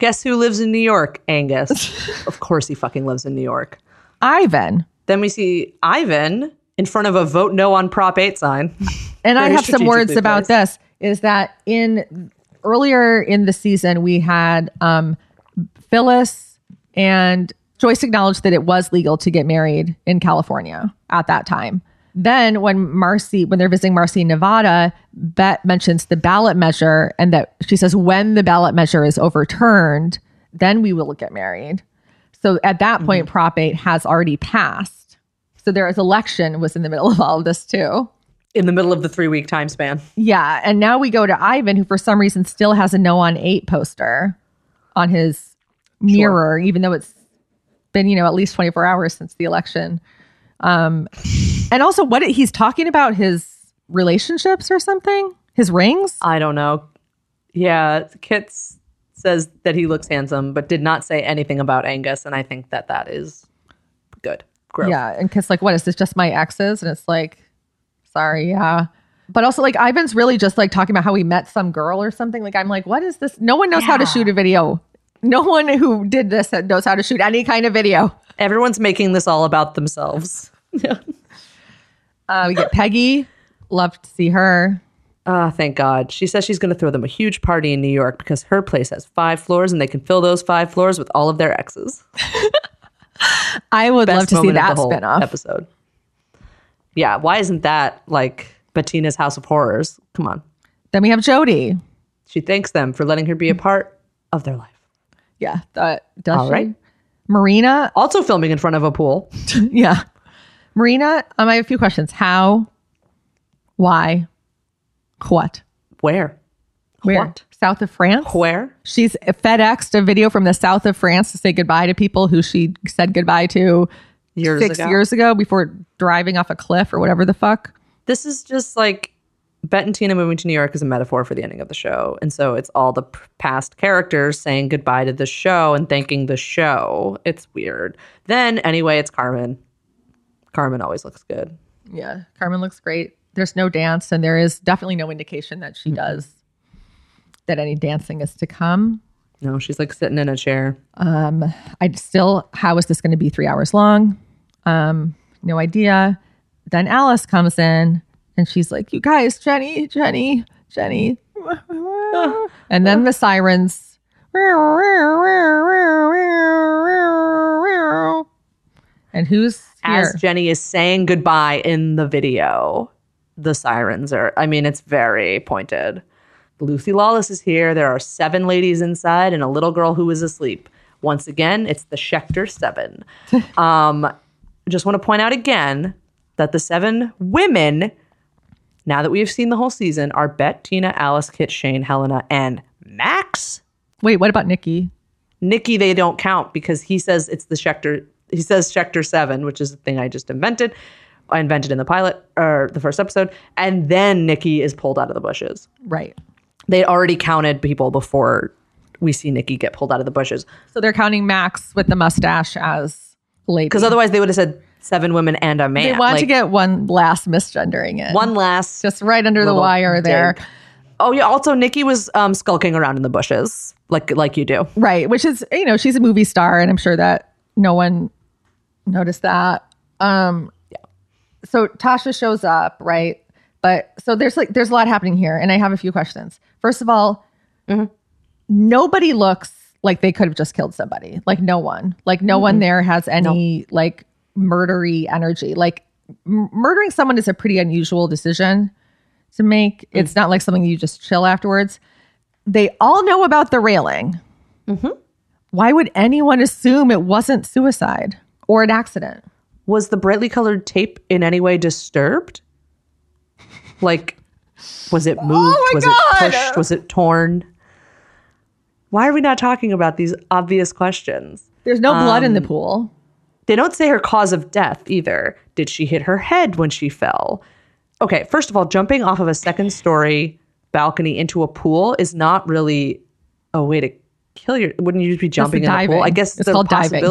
Guess who lives in New York? Angus. of course he fucking lives in New York. Ivan. Then we see Ivan in front of a vote no on Prop 8 sign. And I have some words about placed. this. Is that in earlier in the season we had um, Phyllis and Joyce acknowledged that it was legal to get married in California at that time. Then when Marcy, when they're visiting Marcy in Nevada, Bet mentions the ballot measure and that she says when the ballot measure is overturned, then we will get married. So at that point, Prop 8 has already passed. So there is election was in the middle of all of this too. In the middle of the three week time span. Yeah. And now we go to Ivan, who for some reason still has a no on eight poster on his mirror, even though it's been, you know, at least 24 hours since the election. Um, and also, what he's talking about his relationships or something, his rings. I don't know. Yeah, Kits says that he looks handsome, but did not say anything about Angus. And I think that that is good. Growth. Yeah. And Kit's like, what is this just my exes? And it's like, sorry. Yeah. But also, like, Ivan's really just like talking about how he met some girl or something. Like, I'm like, what is this? No one knows how to shoot a video. No one who did this knows how to shoot any kind of video. Everyone's making this all about themselves. Uh, we get Peggy. Love to see her. Ah, thank God. She says she's going to throw them a huge party in New York because her place has five floors and they can fill those five floors with all of their exes. I would love to see that spinoff. episode. Yeah, why isn't that like Bettina's House of Horrors? Come on. Then we have Jodi. She thanks them for letting her be a part of their life. Yeah, that does All she? right. Marina. Also filming in front of a pool. yeah. Marina, um, I have a few questions. How? Why? What? Where? Where? What? South of France? Where? She's FedExed a video from the south of France to say goodbye to people who she said goodbye to Years six ago. years ago before driving off a cliff or whatever the fuck. This is just like Bette and Tina moving to New York is a metaphor for the ending of the show. And so it's all the past characters saying goodbye to the show and thanking the show. It's weird. Then, anyway, it's Carmen. Carmen always looks good. Yeah, Carmen looks great. There's no dance, and there is definitely no indication that she does that any dancing is to come. No, she's like sitting in a chair. Um, I still, how is this going to be three hours long? Um, no idea. Then Alice comes in and she's like, You guys, Jenny, Jenny, Jenny. and then the sirens. And who's here? As Jenny is saying goodbye in the video, the sirens are, I mean, it's very pointed. Lucy Lawless is here. There are seven ladies inside and a little girl who is asleep. Once again, it's the Schecter Seven. um, just want to point out again that the seven women, now that we have seen the whole season, are Bette, Tina, Alice, Kit, Shane, Helena, and Max. Wait, what about Nikki? Nikki, they don't count because he says it's the Schecter. He says Schecter Seven, which is the thing I just invented. I invented in the pilot or the first episode, and then Nikki is pulled out of the bushes. Right. They already counted people before we see Nikki get pulled out of the bushes. So they're counting Max with the mustache as lady. Because otherwise, they would have said seven women and a man. They want to get one last misgendering in. one last Just right under the wire there. Oh yeah. Also, Nikki was um, skulking around in the bushes, like like you do. Right. Which is, you know, she's a movie star and I'm sure that no one noticed that. Um so Tasha shows up, right? But so there's like there's a lot happening here, and I have a few questions. First of all, nobody looks like they could have just killed somebody. Like no one. Like no one Mhm. there has any like murdery energy. Like m- murdering someone is a pretty unusual decision to make. It's not like something you just chill afterwards. They all know about the railing. Why would anyone assume it wasn't suicide or an accident? Was the brightly colored tape in any way disturbed? Like, was it moved? Oh was God! it pushed? Was it torn? Why are we not talking about these obvious questions? There's no blood in the Um, pool. They don't say her cause of death either. Did she hit her head when she fell? Okay, first of all, jumping off of a second story balcony into a pool is not really a way to kill your. Wouldn't you just be jumping in the pool? I guess It's the called diving.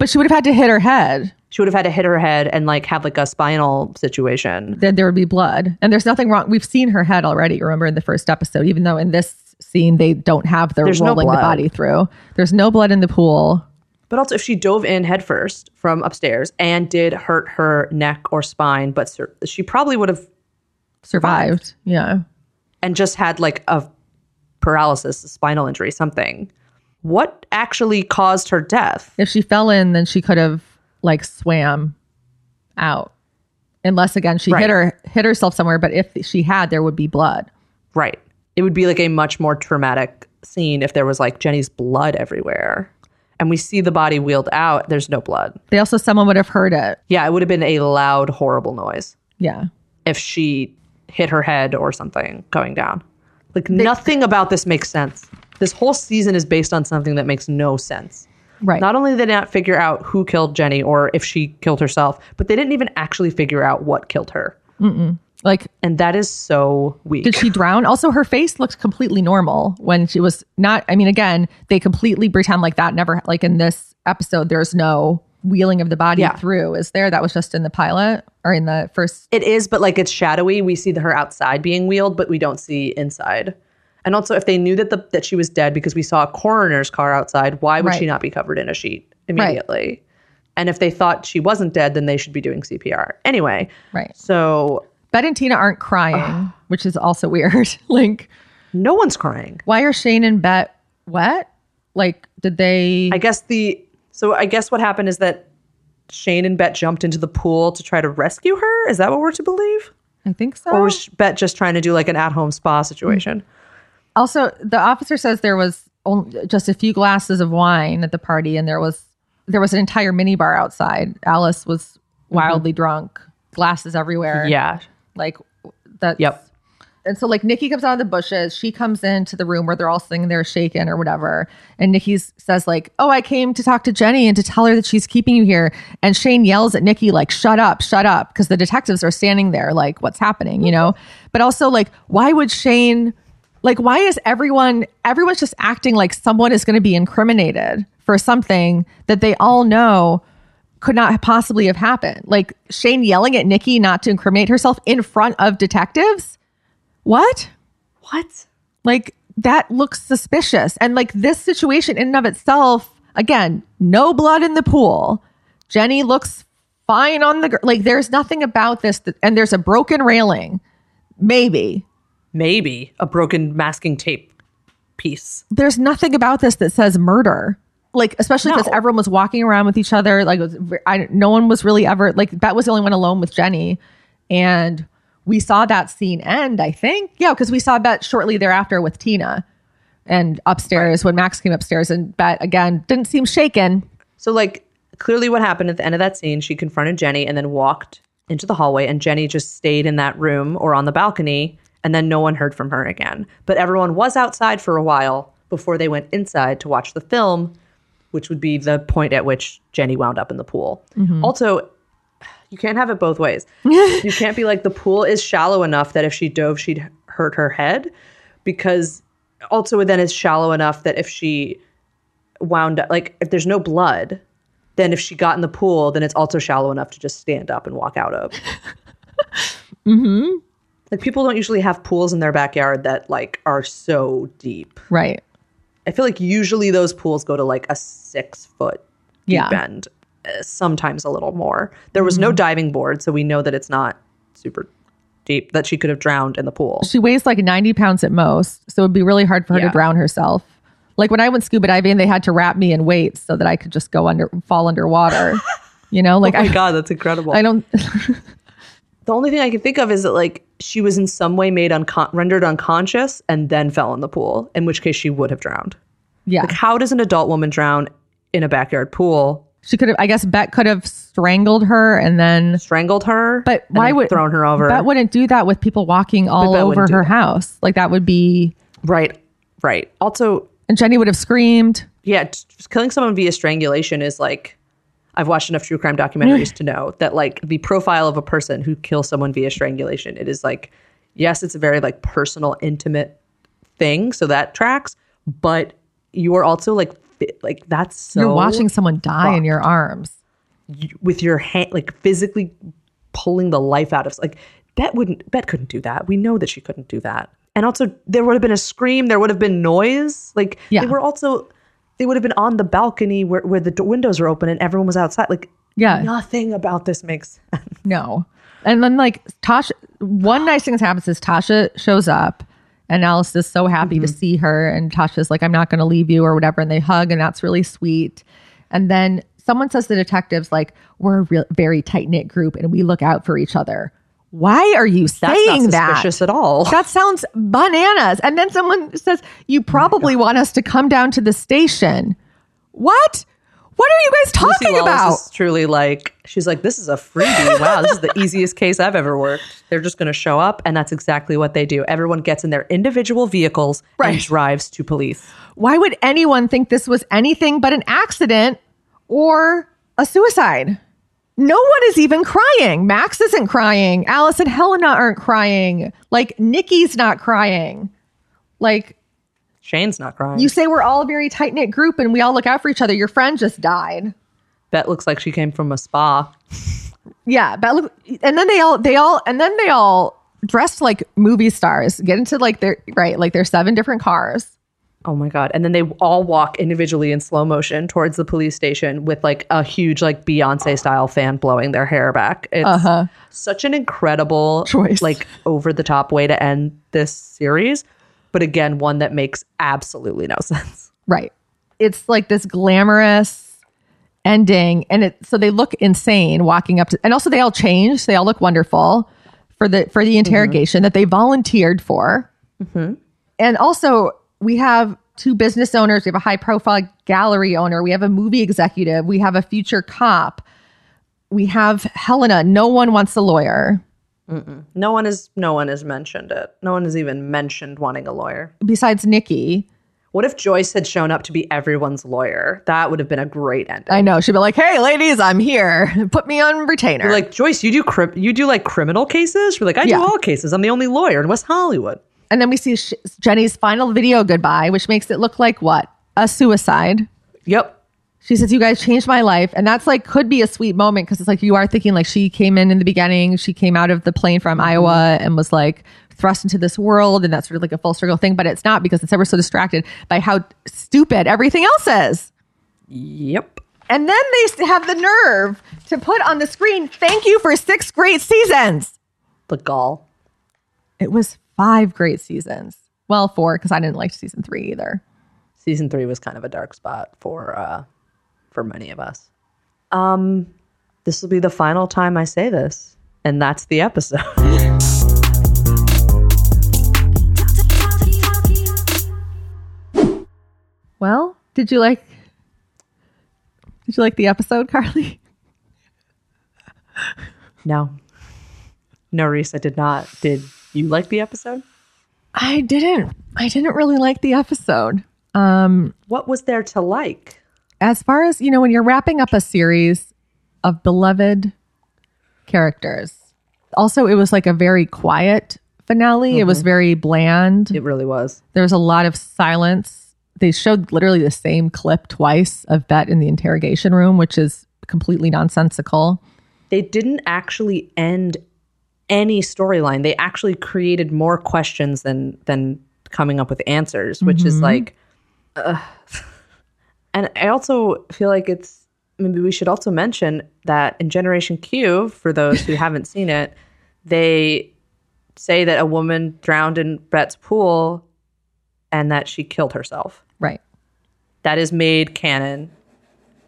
But she would have had to hit her head. She would have had to hit her head and like have like a spinal situation. Then there would be blood. And there's nothing wrong. We've seen her head already, remember, in the first episode, even though in this scene they don't have the There's no rolling the body through. There's no blood in the pool. But also, if she dove in headfirst from upstairs and did hurt her neck or spine, but sur- she probably would have Survived. Yeah. and just had like a paralysis, a spinal injury, something. What actually caused her death? If she fell in, then she could have like swam out. Unless again she Right. hit her hit herself somewhere, but if she had, there would be blood. Right. It would be like a much more traumatic scene if there was like Jenny's blood everywhere. And we see the body wheeled out. There's no blood. They also someone would have heard it. Yeah, it would have been a loud, horrible noise Yeah. if she hit her head or something going down. Like nothing about this makes sense. This whole season is based on something that makes no sense. Right. Not only did they not figure out who killed Jenny or if she killed herself, but they didn't even actually figure out what killed her. Mm-mm. Like And that is so weak. Did she drown? Also, her face looked completely normal when she was not. I mean, again, they completely pretend like that never, like in this episode, there's no wheeling of the body Yeah. through. Is there? That was just in the pilot or in the first. It is, but like it's shadowy. We see her outside being wheeled, but we don't see inside. And also, if they knew that the that she was dead because we saw a coroner's car outside, why would she not be covered in a sheet immediately? And if they thought she wasn't dead, then they should be doing CPR anyway. Right. So Bette and Tina aren't crying, which is also weird. like, no one's crying. why are Shane and Bette wet? Like, did they? I guess the so I guess what happened is that Shane and Bette jumped into the pool to try to rescue her. Is that what we're to believe? I think so. Or was Bette just trying to do like an at-home spa situation? Also, the officer says there was only just a few glasses of wine at the party, and there was there was an entire minibar outside. Alice was mm-hmm. wildly drunk, glasses everywhere. Yeah. like that. Yep. And so, like, Nikki comes out of the bushes. She comes into the room where they're all sitting there shaken or whatever. And Nikki says, like, oh, I came to talk to Jenny and to tell her that she's keeping you here. And Shane yells at Nikki, like, shut up, shut up. Because the detectives are standing there, like, what's happening, you know? But also, like, why would Shane, like, why is everyone, everyone's just acting like someone is going to be incriminated for something that they all know could not possibly have happened? Like, Shane yelling at Nikki not to incriminate herself in front of detectives? What? What? Like that looks suspicious. And like this situation in and of itself, again, no blood in the pool. Jenny looks fine on the like there's nothing about this that, and there's a broken railing. Maybe. Maybe a broken masking tape piece. There's nothing about this that says murder. Like especially because No. everyone was walking around with each other. Like was, I, no one was really ever like Bette was the only one alone with Jenny, and we saw that scene end. I think yeah, because we saw Bette shortly thereafter with Tina, and upstairs when Max came upstairs and Bette again didn't seem shaken. So like clearly what happened at the end of that scene, she confronted Jenny and then walked into the hallway and Jenny just stayed in that room or on the balcony and then no one heard from her again. But everyone was outside for a while before they went inside to watch the film, which would be the point at which Jenny wound up in the pool. Mhm. Also, you can't have it both ways. you can't be like the pool is shallow enough that if she dove she'd hurt her head because also then it's shallow enough that if she wound up like if there's no blood then if she got in the pool then it's also shallow enough to just stand up and walk out of Mm-hmm. Like people don't usually have pools in their backyard that like are so deep Right. i feel like usually those pools go to like a six foot deep Yeah. end uh, sometimes a little more. There was no diving board, so we know that it's not super deep. That she could have drowned in the pool. She weighs like 90 pounds at most. So it'd be really hard for her Yeah. to drown herself. Like when I went scuba diving, they had to wrap me in weights so that I could just go under, fall underwater. You know, like oh my I, god, that's incredible. I don't, the only thing I can think of is that like she was in some way made uncon- rendered unconscious and then fell in the pool, in which case she would have drowned. yeah. Like, how does an adult woman drown in a backyard pool? She could have, I guess Bette could have strangled her and then strangled her. But why would thrown her over? Bette wouldn't do that with people walking all over her house. Like that would be right, right. Also, and Jenny would have screamed. yeah, killing someone via strangulation is like I've watched enough true crime documentaries to know that like the profile of a person who kills someone via strangulation, it is like yes, it's a very like personal, intimate thing, so that tracks, but you are also like like that's so You're watching someone die in your arms. with your hand like physically pulling the life out of like Bette wouldn't Bette couldn't do that. We know that she couldn't do that. And also there would have been a scream, there would have been noise. Like Yeah. they were also they would have been on the balcony where, where the windows were open and everyone was outside. Like Yeah. nothing about this makes No. And then like Tasha, one nice thing that happens is Tasha shows up and Alice is so happy to mm-hmm. see her. And Tasha's like, I'm not going to leave you or whatever. And they hug and that's really sweet. And then someone says to the detectives, like, we're a real, very tight knit group and we look out for each other. Why are you That's not saying that? suspicious at all. That sounds bananas. And then someone says, You oh probably want us to come down to the station. What? What are you guys talking about? is truly like she's like this is a freebie. Wow, this is the easiest case I've ever worked. They're just going to show up, and that's exactly what they do. Everyone gets in their individual vehicles and drives to police. Why would anyone think this was anything but an accident or a suicide? No one is even crying. Max isn't crying. Alice and Helena aren't crying. Like Nikki's not crying. Like Shane's not crying. you say we're all a very tight knit group and we all look out for each other. Your friend just died. Bette looks like she came from a spa. Yeah, but look, and then they all they all and then they all dressed like movie stars. Get into like their right, like there's seven different cars. Oh my god! And then they all walk individually in slow motion towards the police station with like a huge like Beyonce style fan blowing their hair back. It's Uh-huh. such an incredible Choice. like over the top way to end this series, but again, one that makes absolutely no sense. Right. It's like this glamorous ending and it so they look insane walking up to and also they all change. They all look wonderful for the for the interrogation that they volunteered for. And also we have two business owners, we have a high profile gallery owner, we have a movie executive, we have a future cop. We have Helena. No one wants a lawyer No one is no one has mentioned it. No one has even mentioned wanting a lawyer. besides Nikki. What if Joyce had shown up to be everyone's lawyer? That would have been a great ending. I know. She'd be like, "Hey, ladies, I'm here. Put me on retainer." You're like Joyce, you do cri- you do like criminal cases? We're like, I Yeah. do all cases. I'm the only lawyer in West Hollywood. And then we see Sh- Jenny's final video goodbye, which makes it look like what? A suicide. Yep. She says, You guys changed my life. And that's like, could be a sweet moment because it's like you are thinking like she came in in the beginning, she came out of the plane from Iowa and was like thrust into this world. And that's sort of like a full circle thing. But it's not because it's ever so distracted by how stupid everything else is. Yep. And then they have the nerve to put on the screen, Thank you for six great seasons. The gall. It was five great seasons. Well, four because I didn't like season three either. Season three was kind of a dark spot for uh for many of us. Um this will be the final time I say this. And that's the episode. Well, did you like Did you like the episode, Carly? no. No, Riese, I did not. Did you like the episode? I didn't. I didn't really like the episode. Um What was there to like? as far as, you know, when you're wrapping up a series of beloved characters. Also, it was like a very quiet finale. It was very bland. It really was. There was a lot of silence. They showed literally the same clip twice of Bette in the interrogation room, which is completely nonsensical. They didn't actually end any storyline. They actually created more questions than than coming up with answers, which is Mhm. like uh, and I also feel like it's maybe we should also mention that in Generation Q, for those who haven't seen it, they say that a woman drowned in Brett's pool and that she killed herself. Right. That is made canon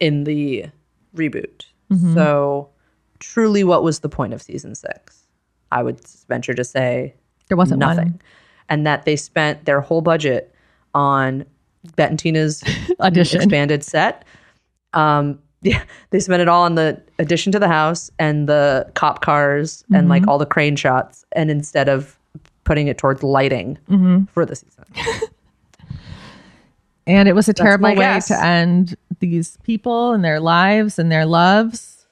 in the reboot. Mhm. So, truly, what was the point of season six? I would venture to say There wasn't one. nothing. And that they spent their whole budget on Bette and Tina's Audition. expanded set. Um, yeah, they spent it all on the addition to the house and the cop cars and like Mhm. all the crane shots, and instead of putting it towards lighting Mhm. for the season. And it was a That's terrible way guess. to end these people and their lives and their loves.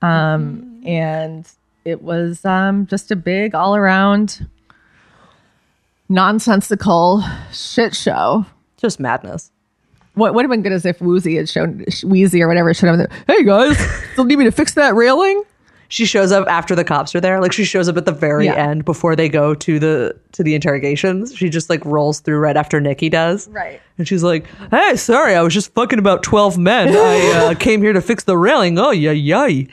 Um, and it was um, just a big all around nonsensical shit show. Just madness. What would have been good is if Woozy had shown Wheezy or whatever should have. Hey guys, still need me to fix that railing? She shows up after the cops are there. Like she shows up at the very Yeah. end before they go to the to the interrogations. She just like rolls through right after Nikki does. Right. And she's like, "Hey, sorry, I was just fucking about twelve men. I uh, came here to fix the railing. Oh, yeah, yay."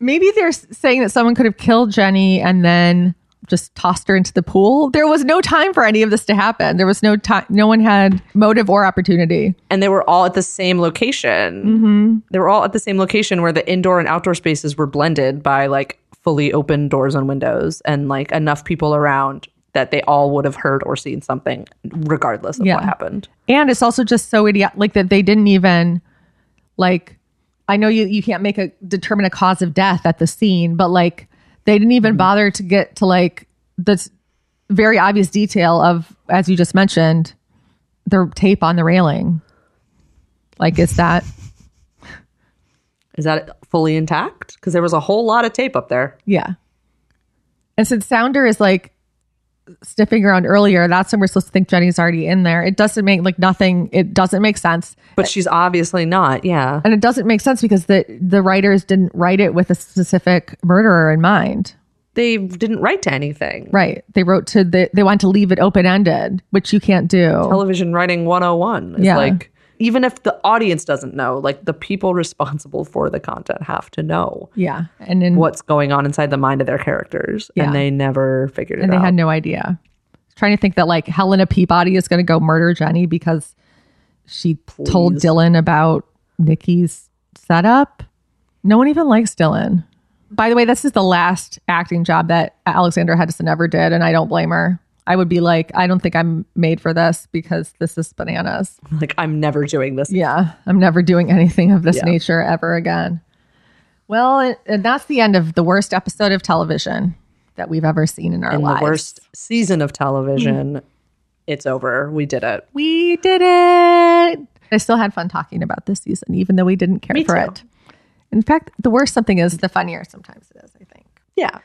Maybe they're saying that someone could have killed Jenny and then just tossed her into the pool. There was no time for any of this to happen. There was no time. No one had motive or opportunity. And they were all at the same location. Mm-hmm. They were all at the same location where the indoor and outdoor spaces were blended by like fully open doors and windows and like enough people around that they all would have heard or seen something regardless of Yeah. what happened. And it's also just so idiot like that they didn't even like I know you you can't make a determine a cause of death at the scene, but like they didn't even mm-hmm. bother to get to like this very obvious detail of as you just mentioned the tape on the railing. Like is that Is that fully intact? Because there was a whole lot of tape up there. yeah. And since Sounder is like sniffing around earlier, that's when we're supposed to think Jenny's already in there. It doesn't make like nothing. It doesn't make sense. But she's obviously not. Yeah. And it doesn't make sense because the the writers didn't write it with a specific murderer in mind. They didn't write to anything. Right. They wrote to the they want to leave it open ended, which you can't do. Television writing 101 Yeah. like even if the audience doesn't know, like the people responsible for the content have to know Yeah. And then what's going on inside the mind of their characters. Yeah. And they never figured it out. and they had no idea. Trying to think that like Helena Peabody is going to go murder Jenny because she told Dylan about Nikki's setup. No one even likes Dylan. By the way, this is the last acting job that Alexandra Hedison ever did, and I don't blame her. I would be like, I don't think I'm made for this because this is bananas. like I'm never doing this. Yeah, I'm never doing anything of this Yeah. nature ever again. Well, and- and that's the end of the worst episode of television that we've ever seen in our In lives. the worst season of television, it's over. We did it. We did it. I still had fun talking about this season, even though we didn't care Me for too. it. In fact, the worse something is, the funnier sometimes it is, I think. Yeah.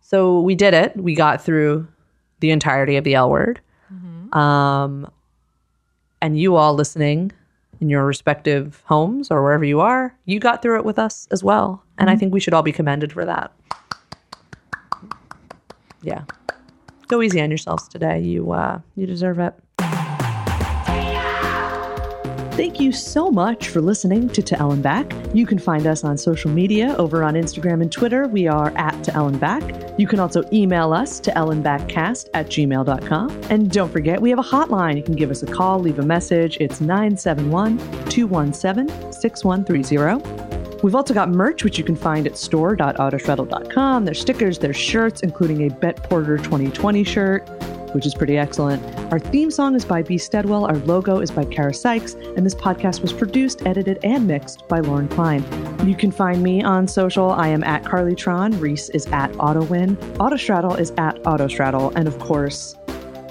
So we did it. We got through the entirety of the L word. Um, and you all listening in your respective homes or wherever you are, you got through it with us as well. And I think we should all be commended for that. Yeah. Go easy on yourselves today. You uh, you deserve it. Thank you so much for listening to To L and Back. You can find us on social media over on Instagram and Twitter. We are at To L and Back. You can also email us to ellenbackcast at gmail.com. And don't forget, we have a hotline. You can give us a call, leave a message. It's 971 217 6130. We've also got merch, which you can find at store.autostraddle.com. There's stickers, there's shirts, including a Bette Porter 2020 shirt, which is pretty excellent. Our theme song is by B. Steadwell. Our logo is by Kara Sykes. And this podcast was produced, edited, and mixed by Lauren Klein. You can find me on social. I am at Carlytron. Riese is at AutoWin. Autostraddle is at Autostraddle. And of course,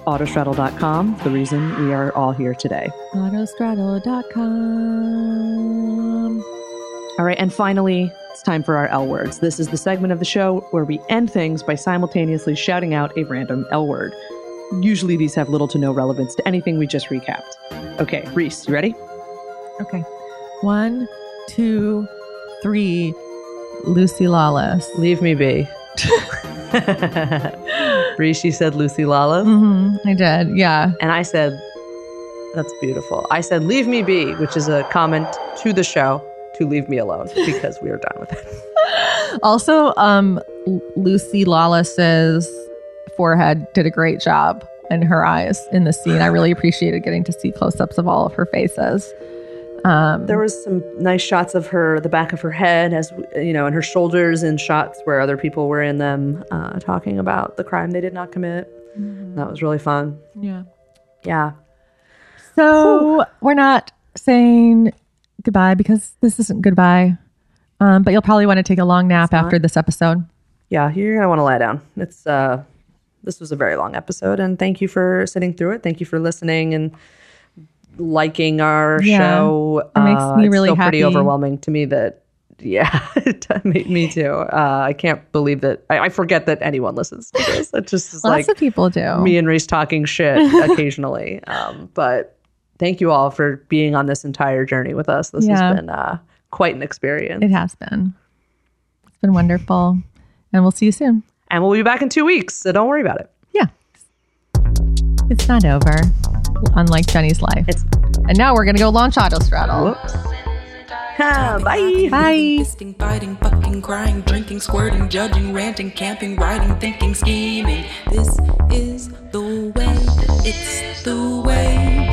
autostraddle.com, the reason we are all here today. Autostraddle.com. All right, and finally, it's time for our L words. This is the segment of the show where we end things by simultaneously shouting out a random L word. Usually these have little to no relevance to anything we just recapped. Okay, Riese, you ready? Okay. One, two, three. Lucy Lawless. Leave me be. Riese, you said Lucy Lawless. hmm I did. Yeah. And I said, that's beautiful. I said, leave me be, which is a comment to the show, to leave me alone because we are done with it. Also, um, Lucy Lawless's forehead did a great job in her eyes in the scene. I really appreciated getting to see close-ups of all of her faces. Um, There was some nice shots of her, the back of her head, as you know, and her shoulders in shots where other people were in them, uh, talking about the crime they did not commit. That was really fun. yeah. Yeah. So we're not saying goodbye because this isn't goodbye. Um, but you'll probably want to take a long nap after this episode. Yeah, you're gonna want to lie down. It's uh, this was a very long episode, and thank you for sitting through it. Thank you for listening and liking our Yeah, show. it makes Uh, me it's really still pretty overwhelming to me that. Yeah, me too. Uh, I can't believe that. I, I forget that anyone listens to this. It just is Lots like of people do. me and Reese talking shit occasionally. um, but thank you all for being on this entire journey with us. This Yeah. has been uh, quite an experience. It has been. It's been wonderful. And we'll see you soon. And we'll be back in two weeks, so don't worry about it. Yeah. It's not over, unlike Jenny's life. and now we're going to go launch Autostraddle. Bye. Bye. Fisting, fighting, fucking, crying, drinking, squirting, judging, ranting, camping, writing, thinking, scheming. This is the way. It's the way